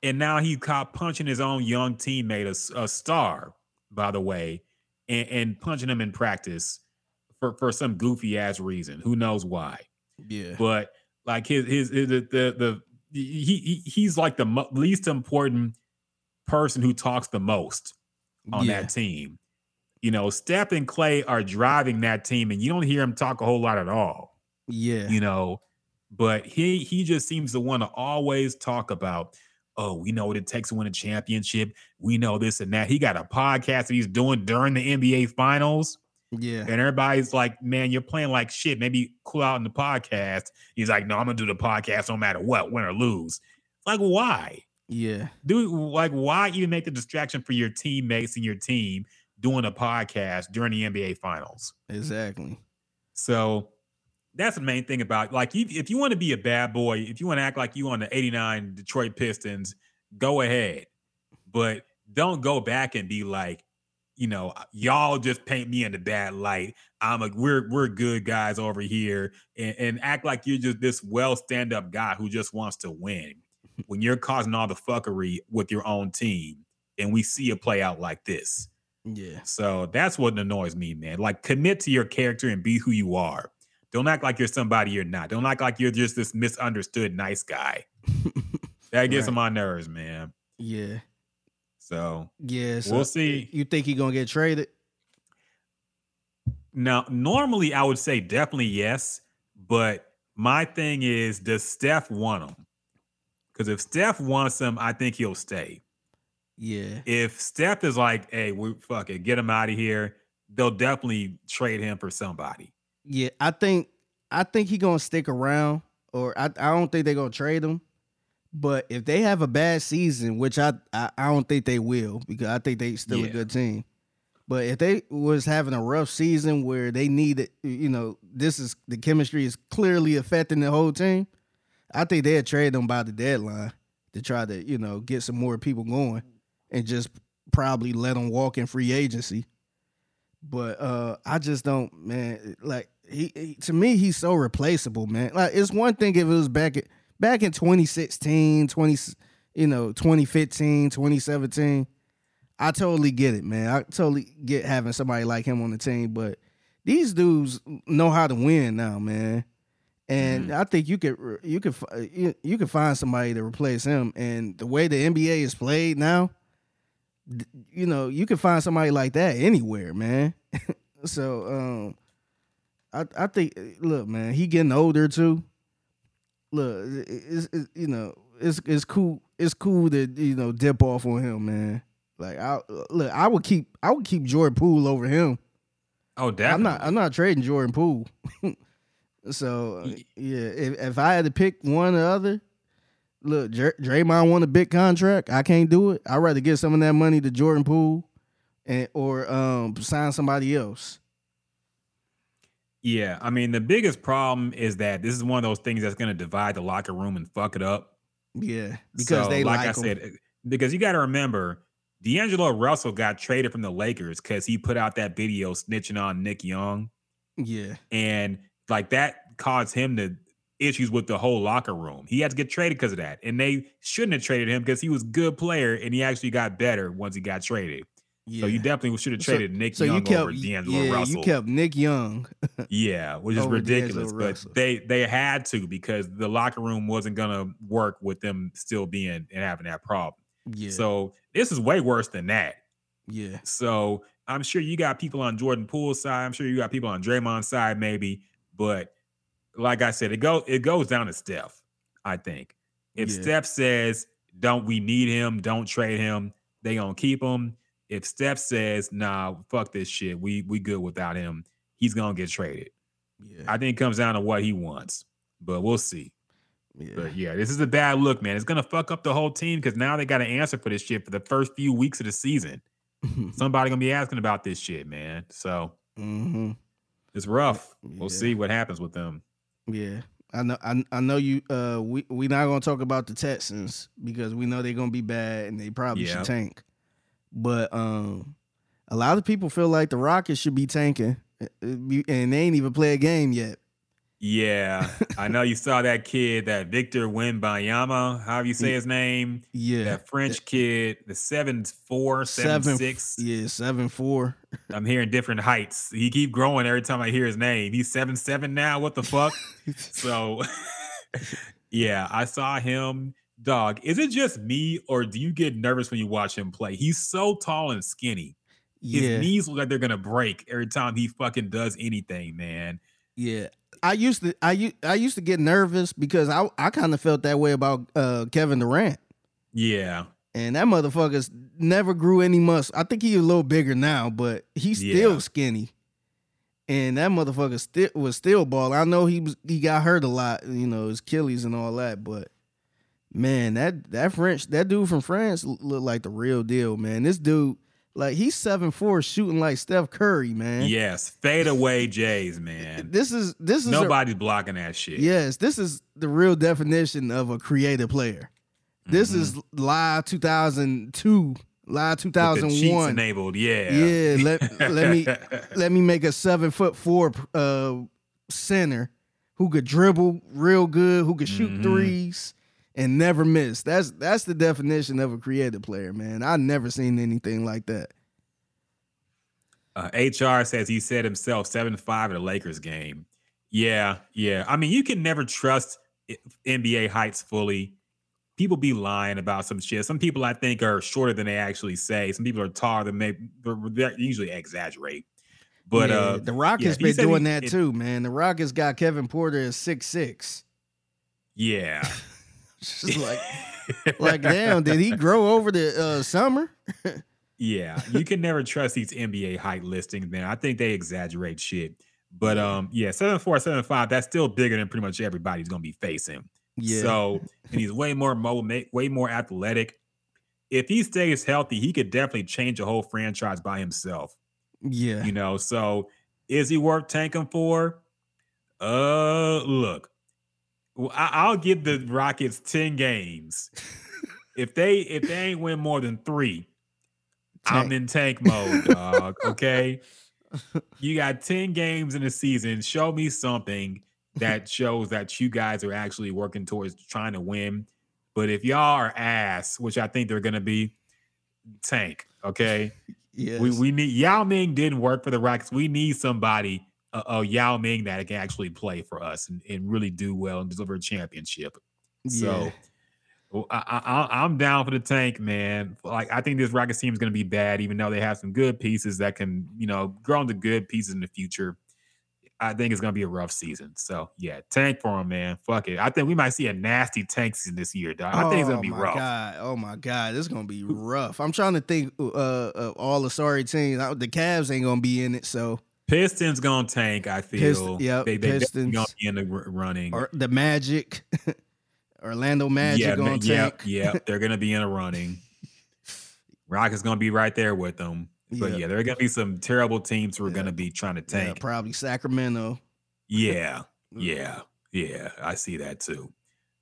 Speaker 2: And now he caught punching his own young teammate, a star, by the way, and, and punching him in practice for, for some goofy ass reason. Who knows why?
Speaker 1: yeah,
Speaker 2: But like his his, his the, the the he, he he's like the mo- least important person who talks the most on
Speaker 1: yeah,
Speaker 2: that team. You know, Steph and Clay are driving that team, and you don't hear him talk a whole lot at all
Speaker 1: yeah,
Speaker 2: you know? But he he just seems to want to always talk about oh we know what it takes to win a championship. We know this and that. He got a podcast that he's doing during the nba finals
Speaker 1: Yeah.
Speaker 2: and everybody's like man you're playing like shit maybe cool out in the podcast he's like no i'm gonna do the podcast no matter what win or lose like why
Speaker 1: Yeah.
Speaker 2: do like why even make the distraction for your teammates and your team doing a podcast during the nba finals
Speaker 1: Exactly.
Speaker 2: so that's the main thing about like you, if you want to be a bad boy, if you want to act like you on the 89 Detroit Pistons, go ahead. But don't go back and be like, you know, uh, y'all just paint me in the bad light. I'm a we're we're good guys over here and, and act like you're just this well stand-up guy who just wants to win (laughs) when you're causing all the fuckery with your own team and we see it play out like this.
Speaker 1: Yeah.
Speaker 2: So that's what annoys me, man. Like commit to your character and be who you are. Don't act like you're somebody you're not. Don't act like you're just this misunderstood nice guy. (laughs) That gets
Speaker 1: Right.
Speaker 2: on my nerves, man.
Speaker 1: Yeah.
Speaker 2: So
Speaker 1: Yeah. So
Speaker 2: we'll see.
Speaker 1: You think he gonna get traded?
Speaker 2: Now, normally I would say definitely yes, but my thing is, does Steph want him? Because if Steph wants him, I think he'll stay.
Speaker 1: Yeah.
Speaker 2: If Steph is like, hey, we fuck it, get him out of here, they'll definitely trade him for somebody.
Speaker 1: Yeah. I think I think he gonna stick around, or I, I don't think they're gonna trade him. But if they have a bad season, which I, I I don't think they will, because I think they still a good team. But if they was having a rough season where they needed, you know, this is the chemistry is clearly affecting the whole team, I think they'd trade them by the deadline to try to, you know, get some more people going and just probably let them walk in free agency. But uh I just don't, man. Like he, he to me, he's so replaceable, man. Like it's one thing if it was back at back in 2016, 20, you know, 2015, 2017. I totally get it, man. I totally get having somebody like him on the team, but these dudes know how to win now, man. And I think you could you could you, you could find somebody to replace him. And the way the NBA is played now, you know, you can find somebody like that anywhere, man. (laughs) so um I I think look, man, he getting older too. Look, it's, it's you know, it's it's cool. It's cool to you know dip off on him, man. Like I look, I would keep I would keep Jordan Poole over him.
Speaker 2: Oh, definitely.
Speaker 1: I'm not I'm not trading Jordan Poole. (laughs) so uh, yeah, if, if I had to pick one or other, look, Dr- Draymond won a big contract. I can't do it. I'd rather give some of that money to Jordan Poole and or um sign somebody else.
Speaker 2: Yeah, I mean the biggest problem is that this is one of those things that's going to divide the locker room and fuck it up.
Speaker 1: Yeah, because
Speaker 2: So,
Speaker 1: they like,
Speaker 2: I said, uh, because you got to remember, D'Angelo Russell got traded from the Lakers because he put out that video snitching on Nick Young,
Speaker 1: Yeah,
Speaker 2: and like that caused him to issues with the whole locker room. He had to get traded because of that, and they shouldn't have traded him because he was a good player and he actually got better once he got traded.
Speaker 1: Yeah.
Speaker 2: So you definitely should have
Speaker 1: So-
Speaker 2: traded Nick
Speaker 1: so
Speaker 2: Young
Speaker 1: you kept
Speaker 2: over D'Angelo
Speaker 1: yeah,
Speaker 2: Russell.
Speaker 1: you kept Nick Young. (laughs)
Speaker 2: Yeah, which is ridiculous.
Speaker 1: D'Angelo
Speaker 2: But
Speaker 1: Russell.
Speaker 2: they they had to because the locker room wasn't gonna work with them still being and having that problem.
Speaker 1: Yeah,
Speaker 2: So this is way worse than that.
Speaker 1: yeah,
Speaker 2: So I'm sure you got people on Jordan Poole's side. I'm sure you got people on Draymond's side, maybe. But like I said, it go it goes down to Steph. I think if
Speaker 1: Yeah.
Speaker 2: Steph says, "Don't we need him? Don't trade him," they gonna keep him. If Steph says, "Nah, fuck this shit. We we good without him," he's gonna get traded.
Speaker 1: yeah,
Speaker 2: I think it comes down to what he wants, but we'll see.
Speaker 1: yeah.
Speaker 2: But yeah, this is a bad look, man. It's gonna fuck up the whole team because now they got to answer for this shit for the first few weeks of the season. (laughs) Somebody gonna be asking about this shit, man. So
Speaker 1: hmm
Speaker 2: it's rough. We'll see what happens with them.
Speaker 1: Yeah. I know I, I know you uh we we not gonna talk about the Texans because we know they're gonna be bad and they probably
Speaker 2: Yeah.
Speaker 1: should tank. But um a lot of people feel like the Rockets should be tanking uh, uh, and they ain't even play a game yet.
Speaker 2: Yeah, I know you saw that kid, that Victor Wembanyama, however you say his name,
Speaker 1: Yeah.
Speaker 2: that French kid, the seven four, seven
Speaker 1: Seven-
Speaker 2: six.
Speaker 1: Yeah, seven four. (laughs)
Speaker 2: I'm hearing different heights. He keep growing every time I hear his name. He's seven seven now. What the fuck? (laughs) so, (laughs) yeah, I saw him. Dog, is it just me or do you get nervous when you watch him play? He's so tall and skinny. His
Speaker 1: Yeah.
Speaker 2: knees look like they're gonna break every time he fucking does anything, man.
Speaker 1: Yeah. I used to I used to get nervous because I I kind of felt that way about uh, Kevin Durant.
Speaker 2: Yeah.
Speaker 1: And that motherfucker's never grew any muscle. I think he's a little bigger now, but he's still
Speaker 2: Yeah.
Speaker 1: skinny. And that motherfucker still was still ball. I know he was he got hurt a lot, you know, his Achilles and all that, but man, that that French that dude from France looked like the real deal, man. This dude, like he's seven four shooting like Steph Curry, man.
Speaker 2: Yes. Fade away Jays, man.
Speaker 1: This is this is a-
Speaker 2: Nobody's blocking that shit.
Speaker 1: Yes, this is the real definition of a creative player. This
Speaker 2: Mm-hmm.
Speaker 1: is live 2002, live
Speaker 2: With the cheats
Speaker 1: 2001.
Speaker 2: enabled. Yeah.
Speaker 1: Yeah, let let me (laughs) let me make a seven foot four uh center who could dribble real good, who could shoot
Speaker 2: Mhm.
Speaker 1: threes and never miss. That's that's the definition of a creative player, man. I never seen anything like that.
Speaker 2: Uh, HR says he said himself seven five in a Lakers game. Yeah, yeah. I mean, you can never trust NBA heights fully. People be lying about some shit. Some people I think are shorter than they actually say. Some people are taller than they they usually exaggerate. But
Speaker 1: Yeah,
Speaker 2: uh,
Speaker 1: the Rockets
Speaker 2: yeah,
Speaker 1: been
Speaker 2: said he-
Speaker 1: doing that
Speaker 2: it-
Speaker 1: too, man. The Rockets got Kevin Porter at six six.
Speaker 2: Yeah. (laughs) (laughs)
Speaker 1: Just like (laughs) like damn, did he grow over the uh, summer? (laughs)
Speaker 2: Yeah, you can never trust these NBA height listings, man. I think they exaggerate shit. But um, yeah, seven four, seven five. That's still bigger than pretty much everybody's gonna be facing.
Speaker 1: Yeah.
Speaker 2: So and he's way more mobile, way more athletic. If he stays healthy, he could definitely change a whole franchise by himself.
Speaker 1: Yeah.
Speaker 2: You know, so is he worth tanking for? Uh, look, well, I, I'll give the Rockets ten games. if they if they ain't win more than three, I'm in tank (laughs) mode, dog. Okay, you got ten games in the season. Show me something that shows that you guys are actually working towards trying to win. But if y'all are ass, which I think they're gonna be, tank. Okay. (laughs)
Speaker 1: Yes.
Speaker 2: We we need Yao Ming didn't work for the Rockets. We need somebody, a, a Yao Ming that can actually play for us and, and really do well and deliver a championship. So
Speaker 1: Yeah.
Speaker 2: Oh, I, I, I'm down for the tank, man. Like I think this Rockets team is going to be bad, even though they have some good pieces that can, you know, grow into good pieces in the future. I think it's going to be a rough season. So yeah, tank for them, man. Fuck it. I think we might see a nasty tank season this year, dog. I think it's going to oh be
Speaker 1: oh my
Speaker 2: rough.
Speaker 1: God. Oh my God. This is gonna be rough. I'm trying to think uh, uh of all the sorry teams. The Cavs ain't gonna be in it, so
Speaker 2: Pistons gonna tank. I feel.
Speaker 1: Pist- yep,
Speaker 2: they, they
Speaker 1: Pistons.
Speaker 2: gonna be in the running.
Speaker 1: or the Magic. (laughs) Orlando Magic
Speaker 2: yeah,
Speaker 1: gonna
Speaker 2: ma-
Speaker 1: tank.
Speaker 2: yep, yep. (laughs) They're gonna be in a running. Rockets gonna be right there with them. But
Speaker 1: Yeah.
Speaker 2: yeah, there are gonna be some terrible teams who are gonna be trying to
Speaker 1: Yeah,
Speaker 2: tank.
Speaker 1: probably Sacramento.
Speaker 2: Yeah, (laughs) yeah, yeah. I see that too.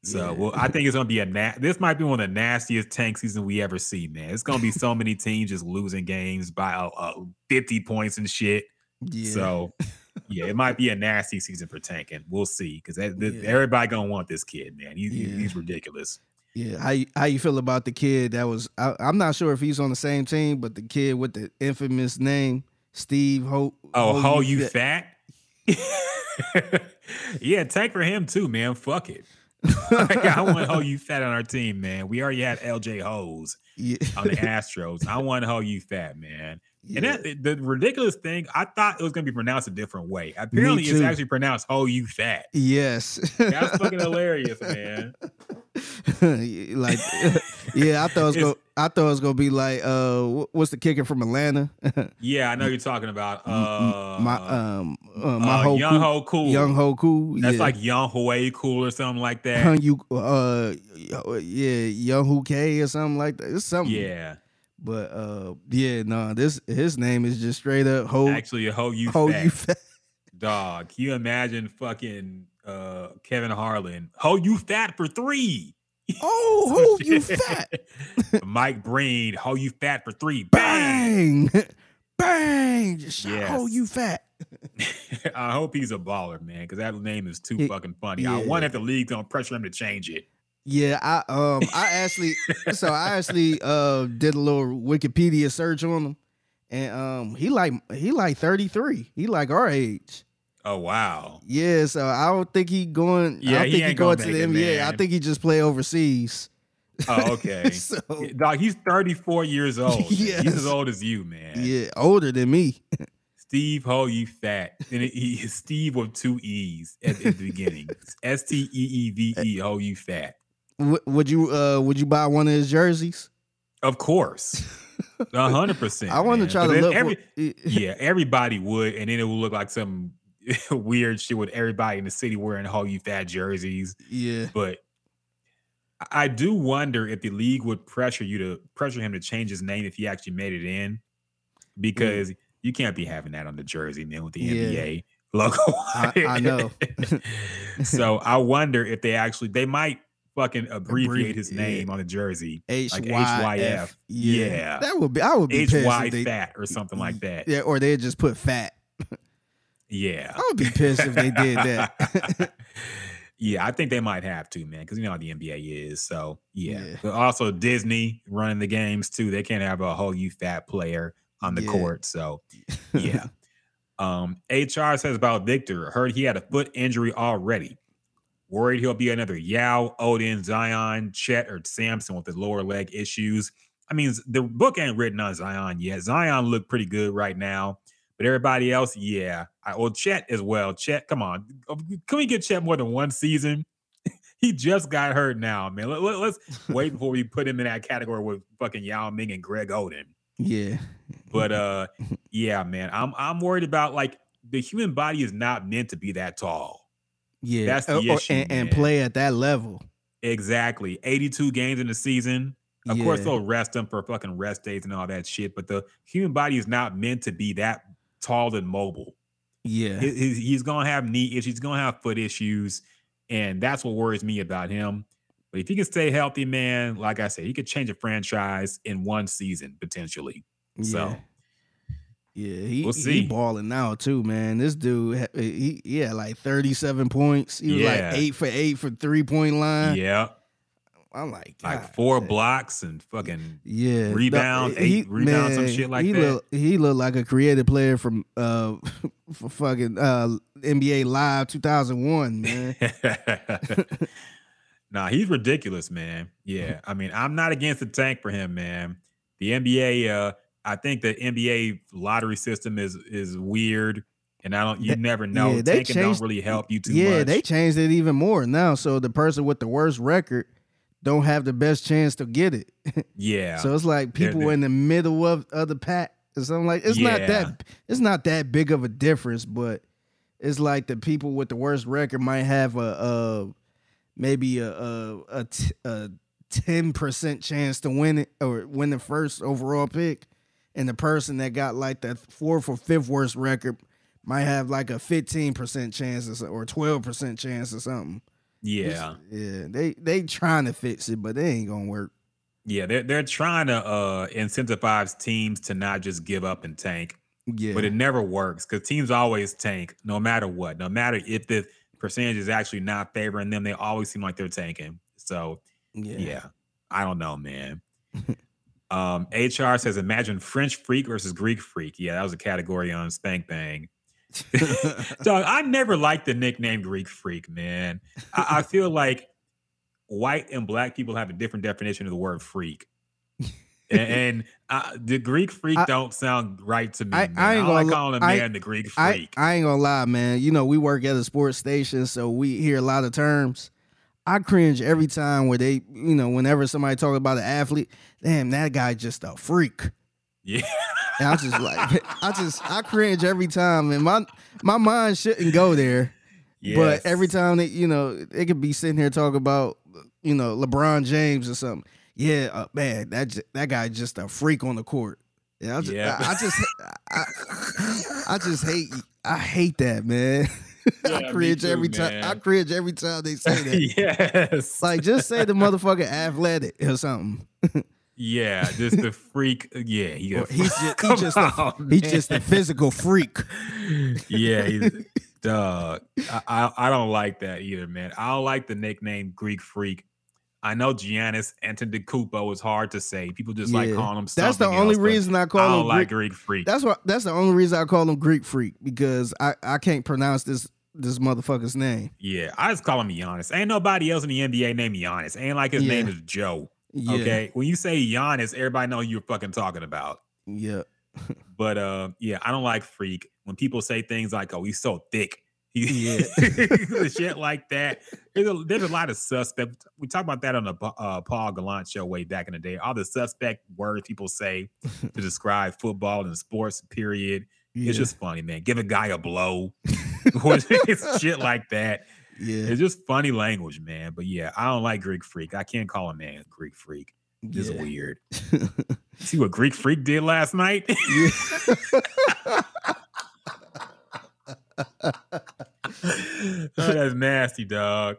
Speaker 2: So,
Speaker 1: Yeah.
Speaker 2: well, I think it's gonna be a na- this might be one of the nastiest tank season we ever see, man. It's gonna be so many teams just losing games by uh, uh, 50 points and shit.
Speaker 1: Yeah.
Speaker 2: So, (laughs) yeah, it might be a nasty season for tanking. We'll see because
Speaker 1: Yeah.
Speaker 2: everybody gonna want this kid, man. He,
Speaker 1: Yeah.
Speaker 2: he's ridiculous.
Speaker 1: Yeah, how you, how you feel about the kid that was? I, I'm not sure if he's on the same team, but the kid with the infamous name Steve Ho.
Speaker 2: Oh, ho, you
Speaker 1: Fa-
Speaker 2: fat? (laughs) yeah, tank for him too, man. Fuck it. Like, (laughs) I want ho you fat on our team, man. We already had LJ Hoes
Speaker 1: Yeah,
Speaker 2: on the Astros. I want ho you fat, man. And that, the ridiculous thing, I thought it was gonna be pronounced a different way. Apparently, it's actually pronounced "Oh, you fat.
Speaker 1: yes.
Speaker 2: That's fucking hilarious, man. (laughs)
Speaker 1: like, (laughs) yeah, I thought it was gonna. I thought it was gonna be like, uh, what's the kicker from Atlanta? (laughs)
Speaker 2: Yeah, I know you're talking about uh
Speaker 1: my um, uh, my
Speaker 2: uh,
Speaker 1: whole
Speaker 2: Young Ho Cool.
Speaker 1: Young Ho Cool.
Speaker 2: That's
Speaker 1: yeah.
Speaker 2: like Young Hawaii Cool or something like that.
Speaker 1: Young you uh yeah Young Who K or something like that. It's something.
Speaker 2: Yeah.
Speaker 1: But uh yeah, no, this his name is just straight up Ho
Speaker 2: Actually, a ho you fat.
Speaker 1: you fat.
Speaker 2: Dog, can you imagine fucking uh Kevin Harlan? Ho you fat for three.
Speaker 1: Oh, (laughs) Ho you fat. (laughs)
Speaker 2: Mike Breen, ho you fat for three. Bang!
Speaker 1: Bang. (laughs) Bang. Just shout, Ho you fat.
Speaker 2: I hope he's a baller, man, because that name is too
Speaker 1: Yeah,
Speaker 2: fucking funny. I wonder
Speaker 1: yeah.
Speaker 2: if the league's gonna pressure him to change it.
Speaker 1: Yeah, I um I actually so I actually uh did a little Wikipedia search on him. And um he like he like 33. He like our age.
Speaker 2: Oh wow.
Speaker 1: Yeah, so I don't think he going.
Speaker 2: Yeah,
Speaker 1: I don't
Speaker 2: he
Speaker 1: think he
Speaker 2: ain't gonna
Speaker 1: going to the NBA. I think he just play overseas.
Speaker 2: Oh, okay. (laughs)
Speaker 1: so
Speaker 2: Dog, he's 34 years old. Yeah. He's as old as you, man.
Speaker 1: yeah, older than me.
Speaker 2: Steve Ho, you fat. And it, he, Steve with two E's at, at the beginning. (laughs) S T E E V E Ho, you fat.
Speaker 1: W- would you uh would you buy one of his jerseys?
Speaker 2: Of course. A hundred percent. (laughs)
Speaker 1: I want to try to look.
Speaker 2: every-
Speaker 1: for, (laughs)
Speaker 2: yeah, everybody would, and then it would look like some (laughs) weird shit with everybody in the city wearing Ho, you fat jerseys.
Speaker 1: yeah,
Speaker 2: But I- do wonder if the league would pressure you to pressure him to change his name if he actually made it in, because you can't be having that on the jersey, man, with the
Speaker 1: Yeah.
Speaker 2: NBA logo.
Speaker 1: I- I know.
Speaker 2: so I wonder if they actually they might fucking abbreviate his
Speaker 1: yeah.
Speaker 2: name on a jersey,
Speaker 1: H
Speaker 2: like
Speaker 1: Y F.
Speaker 2: HYF. Yeah.
Speaker 1: Yeah, that would be. I would be
Speaker 2: H
Speaker 1: pissed if they.
Speaker 2: fat or something like that.
Speaker 1: Yeah, or they'd just put fat.
Speaker 2: Yeah.
Speaker 1: I would be pissed if they did that. (laughs)
Speaker 2: Yeah, I think they might have to, man, because you know how the NBA is. So yeah.
Speaker 1: Yeah.
Speaker 2: But also Disney running the games too. They can't have a whole you fat player on the
Speaker 1: Yeah.
Speaker 2: court. So yeah. (laughs) um, HR says about Victor, heard he had a foot injury already. Worried he'll be another Yao, Oden, Zion, Chet, or Sampson with his lower leg issues. I mean, the book ain't written on Zion yet. Zion look pretty good right now. But everybody else, yeah. I, well, Chet as well. Chet, come on. Uh, Can we get Chet more than one season? (laughs) he just got hurt now, man. Let, us wait before we put him in that category with fucking Yao Ming and Greg Oden.
Speaker 1: yeah,
Speaker 2: But (laughs) uh, yeah, man, I'm I'm worried about like the human body is not meant to be that tall.
Speaker 1: Yeah.
Speaker 2: That's the
Speaker 1: Or- or-
Speaker 2: issue,
Speaker 1: and, and play at that level.
Speaker 2: Exactly. 82 games in the season. Of course, they'll rest them for fucking rest days and all that shit. But the human body is not meant to be that tall and mobile.
Speaker 1: Yeah,
Speaker 2: He- He's, he's gonna have knee issues. He's gonna have foot issues, and that's what worries me about him. But if he can stay healthy, man, like I said, he could change a franchise in one season potentially. So
Speaker 1: Yeah, he,
Speaker 2: We'll
Speaker 1: he balling now too, man. This dude, he yeah, like thirty seven points. He was
Speaker 2: Yeah.
Speaker 1: like eight for eight for three point line.
Speaker 2: yeah,
Speaker 1: I'm like,
Speaker 2: like four
Speaker 1: damn.
Speaker 2: blocks and fucking
Speaker 1: Yeah,
Speaker 2: rebound,
Speaker 1: No,
Speaker 2: eight rebounds, some shit like
Speaker 1: he
Speaker 2: that.
Speaker 1: Look, he looked like a creative player from uh (laughs) for fucking uh NBA Live 2001, man. (laughs)
Speaker 2: nah, he's ridiculous, man. Yeah, I mean, I'm not against the tank for him, man. The NBA, uh, I think the NBA lottery system is is weird, and I don't. You
Speaker 1: That-
Speaker 2: never know.
Speaker 1: yeah, they
Speaker 2: Tanking don't
Speaker 1: changed-
Speaker 2: really help you too much.
Speaker 1: yeah,
Speaker 2: much.
Speaker 1: they changed it even more now. So the person with the worst record don't have the best chance to get it. (laughs)
Speaker 2: yeah.
Speaker 1: So it's like
Speaker 2: They're-
Speaker 1: people
Speaker 2: they're-
Speaker 1: in the middle of, of the pack or something like it's not that it's not that big of a difference, but it's like the people with the worst record might have a, maybe a maybe a a, a, t- a 10% chance to win it or win the first overall pick. And the person that got like the fourth or fifth worst record might have like a 15% chance or, 12% chance or something.
Speaker 2: yeah.
Speaker 1: Yeah. They they trying to fix it, but they ain't gonna work.
Speaker 2: Yeah, they're they're trying to uh incentivize teams to not just give up and tank,
Speaker 1: Yeah.
Speaker 2: but it never works because teams always tank no matter what. No matter if the percentage is actually not favoring them, they always seem like they're tanking. So
Speaker 1: yeah.
Speaker 2: yeah, I don't know, man. (laughs) um, HR says imagine French freak versus Greek freak. Yeah, that was a category on Spank Bang. (laughs) Dog, I never liked the nickname Greek freak, man. I, I feel like white and black people have a different definition of the word freak. and (laughs) and uh, the Greek freak
Speaker 1: I-
Speaker 2: don't sound right to me.
Speaker 1: I-. I ain't gonna
Speaker 2: calling a
Speaker 1: li- I-
Speaker 2: man the Greek freak.
Speaker 1: I ain't gonna lie, man. You know, we work at a sports station, so we hear a lot of terms. I cringe every time where they, you know, whenever somebody talk about an athlete, damn, that guy just a freak.
Speaker 2: yeah.
Speaker 1: And I just like, (laughs) I just, I cringe every time, and my my mind shouldn't go there. But every time they, you know, they could be sitting here talking about, you know, LeBron James or something. Yeah, uh, man, that j- that guy just a freak on the court. Yeah, I just,
Speaker 2: Yeah.
Speaker 1: I, I just, I, I just hate, I hate that, man. (laughs)
Speaker 2: Yeah,
Speaker 1: I cringe
Speaker 2: too,
Speaker 1: every time. I cringe every time they say that. (laughs)
Speaker 2: yes.
Speaker 1: like, just say the motherfucker athletic or something.
Speaker 2: yeah, just the freak. Yeah, he
Speaker 1: he's just, he
Speaker 2: Come
Speaker 1: just, a, he's just a physical freak.
Speaker 2: yeah, he's, (laughs) dog. I, I I don't like that either, man. I don't like the nickname Greek Freak. I know Giannis Antetokounmpo is hard to say. People just like
Speaker 1: Yeah.
Speaker 2: calling him.
Speaker 1: That's the only
Speaker 2: else,
Speaker 1: reason I
Speaker 2: I
Speaker 1: call
Speaker 2: don't
Speaker 1: him
Speaker 2: like
Speaker 1: Greek.
Speaker 2: Greek Freak.
Speaker 1: That's what. That's the only reason I call him Greek freak because I I can't pronounce this this motherfucker's name.
Speaker 2: yeah, I just call him Giannis. Ain't nobody else in the NBA named Giannis. Ain't like his
Speaker 1: Yeah.
Speaker 2: name is Joe.
Speaker 1: Yeah.
Speaker 2: Okay, when you say Giannis, everybody know you're fucking talking about.
Speaker 1: Yeah. (laughs)
Speaker 2: But uh, yeah, I don't like Freak. when people say things like, "Oh, he's so thick." (laughs)
Speaker 1: Yeah. (laughs)
Speaker 2: shit like that. There's a, there's a lot of suspect. We talked about that on the uh, Paul Gallant show way back in the day. All the suspect words people say to describe football and sports. Period.
Speaker 1: Yeah.
Speaker 2: It's just funny, man. Give a guy a blow. (laughs) (laughs) it's shit like that.
Speaker 1: yeah.
Speaker 2: It's just funny language, man. But yeah, I don't like Greek freak. I can't call a man Greek freak. It's
Speaker 1: Yeah.
Speaker 2: weird. (laughs) See what Greek freak did last night? oh, that's nasty, dog.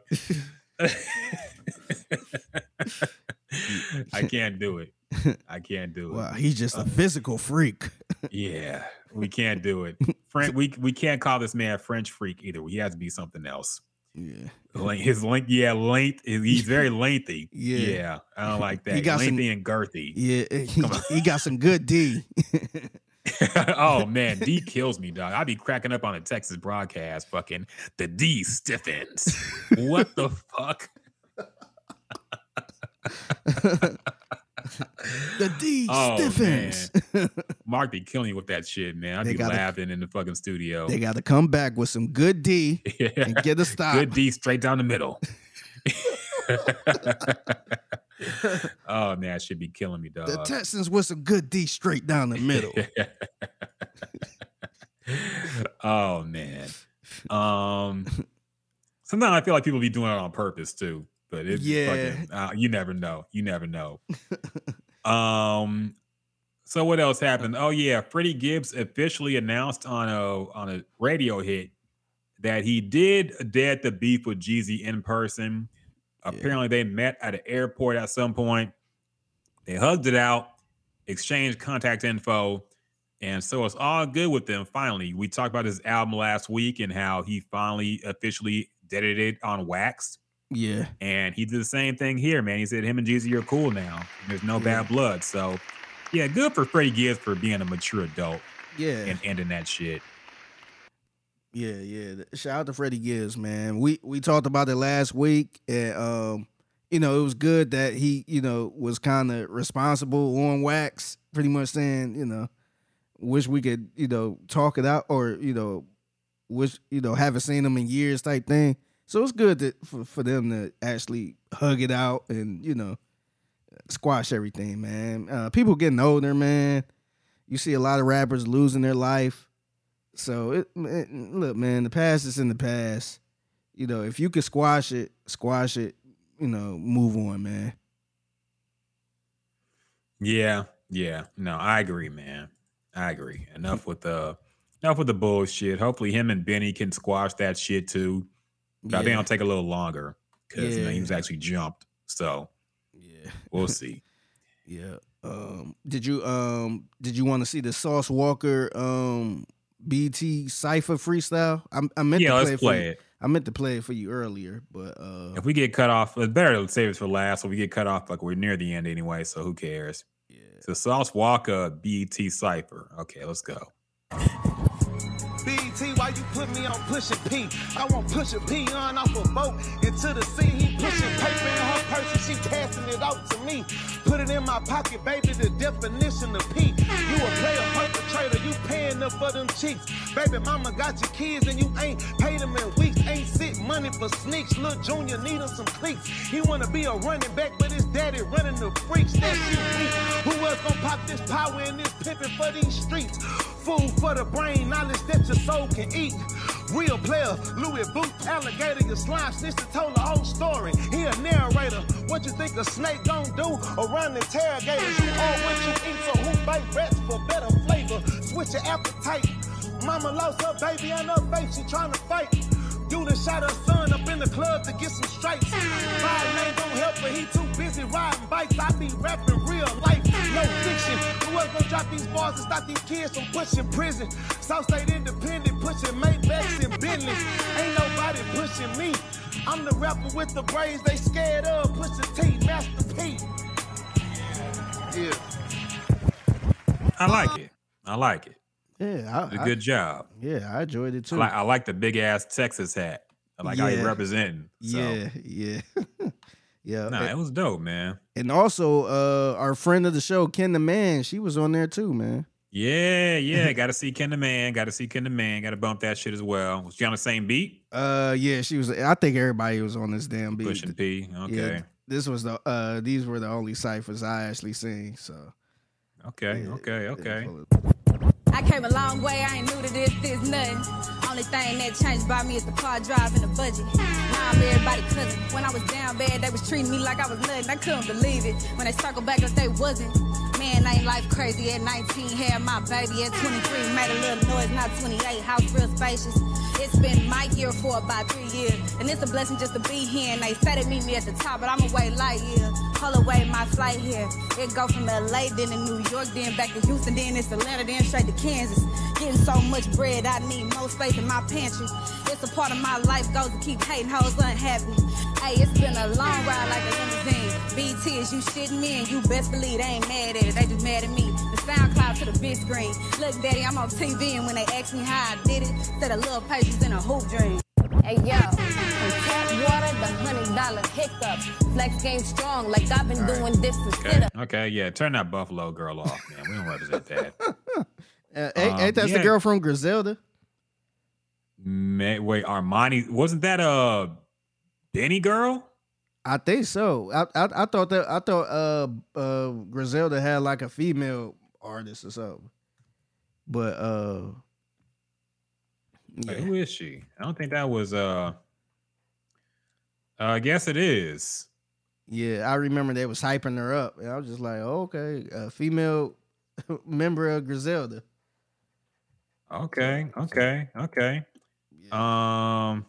Speaker 2: I can't do it. (laughs) I can't do it.
Speaker 1: Wow, he's just a uh, physical freak. (laughs)
Speaker 2: Yeah, we can't do it. (laughs) French, we we can't call this man French freak either. He has to be something else.
Speaker 1: Yeah.
Speaker 2: His length, yeah, length. He's very lengthy.
Speaker 1: Yeah.
Speaker 2: yeah. I don't like that.
Speaker 1: He got some-
Speaker 2: lengthy and girthy.
Speaker 1: Yeah, eh, he, he got some good D.
Speaker 2: oh man, D kills me, dog. I be cracking up on a Texas broadcast. Fucking the D stiffens. what the fuck?
Speaker 1: The D
Speaker 2: Oh,
Speaker 1: stiffens. (laughs)
Speaker 2: Mark be killing you with that shit, man. I
Speaker 1: They
Speaker 2: be
Speaker 1: gotta-
Speaker 2: laughing in the fucking studio.
Speaker 1: they got to come back with some good D and get a (laughs) stop.
Speaker 2: Good D straight down the middle. (laughs) oh man, that should be killing me, dog.
Speaker 1: the Texans with some good D straight down the middle.
Speaker 2: oh man. Um sometimes I feel like people be doing it on purpose too. But it's
Speaker 1: Yeah.
Speaker 2: fucking uh, you never know. You never know. (laughs) um so what else happened? Oh yeah, Freddie Gibbs officially announced on a on a radio hit that he did dead the beef with Jeezy in person. Apparently they met at an airport at some point. They hugged it out, exchanged contact info, and so it's all good with them. Finally, we talked about his album last week and how he finally officially deaded it on wax.
Speaker 1: Yeah.
Speaker 2: And he did the same thing here, man. He said him and Jeezy are cool now. There's no
Speaker 1: Yeah.
Speaker 2: bad blood. So, yeah, good for Freddie Gibbs for being a mature adult
Speaker 1: Yeah.
Speaker 2: and ending that shit.
Speaker 1: Yeah, yeah. Shout out to Freddie Gibbs, man. We we talked about it last week, and um, you know, it was good that he, you know, was kind of responsible on wax, pretty much saying, you know, wish we could, you know, talk it out, or you know, wish you know, haven't seen him in years, type thing. So it's good that for, for them to actually hug it out and you know, squash everything, man. Uh, people getting older, man. You see a lot of rappers losing their life. So it, it- look, man, the past is in the past. You know, if you can squash it, squash it. You know, move on, man.
Speaker 2: Yeah, yeah. No, I agree, man. I agree. Enough with the enough with the bullshit. Hopefully him and Benny can squash that shit too. But I think
Speaker 1: Yeah.
Speaker 2: it'll take a little longer because you know, he
Speaker 1: Yeah.
Speaker 2: was actually jumped. So
Speaker 1: Yeah,
Speaker 2: we'll (laughs) see.
Speaker 1: yeah. Um, did you um did you want to see the Sauce Walker um BT Cipher freestyle? I, I meant
Speaker 2: yeah,
Speaker 1: to play
Speaker 2: let's
Speaker 1: it
Speaker 2: play it.
Speaker 1: I meant to play it for you earlier, but uh,
Speaker 2: If we get cut off, it's better to save it for last. So we get cut off like we're near the end anyway. So who cares?
Speaker 1: yeah.
Speaker 2: So Sauce Walker BT Cipher. Okay, let's go.
Speaker 10: BT, why you put me on pushing P? I want pushing P on off a boat into the sea. He pushing paper in her purse and she passing it out to me. Put it in my pocket, baby, the definition of P. You a player perpetrator, you paying up for them cheeks. Baby, mama got your kids and you ain't paid them in weeks. Ain't sick money for sneaks. Lil' Junior need him some cleats. He wanna be a running back, but his daddy running the freaks. That shit weak. Who else gonna pop this power in this pimpin' for these streets? Food for the brain, knowledge that your soul can eat. Real player, Louis Boot, alligator, your slime snitch told the whole story. He a narrator. What you think a snake gon' do around interrogators? You all what you eat, so who bite rats for better flavor? Switch your appetite. Mama lost her baby and her face, she tryna fight. Done shot her son up in the club to get some stripes. Name don't help her, he too busy riding bikes. I be rapping real life, no fiction. Who else gonna drop these bars and stop these kids from pushing prison? Independent, pushing Maybachs and Bentleys. Ain't nobody pushing me. I'm the rapper with the braids they scared of. T, Master P. Yeah.
Speaker 2: I like it. I like it.
Speaker 1: Yeah,
Speaker 2: Did
Speaker 1: I,
Speaker 2: a good job.
Speaker 1: Yeah, I enjoyed it
Speaker 2: I
Speaker 1: too.
Speaker 2: like, I like the big ass Texas hat. I like how he representing. So,
Speaker 1: Yeah, yeah, (laughs) yeah.
Speaker 2: Nah,
Speaker 1: and,
Speaker 2: it was dope, man.
Speaker 1: and also, uh, our friend of the show, Ken the Man, she was on there too, man.
Speaker 2: Yeah, yeah. (laughs) got to see Ken the Man. Got to see Ken the Man. Got to bump that shit as well. Was she on the same beat?
Speaker 1: Uh, yeah, she was. I think everybody was on this damn beat.
Speaker 2: Pushing P. Okay.
Speaker 1: Yeah, this was the. Uh, these were the only ciphers I actually seen. So.
Speaker 2: Okay. Okay. Okay.
Speaker 11: I came a long way, I ain't new to this, this nothing. Only thing that changed about me is the car drive and the budget. Now I'm everybody cousin. When I was down bad, they was treating me like I was nothing. I couldn't believe it. When they circled back like they wasn't. Man, ain't life crazy at 19, had my baby at 23, made a little noise, not 28, house real spacious. It's been my year for about three years, and it's a blessing just to be here. And they said to meet me at the top, but I'm away light year. Pull away my flight here. It go from LA, then to New York, then back to Houston, then it's Atlanta, then straight to Kansas. Getting so much bread, I need more space in my pantry. It's a part of my life goes to keep hating hoes unhappy. Hey, it's been a long ride like a limousine. BT is you shitting me, and you best believe they ain't mad at it. They just mad at me. The SoundCloud to the big screen. Look, daddy, I'm on TV, and when they ask me how I did it, said a little patience in a hoop dream.
Speaker 12: Hey yo, from tap water to hundred dollar hiccups. Flex game strong, like I've been doing this for
Speaker 2: Okay. Okay. Yeah. Turn that Buffalo girl off, man. We don't represent that. (laughs)
Speaker 1: Uh, ain't,
Speaker 2: Um,
Speaker 1: ain't that the
Speaker 2: yeah.
Speaker 1: girl from Griselda?
Speaker 2: Man, wait, Armani wasn't that a Benny girl?
Speaker 1: I think so. I I, I thought that I thought uh uh Griselda had like a female artist or something. But uh
Speaker 2: Wait, who is she? I don't think that was uh. uh I guess it is.
Speaker 1: yeah, I remember they was hyping her up. And I was just like, oh, okay, a female (laughs) member of Griselda.
Speaker 2: Okay, okay, okay. Um.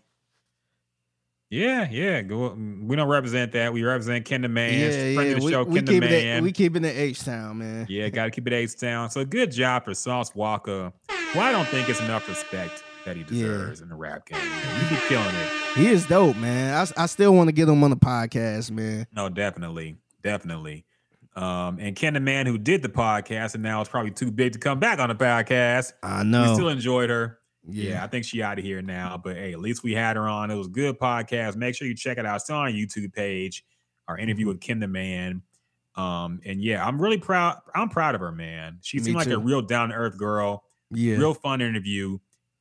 Speaker 2: Yeah, yeah. Go. We don't represent that. We represent Ken the Man.
Speaker 1: yeah,
Speaker 2: Friend
Speaker 1: yeah.
Speaker 2: of the
Speaker 1: We,
Speaker 2: show,
Speaker 1: we keeping it
Speaker 2: Man.
Speaker 1: we keeping it H Town, man.
Speaker 2: Yeah, got to keep it H Town. So good job for Sauce Walker. Well, I don't think it's enough respect that he deserves in the rap game. man. You be killing it.
Speaker 1: He is dope, man. I, I still want to get him on the podcast, man.
Speaker 2: No, definitely, definitely. Um, and Ken the Man who did the podcast and now is probably too big to come back on the podcast.
Speaker 1: I
Speaker 2: We
Speaker 1: know.
Speaker 2: still enjoyed her.
Speaker 1: Yeah.
Speaker 2: I think she out of here now. But hey, at least we had her on. It was a good podcast. Make sure you check it out. It's still on our YouTube page. Our interview
Speaker 1: Mm-hmm.
Speaker 2: with Ken the Man. Um, and yeah, I'm really proud. I'm proud of her, man. She
Speaker 1: Me
Speaker 2: seemed like a real down to earth girl.
Speaker 1: Yeah.
Speaker 2: Real fun interview.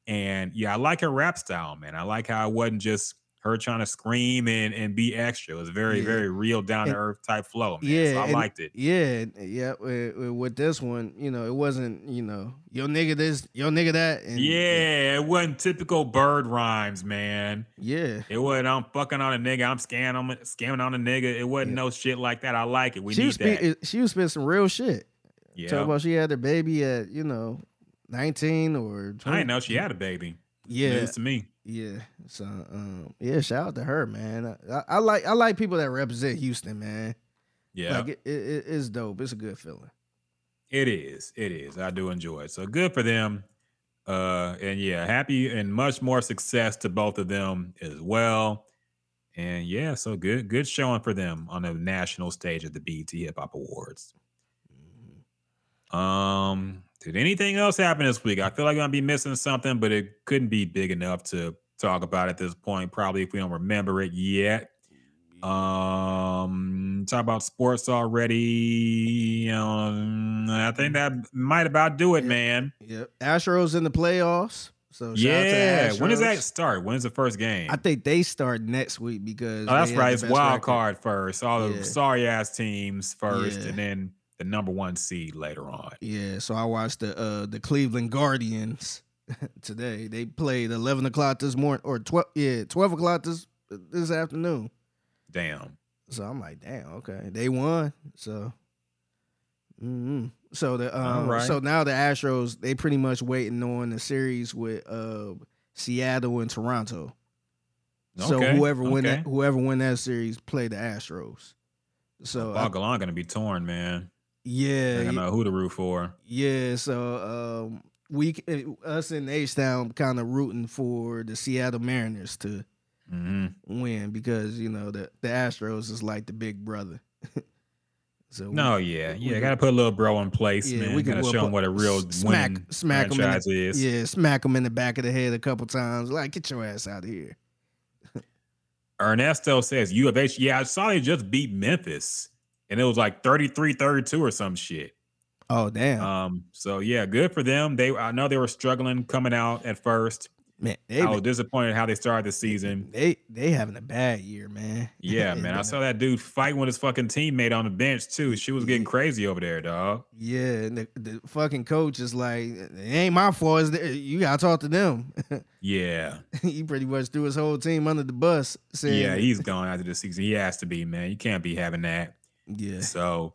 Speaker 2: And yeah, I like her rap style, man. I like how it wasn't just her trying to scream and, and be extra. It was very,
Speaker 1: Yeah.
Speaker 2: very real down to earth type flow, man.
Speaker 1: Yeah,
Speaker 2: so I
Speaker 1: and-
Speaker 2: liked it.
Speaker 1: Yeah, yeah. With, this one, you know, it wasn't, you know, yo nigga this, yo nigga that. And,
Speaker 2: Yeah, it wasn't typical bird rhymes, man.
Speaker 1: Yeah.
Speaker 2: It wasn't I'm fucking on a nigga, I'm scamming on scamming on a nigga. It wasn't no shit like that. I like it. We
Speaker 1: she
Speaker 2: need that.
Speaker 1: she was spitting some real shit.
Speaker 2: Yeah.
Speaker 1: Talk about she had her baby at, you know, 19 or 20.
Speaker 2: I didn't know she had a baby.
Speaker 1: Yeah.
Speaker 2: News to me.
Speaker 1: Yeah. So um yeah, shout out to her, man. I, I like I like people that represent Houston, man.
Speaker 2: Yeah.
Speaker 1: Like it, it, it's dope. It's a good feeling.
Speaker 2: It is. It is. I do enjoy it. So good for them. Uh and yeah, happy and much more success to both of them as well. And yeah, so good, good showing for them on the national stage at the BET Hip Hop Awards. Um, did anything else happen this week? I feel like I'm gonna be missing something, but it couldn't be big enough to talk about at this point. Probably if we don't remember it yet. Um, talk about sports already. Um, I think that might about do it, man.
Speaker 1: Yep. Astros in the playoffs. So shout out to
Speaker 2: Yeah. When does that start? When's the first game?
Speaker 1: I think they start next week because
Speaker 2: Oh, that's right. It's wild
Speaker 1: record.
Speaker 2: card first. All the sorry ass teams first,
Speaker 1: Yeah.
Speaker 2: and then the number one seed later on.
Speaker 1: Yeah, so I watched the uh the Cleveland Guardians (laughs) today. They played eleven o'clock this morning or twelve yeah, twelve o'clock this this afternoon.
Speaker 2: Damn.
Speaker 1: So I'm like, damn, okay. They won. So mhm. so the um
Speaker 2: right.
Speaker 1: so now the Astros they pretty much waiting on the series with uh Seattle and Toronto. Okay. So
Speaker 2: Okay,
Speaker 1: whoever win that whoever win that series play the Astros. So
Speaker 2: Bogolon gonna be torn, man.
Speaker 1: Yeah,
Speaker 2: I know who to root for.
Speaker 1: Yeah, so um, we us in H Town kind of rooting for the Seattle Mariners to
Speaker 2: Mm-hmm.
Speaker 1: win because you know the the Astros is like the big brother. (laughs) so
Speaker 2: No,
Speaker 1: we-
Speaker 2: yeah,
Speaker 1: we-
Speaker 2: yeah.
Speaker 1: we-
Speaker 2: Gotta put a little bro in place,
Speaker 1: yeah,
Speaker 2: man.
Speaker 1: we
Speaker 2: gotta show him what a real
Speaker 1: smack smack him in the,
Speaker 2: is.
Speaker 1: Yeah, smack him in the back of the head a couple times. Like, get your ass out of here. (laughs)
Speaker 2: Ernesto says U of H. Yeah, I saw they just beat Memphis, and it was like 33-32 or some shit.
Speaker 1: Oh damn,
Speaker 2: Um, so yeah, good for them. They I know they were struggling coming out at first.
Speaker 1: man, they
Speaker 2: I was disappointed how they started the season.
Speaker 1: they they having a bad year, man. (laughs)
Speaker 2: Yeah, man. I saw that dude fighting with his fucking teammate on the bench too. She was getting crazy over there, dog.
Speaker 1: Yeah, and the, the fucking coach is like, it ain't my fault. You gotta talk to them. (laughs)
Speaker 2: Yeah.
Speaker 1: he pretty much threw his whole team under the bus. Saying,
Speaker 2: Yeah, he's gone after the season. He has to be, man. You can't be having that.
Speaker 1: Yeah,
Speaker 2: So,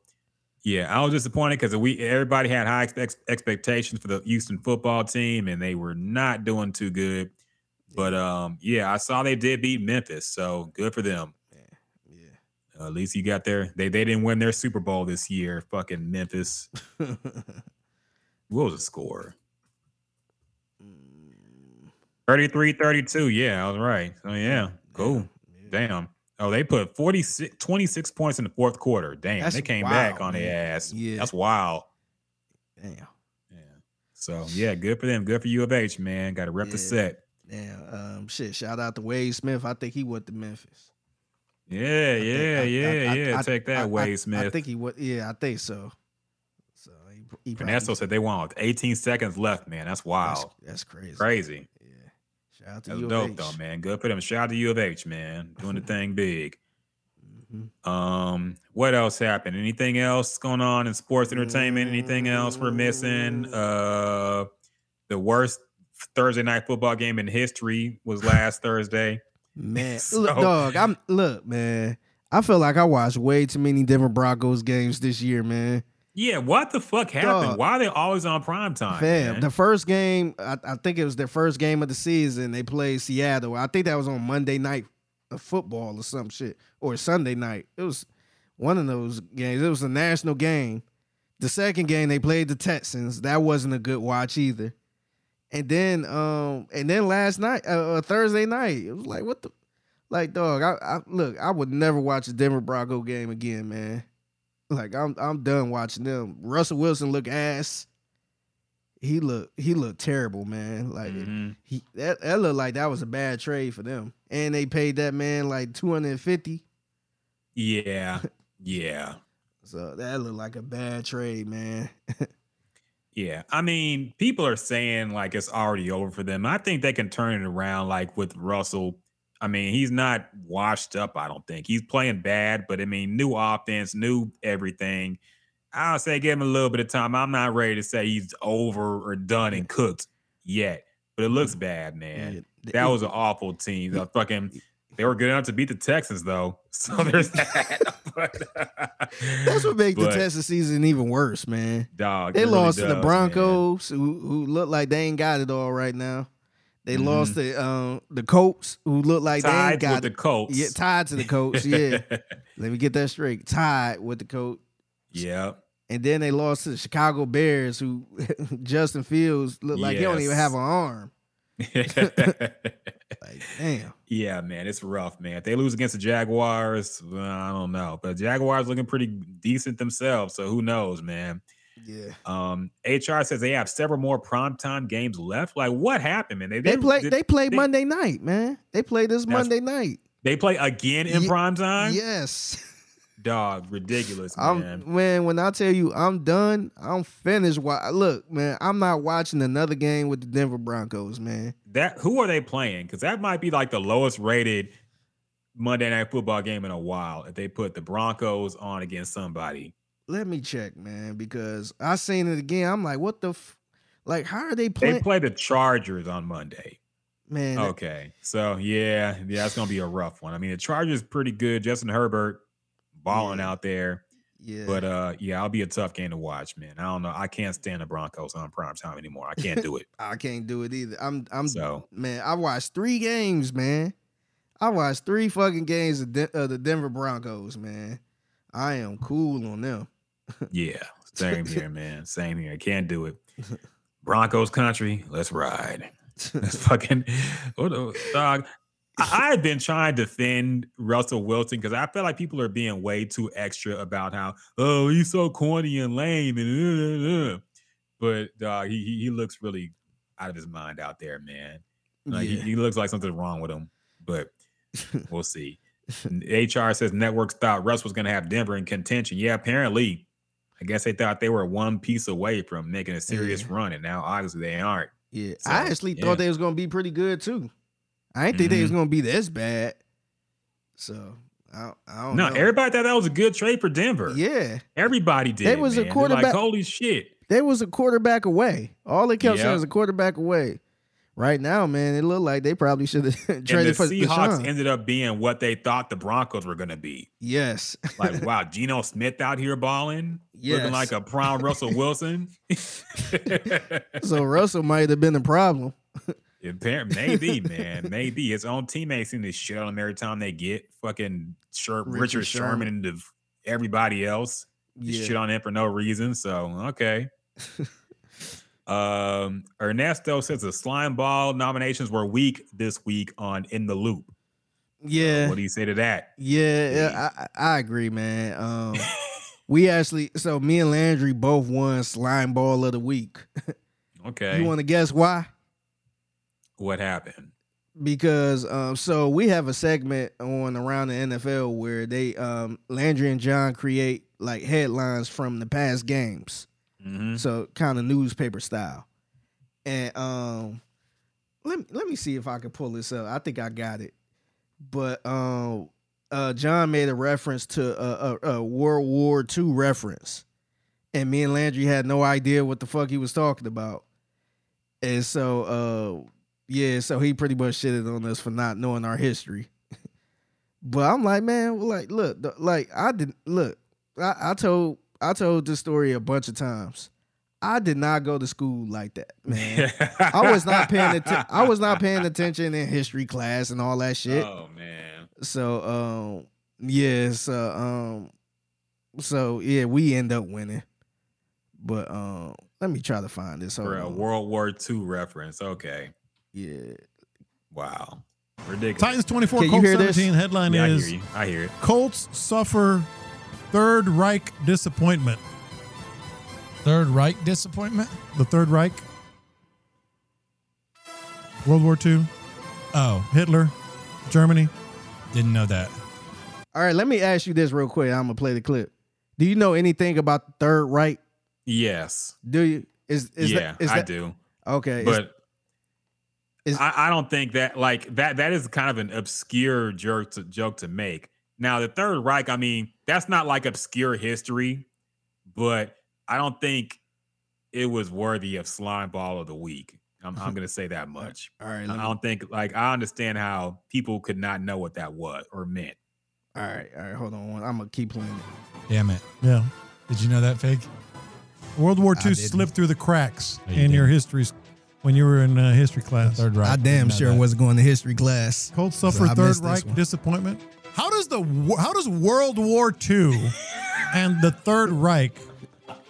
Speaker 2: yeah, I was disappointed because we everybody had high ex- expectations for the Houston football team, and they were not doing too good. But um, yeah, I saw they did beat Memphis, so good for them.
Speaker 1: yeah.
Speaker 2: Uh, at least you got their they they didn't win their Super Bowl this year. Fucking Memphis. (laughs) What was the score? 33-32. Yeah, I was right. So yeah, cool. Damn. Oh, they put 46, 26 points in the fourth quarter. Damn,
Speaker 1: That's
Speaker 2: they came back
Speaker 1: wild,
Speaker 2: on their ass.
Speaker 1: Yeah.
Speaker 2: That's wild.
Speaker 1: Damn,
Speaker 2: Yeah. So yeah, good for them. Good for U of H, man. Got to rep the set.
Speaker 1: Yeah. Um, shit. Shout out to Wade Smith. I think he went to Memphis.
Speaker 2: Yeah,
Speaker 1: I think-
Speaker 2: yeah,
Speaker 1: I- I-
Speaker 2: yeah,
Speaker 1: I-
Speaker 2: yeah. Take that, Wade Smith.
Speaker 1: I think he would. Yeah, I think so. So he, he
Speaker 2: Ernesto said they won with 18 seconds left, man. That's
Speaker 1: that's,
Speaker 2: wild.
Speaker 1: that's crazy.
Speaker 2: Crazy.
Speaker 1: Shout out to
Speaker 2: That's
Speaker 1: U of
Speaker 2: dope
Speaker 1: H.
Speaker 2: though, man. Good for them. Shout out to U of H, man. Doing the (laughs) thing big.
Speaker 1: Mhm.
Speaker 2: Um, what else happened? Anything else going on in sports entertainment? Anything else we're missing? Uh the worst Thursday night football game in history was last Thursday.
Speaker 1: Man, (laughs)
Speaker 2: So-
Speaker 1: look, dog. I'm look, man. I feel like I watched way too many Denver Broncos games this year, man.
Speaker 2: Yeah, what the fuck happened?
Speaker 1: Dog.
Speaker 2: Why are they always on prime time?
Speaker 1: Fam,
Speaker 2: man?
Speaker 1: the first game, I, I think it was their first game of the season. They played Seattle. I think that was on Monday night of football or some shit, or Sunday night. It was one of those games. It was a national game. The second game they played the Texans. That wasn't a good watch either. And then, um, and then last night, uh, uh, Thursday night, it was like, what the, like, dog. I, I look, I would never watch a Denver Bronco game again, man. Like, I'm, I'm done watching them. Russell Wilson look ass he look he looked terrible, man. Like
Speaker 2: Mhm.
Speaker 1: he that, that looked like that was a bad trade for them. And they paid that man like 250.
Speaker 2: Yeah, (laughs) yeah.
Speaker 1: So that looked like a bad trade, man. (laughs)
Speaker 2: Yeah, I mean, people are saying like it's already over for them. I think they can turn it around. Like with Russell, I mean, he's not washed up. I don't think he's playing bad, but I mean, new offense, new everything. I'll say give him a little bit of time. I'm not ready to say he's over or done and cooked yet, but it looks bad, man. That was an awful team. The fucking they were good enough to beat the Texans though, (laughs) so there's that. (laughs) But-
Speaker 1: That's what makes the Texas season even worse, man.
Speaker 2: Dog,
Speaker 1: They
Speaker 2: it really
Speaker 1: lost to the
Speaker 2: does, man.
Speaker 1: Broncos, who, who look like they ain't got it all right now. They
Speaker 2: Mhm.
Speaker 1: lost the um, the Colts, who look like they ain't got
Speaker 2: with the. Colts.
Speaker 1: Yeah, tied to the Colts. Yeah, (laughs) let me get that straight. Tied with the Colts.
Speaker 2: Yep.
Speaker 1: And then they lost to the Chicago Bears, who (laughs) Justin Fields looked like he don't even have an arm. (laughs) Like, damn.
Speaker 2: yeah, man, it's rough, man. If they lose against the Jaguars, well, I don't know. But Jaguars looking pretty decent themselves, so who knows, man.
Speaker 1: Yeah.
Speaker 2: Um, HR says they have several more primetime games left. Like, what happened, man?
Speaker 1: They play
Speaker 2: did-
Speaker 1: they played
Speaker 2: they-
Speaker 1: Monday night, man. They play this Monday night.
Speaker 2: They play again in
Speaker 1: Ye-
Speaker 2: prime time.
Speaker 1: Yes.
Speaker 2: Dog, ridiculous, man.
Speaker 1: I'm man, when I tell you I'm done, I'm finished. Why? Look, man, I'm not watching another game with the Denver Broncos, man.
Speaker 2: that who are they playing? Because that might be like the lowest rated Monday night football game in a while. If they put the Broncos on against somebody,
Speaker 1: Let me check, man, because I seen it again. I'm like, what the f- like how are they playing?
Speaker 2: they play the Chargers on Monday.
Speaker 1: man,
Speaker 2: Okay, so yeah, yeah, that's gonna be a rough one. I mean, the Chargers pretty good. Justin Herbert balling
Speaker 1: Yeah.
Speaker 2: out there,
Speaker 1: yeah.
Speaker 2: but uh, yeah, I'll be a tough game to watch, man. I don't know. I can't stand the Broncos on prime time anymore. I can't do it. (laughs)
Speaker 1: I can't do it either. I'm I'm
Speaker 2: So
Speaker 1: man, I watched three games, man. I watched three fucking games of, Den- of the Denver Broncos, man. I am cool on them.
Speaker 2: Yeah, same here, man. Same here. I Can't do it. (laughs) Broncos country, let's ride. Let's fucking what the dog. I, I've been trying to defend Russell Wilson because I feel like people are being way too extra about how oh he's so corny and lame and uh, uh, uh." but dog he, he he looks really out of his mind out there, man. Like, he,
Speaker 1: Yeah.
Speaker 2: he looks like something's wrong with him, but (laughs) we'll see. HR says networks thought Russ was going to have Denver in contention. Yeah, apparently I guess they thought they were one piece away from making a serious run, and now obviously they aren't.
Speaker 1: Yeah,
Speaker 2: So,
Speaker 1: I actually
Speaker 2: yeah.
Speaker 1: thought they was gonna be pretty good too. I didn't think they was
Speaker 2: Mhm.
Speaker 1: gonna be this bad. So I, I don't
Speaker 2: No,
Speaker 1: know.
Speaker 2: everybody thought that was a good trade for Denver.
Speaker 1: yeah,
Speaker 2: everybody did.
Speaker 1: They was a
Speaker 2: man. They're
Speaker 1: quarterback-
Speaker 2: Like, Holy shit!
Speaker 1: they was a quarterback away. All they kept saying was a quarterback away. Right now, man, it looked like they probably should have (laughs) traded for the
Speaker 2: Seahawks
Speaker 1: Deshaun.
Speaker 2: ended up being what they thought the Broncos were going to be.
Speaker 1: yes,
Speaker 2: Like, (laughs) wow, Geno Smith out here balling,
Speaker 1: Yes.
Speaker 2: looking like a prime Russell Wilson. (laughs)
Speaker 1: so Russell might have been the problem.
Speaker 2: Maybe, man, maybe his own teammates seem to shit on him every time they get fucking Sher-
Speaker 1: Richard
Speaker 2: Richard,
Speaker 1: Sherman.
Speaker 2: And everybody else.
Speaker 1: Yeah.
Speaker 2: shit on him for no reason. So okay. Um, Ernesto says the slime ball nominations were weak this week on In the Loop.
Speaker 1: Yeah,
Speaker 2: What do you say to that?
Speaker 1: Yeah, yeah, I, I I agree, man. Um, we actually, so me and Landry both won slime ball of the week. (laughs)
Speaker 2: Okay.
Speaker 1: You want to guess why?
Speaker 2: what happened?
Speaker 1: Because um, so we have a segment on around the NFL where they um Landry and John create like headlines from the past games.
Speaker 2: Mhm.
Speaker 1: So kind of newspaper style. And um let me let me see if I can pull this up. I think I got it. But um uh John made a reference to a, a, a World War II reference. And me and Landry had no idea what the fuck he was talking about. And so uh yeah, so he pretty much shitted on us for not knowing our history. (laughs) but I'm like, man, like, look, like I didn't look. I, I told I told this story a bunch of times. I did not go to school like that, man. I was not paying attention. I was not paying attention in history class and all that shit.
Speaker 2: Oh man.
Speaker 1: So um yeah, so um so yeah, we end up winning. But um let me try to find this. Hold
Speaker 2: For a
Speaker 1: on.
Speaker 2: World War II reference. Okay.
Speaker 1: Yeah.
Speaker 2: Wow. Ridiculous.
Speaker 13: Titans 24,
Speaker 1: Can you
Speaker 13: Colts
Speaker 1: hear this?
Speaker 13: 17. Headline
Speaker 2: Yeah, I
Speaker 13: is
Speaker 2: hear you. I hear it.
Speaker 13: Colts suffer Third Reich disappointment.
Speaker 14: Third Reich disappointment?
Speaker 13: The Third Reich. World War II,
Speaker 14: Oh,
Speaker 13: Hitler, Germany.
Speaker 14: didn't know that.
Speaker 1: All right, let me ask you this real quick. I'm gonna play the clip. Do you know anything about the Third Reich?
Speaker 2: Yes.
Speaker 1: Do you? Is is
Speaker 2: yeah,
Speaker 1: that, is
Speaker 2: I
Speaker 1: that
Speaker 2: do.
Speaker 1: okay?
Speaker 2: But
Speaker 1: is-
Speaker 2: I, I don't think that like that that is kind of an obscure joke to joke to make. Now the Third Reich, I mean, that's not like obscure history, but I don't think it was worthy of slime ball of the week. I'm, I'm gonna say that (laughs) much.
Speaker 1: all right,
Speaker 2: I don't think like I understand how people could not know what that was or meant.
Speaker 1: all right, all right. Hold on, I'm gonna keep playing. it.
Speaker 14: Damn it.
Speaker 13: Yeah.
Speaker 14: Did you know that, Fig?
Speaker 13: World War II slipped through the cracks
Speaker 14: No, you
Speaker 13: in your
Speaker 14: didn't.
Speaker 13: histories when you were in uh, history class.
Speaker 14: Third Reich.
Speaker 1: I damn sure
Speaker 14: that.
Speaker 1: wasn't going to history class.
Speaker 13: Cold
Speaker 1: So
Speaker 13: suffer
Speaker 1: I
Speaker 13: Third
Speaker 1: missed this
Speaker 13: Reich
Speaker 1: one.
Speaker 13: disappointment. How does the how does World War II and the Third Reich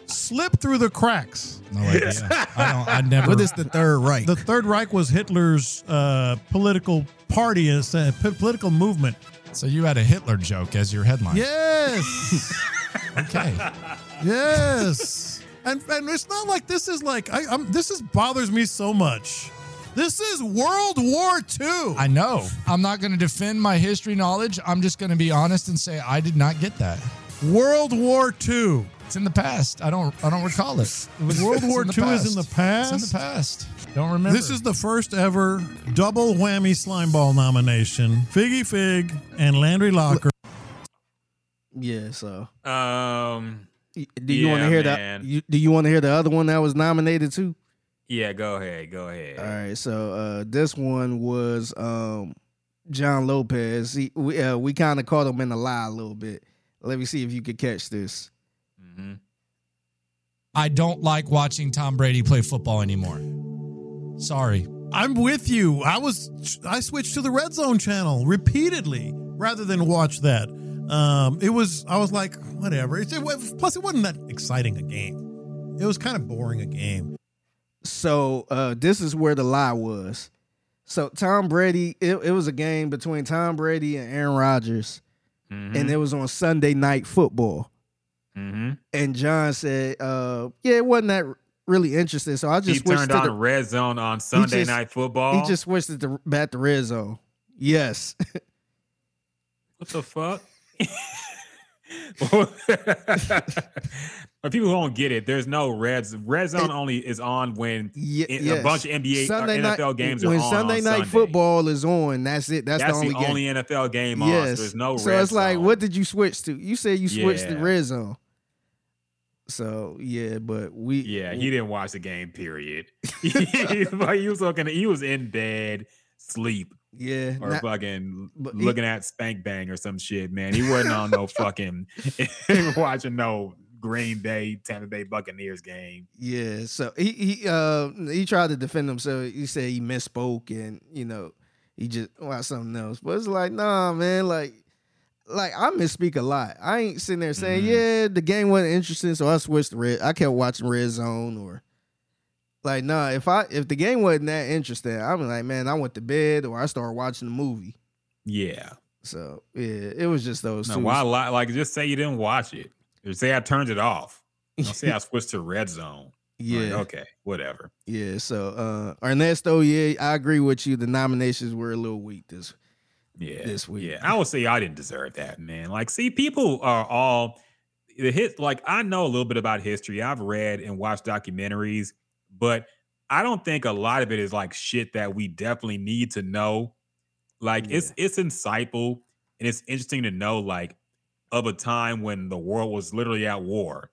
Speaker 13: slip through the cracks?
Speaker 14: No idea. I don't. I never.
Speaker 1: What is the Third Reich?
Speaker 13: The Third Reich was Hitler's uh, political party, uh, p- political movement.
Speaker 14: so you had a Hitler joke as your headline.
Speaker 13: Yes, (laughs)
Speaker 14: Okay.
Speaker 13: yes, and and it's not like this is like I, I'm. This is bothers me so much. This is World War II.
Speaker 14: I know. I'm not going to defend my history knowledge. I'm just going to be honest and say I did not get that.
Speaker 13: World War II.
Speaker 14: It's in the past. I don't. I don't recall it. it (laughs) was,
Speaker 13: World War
Speaker 14: in the
Speaker 13: II is in the past.
Speaker 14: It's in the past. Don't remember.
Speaker 13: This is the first ever double whammy slimeball nomination. Figgy Fig and Landry Locker.
Speaker 1: yeah. So,
Speaker 2: Um
Speaker 1: do you want to hear
Speaker 2: man.
Speaker 1: that? You, do you want to hear the other one that was nominated too?
Speaker 2: Yeah, go ahead, go ahead.
Speaker 1: All right. So uh, this one was um, John Lopez. He, we uh, we kind of caught him in a lie a little bit. Let me see if you could catch this.
Speaker 2: Mhm.
Speaker 14: I don't like watching Tom Brady play football anymore. Sorry.
Speaker 13: I'm with you. I was I switched to the Red Zone channel repeatedly rather than watch that. Um, it was I was like whatever. It's, it, plus, it wasn't that exciting a game. It was kind of boring a game.
Speaker 1: So uh, this is where the lie was. So Tom Brady, it, it was a game between Tom Brady and Aaron Rodgers,
Speaker 2: Mhm.
Speaker 1: and it was on Sunday Night Football.
Speaker 2: Mhm.
Speaker 1: And John said, uh, "Yeah, it wasn't that really interesting." So I just
Speaker 2: He
Speaker 1: switched
Speaker 2: turned
Speaker 1: to
Speaker 2: on
Speaker 1: the,
Speaker 2: red zone on Sunday
Speaker 1: just-
Speaker 2: night football.
Speaker 1: He just switched it to back to red zone. Yes.
Speaker 2: what the fuck? (laughs) (laughs) (laughs) For people who don't get it, there's no red red zone. only is on when
Speaker 1: Yeah,
Speaker 2: i- a
Speaker 1: yes.
Speaker 2: bunch of NBA or
Speaker 1: Sunday night-
Speaker 2: NFL games are
Speaker 1: when
Speaker 2: on
Speaker 1: Sunday
Speaker 2: on
Speaker 1: night
Speaker 2: Sunday.
Speaker 1: football is on. That's it. That's,
Speaker 2: That's,
Speaker 1: the only game.
Speaker 2: only NFL game on.
Speaker 1: yes.
Speaker 2: So there's no
Speaker 1: so it's like, what did you switch to? You said you switched to
Speaker 2: Yeah.
Speaker 1: red zone. So yeah, but we
Speaker 2: Yeah, he didn't watch the game. Period. (laughs) (laughs) he, like, he was looking. He was in bed, sleep,
Speaker 1: yeah.
Speaker 2: or
Speaker 1: not-
Speaker 2: fucking
Speaker 1: but he-
Speaker 2: looking at Spank Bang or some shit. Man, he wasn't on no fucking (laughs) watching no Green Bay Tampa Bay Buccaneers game.
Speaker 1: Yeah, so he he uh he tried to defend himself. He said he misspoke and you know he just watched something else. But it's like, nah, man, like like I misspeak a lot. I ain't sitting there saying,
Speaker 2: Mhm.
Speaker 1: yeah, the game wasn't interesting, so I switched to red. I kept watching Red Zone or like, nah, if I if the game wasn't that interesting, I'm like, man, I went to bed or I started watching the movie.
Speaker 2: Yeah.
Speaker 1: So yeah, it was just those
Speaker 2: No,
Speaker 1: two.
Speaker 2: why li- like just say you didn't watch it. Say I turned it off. (laughs) Don't say I switched to red zone. Like,
Speaker 1: Yeah.
Speaker 2: okay. Whatever.
Speaker 1: Yeah, so uh Ernesto, yeah, I agree with you. The nominations were a little weak this
Speaker 2: Yeah.
Speaker 1: this week.
Speaker 2: Yeah. I would say I didn't deserve that, man. Like, see, people are all the hit. Like, I know a little bit about history. I've read and watched documentaries, but I don't think a lot of it is like shit that we definitely need to know. Like, it's it's insightful and it's interesting to know, like, of a time when the world was literally at war.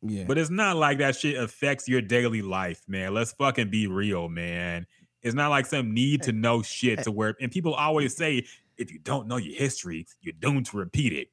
Speaker 1: Yeah.
Speaker 2: But it's not like that shit affects your daily life, man. Let's fucking be real, man. It's not like some need to know shit to where, and people always (laughs) say, if you don't know your history, you're doomed to repeat it.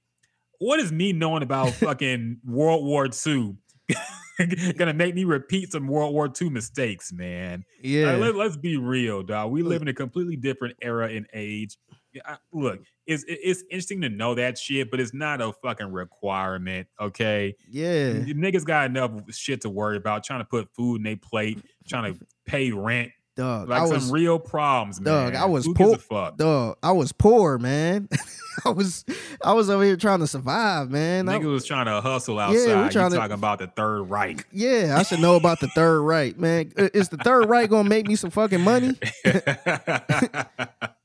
Speaker 2: What is me knowing about (laughs) fucking World War II (laughs) gonna make me repeat some World War II mistakes, man?
Speaker 1: Yeah.
Speaker 2: Let, us be real, dog. We live in a completely different era and age. I- Look, it's it's interesting to know that shit, but it's not a fucking requirement. Okay.
Speaker 1: Yeah.
Speaker 2: Niggas got enough shit to worry about, trying to put food in their plate, trying to pay rent.
Speaker 1: Dog,
Speaker 2: like
Speaker 1: I
Speaker 2: some
Speaker 1: was-
Speaker 2: real problems, man.
Speaker 1: Dog, I was
Speaker 2: Who
Speaker 1: poor. Dog, I was poor, man. (laughs) I was I was over here trying to survive, man. I-
Speaker 2: Niggas was trying to hustle
Speaker 1: we
Speaker 2: outside. you
Speaker 1: trying to-
Speaker 2: talking about the Third Reich.
Speaker 1: yeah, I should know about the third right, man. Is the third right gonna make me some fucking money? (laughs) (laughs)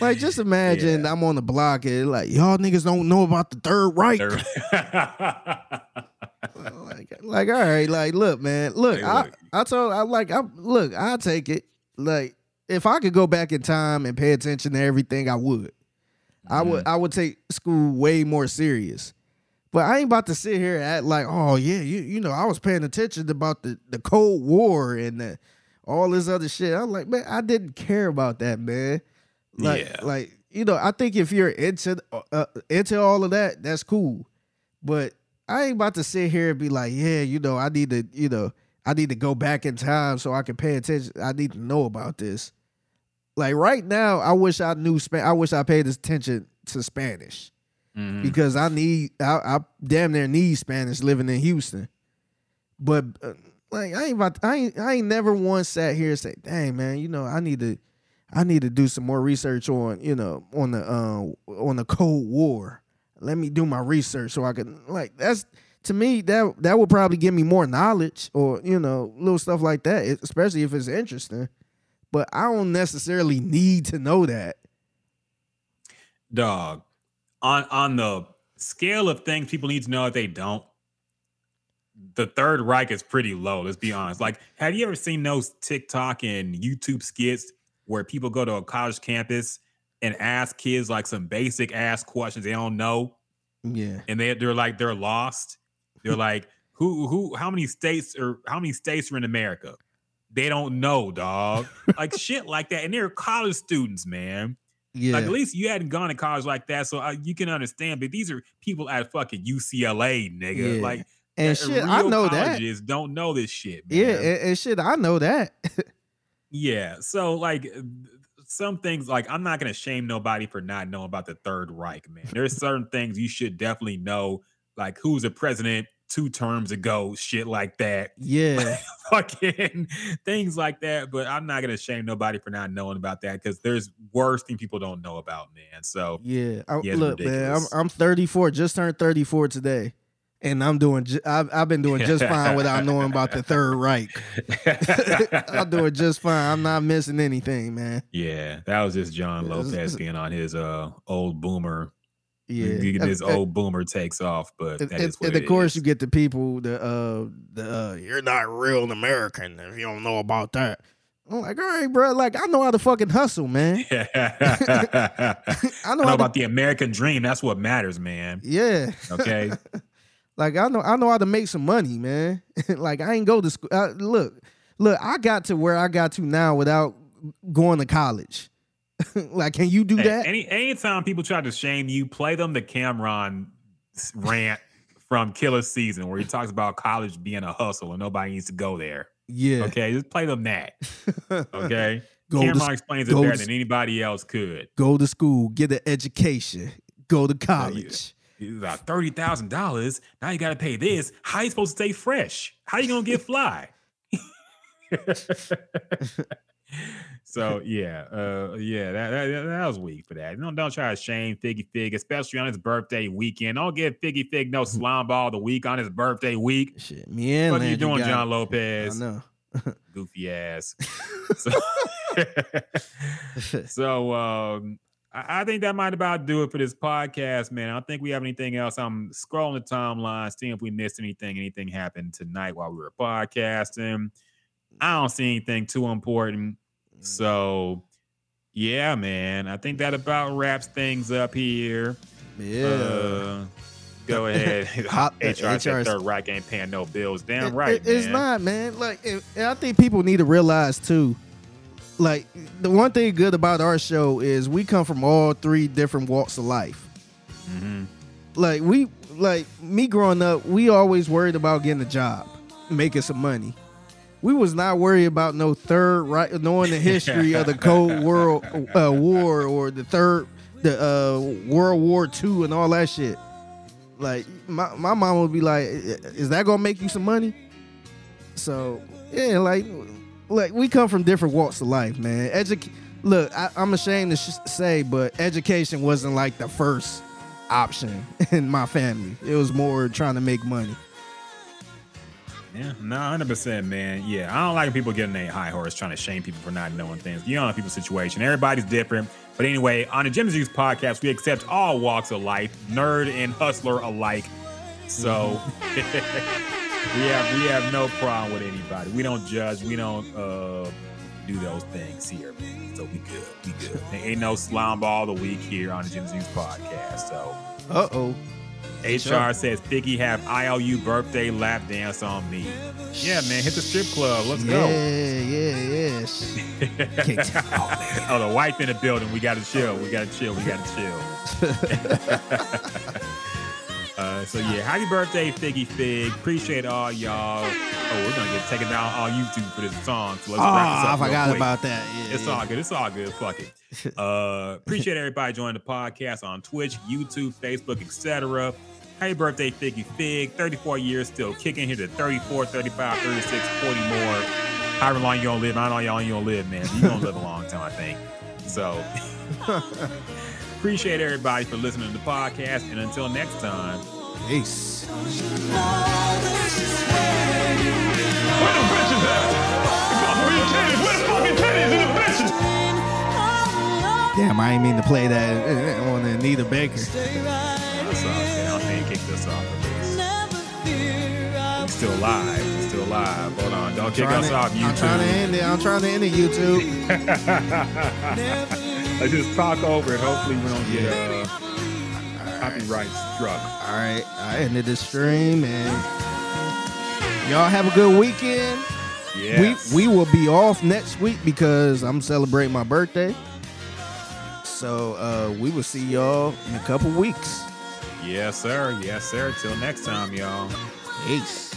Speaker 1: like, just (laughs) imagine I'm on the block and like y'all niggas don't know about the third right. (laughs) like, like, all right, like, look, man, look,
Speaker 2: Hey,
Speaker 1: I,
Speaker 2: look.
Speaker 1: I told, I like, I look, I take it. Like, if I could go back in time and pay attention to everything, I would. I would,
Speaker 2: Mm-hmm.
Speaker 1: I would take school way more serious. But I ain't about to sit here and act like, oh yeah, you, you know, I was paying attention about the the Cold War and the, all this other shit. I'm like, man, I didn't care about that, man. Like,
Speaker 2: Yeah.
Speaker 1: like you know, I think if you're into uh, into all of that, that's cool. But I ain't about to sit here and be like, yeah, you know, I need to, you know, I need to go back in time so I can pay attention. I need to know about this. Like right now, I wish I knew Span. I wish I paid attention to Spanish
Speaker 2: Mhm.
Speaker 1: because I need, I, I damn near need Spanish living in Houston. But uh, like, I ain't about, to- I ain't, I ain't never once sat here and say, dang man, you know, I need to, I need to do some more research on, you know, on the, uh, on the Cold War. Let me do my research so I can, like, that's to me that that would probably give me more knowledge or you know little stuff like that, especially if it's interesting. But I don't necessarily need to know that.
Speaker 2: Dog. On on the scale of things people need to know if they don't, the Third Reich is pretty low. Let's be honest. Like, have you ever seen those TikTok and YouTube skits where people go to a college campus and ask kids like some basic ass questions they don't know?
Speaker 1: Yeah.
Speaker 2: and they they're like they're lost. They're (laughs) like, who who how many states or how many states are in America? They don't know, dog. (laughs) like shit like that. And they're college students, man.
Speaker 1: Yeah.
Speaker 2: Like at least you hadn't gone to college like that, so uh, you can understand. But these are people at fucking UCLA, nigga.
Speaker 1: Yeah.
Speaker 2: Like
Speaker 1: And shit, I know that.
Speaker 2: Don't know this shit. Man.
Speaker 1: Yeah, and, and shit, I know that. (laughs)
Speaker 2: Yeah. So like uh, some things like I'm not gonna shame nobody for not knowing about the Third Reich, man. There's certain things you should definitely know, like who's a president two terms ago, shit like that.
Speaker 1: yeah. (laughs)
Speaker 2: Fucking things like that. But I'm not gonna shame nobody for not knowing about that because there's worse things people don't know about, man. So
Speaker 1: Yeah. I,
Speaker 2: Yeah,
Speaker 1: look, man, I'm. I'm 34, just turned 34 today. And I'm doing I've, I've been doing just fine (laughs) without knowing about the third Reich. (laughs) I'm doing just fine. I'm not missing anything, man.
Speaker 2: yeah, that was just John
Speaker 1: Yeah,
Speaker 2: Lopez being on his uh old boomer
Speaker 1: Yeah.
Speaker 2: This old boomer takes off, but
Speaker 1: And,
Speaker 2: that is
Speaker 1: and-
Speaker 2: what
Speaker 1: and
Speaker 2: it
Speaker 1: of course,
Speaker 2: is.
Speaker 1: you get the people the uh the uh, you're not real American if you don't know about that. I'm like, all right, bro. Like, I know how to fucking hustle, man. (laughs)
Speaker 2: I
Speaker 1: know
Speaker 2: know
Speaker 1: how to-
Speaker 2: about the American dream. That's what matters, man.
Speaker 1: Yeah.
Speaker 2: Okay.
Speaker 1: Like, I know, I know how to make some money, man. (laughs) like, I ain't go to school. Uh, look, look, I got to where I got to now without going to college. (laughs) like, can you do
Speaker 2: Hey,
Speaker 1: that?
Speaker 2: Any anytime people try to shame you, play them the Cam'ron rant from Killa Season where he talks about college being a hustle and nobody needs to go there.
Speaker 1: Yeah.
Speaker 2: Okay, just play them that. Okay. (laughs)
Speaker 1: Go
Speaker 2: Cam'ron
Speaker 1: s-
Speaker 2: explains it better
Speaker 1: to
Speaker 2: than anybody else could.
Speaker 1: Go to school, get an education, go to college.
Speaker 2: Like thirty thousand dollars. Now you got to pay this. How you supposed to stay fresh? How you gonna get fly? (laughs) so yeah, uh, yeah, that, that that was weak for that. Don't don't try to shame Figgy Fig, especially on his birthday weekend. Don't give Figgy Fig no (laughs) slime ball the week on his birthday week.
Speaker 1: Shit, me and
Speaker 2: what are you doing, John Lopez?
Speaker 1: I know. (laughs)
Speaker 2: Goofy ass. so, so um, I, I think that might about do it for this podcast, man. I don't think we have anything else. I'm scrolling the timeline, seeing if we missed anything. Anything happened tonight while we were podcasting. I don't see anything too important. So, yeah, man. I think that about wraps things up here.
Speaker 1: Yeah.
Speaker 2: Uh, go (laughs) ahead.
Speaker 1: Hot- (laughs)
Speaker 2: HR
Speaker 1: HR
Speaker 2: said Third Reich ain't paying no bills. Damn
Speaker 1: It-
Speaker 2: right,
Speaker 1: it- it's not, man. Like, and I think people need to realize too. Like, the one thing good about our show is we come from all three different walks of life.
Speaker 2: Mm-hmm.
Speaker 1: Like, we, like me growing up, we always worried about getting a job, making some money. We was not worried about no third right, knowing the history of the (laughs) Cold World uh, War or the third, the uh, World War II and all that shit. Like my my mom would be like, "Is that gonna make you some money?" So yeah, like like we come from different walks of life, man. Educ- Look, I, I'm ashamed to sh- say, but education wasn't like the first option (laughs) in my family. It was more trying to make money.
Speaker 2: Yeah, no, hundred percent, man. Yeah, I don't like people getting a high horse trying to shame people for not knowing things. You don't know people's situation. Everybody's different. But anyway, on the Jim's Juice podcast, we accept all walks of life, nerd and hustler alike. So (laughs) we have we have no problem with anybody. We don't judge. We don't uh, do those things here. So we good. We good. (laughs) There ain't no slime ball the week here on the Jim's Juice podcast. So
Speaker 1: Uh oh.
Speaker 2: HR says Figgy have IOU birthday lap dance on me. Yeah, man, hit the strip club. Let's go.
Speaker 1: Yeah,
Speaker 2: go.
Speaker 1: yeah, yeah. (laughs)
Speaker 2: oh, the wife in the building. We gotta chill. We gotta chill. We gotta chill. Uh, so yeah, happy birthday, Figgy Fig. Appreciate all y'all. Oh, we're gonna get taken down on YouTube for this song. So let's
Speaker 1: Oh,
Speaker 2: wrap this
Speaker 1: I
Speaker 2: up. real
Speaker 1: forgot
Speaker 2: quick.
Speaker 1: about that. Yeah,
Speaker 2: it's
Speaker 1: yeah.
Speaker 2: all good. It's all good. Fuck it. (laughs) Uh, appreciate everybody joining the podcast on Twitch, YouTube, Facebook, etc. Happy birthday, Figgy Fig. 34 years still kicking here to 34, 35, 36, 40 more. However long you gonna live. I don't know long you gonna live, man. you gonna live a long time, I think. So (laughs) (laughs) appreciate everybody for listening to the podcast. And until next time.
Speaker 1: Peace.
Speaker 3: Where the bitches at? It's supposed titties. Where the fucking titties and the bitches?
Speaker 1: Damn, I ain't mean to play that uh, on Anita Baker.
Speaker 2: That's all. I don't think kick this off. We still live. We still live. Hold on. Don't kick us
Speaker 1: to-
Speaker 2: off YouTube.
Speaker 1: I'm trying to end it. I'm trying to end it, YouTube. (laughs)
Speaker 2: Let's just talk over it. Hopefully we don't get uh, copyright struck.
Speaker 1: All right, I ended the stream, and y'all have a good weekend.
Speaker 2: Yes.
Speaker 1: We we will be off next week because I'm celebrating my birthday. So uh, we will see y'all in a couple weeks.
Speaker 2: Yes, sir. Yes, sir. Till next time, y'all.
Speaker 1: Peace.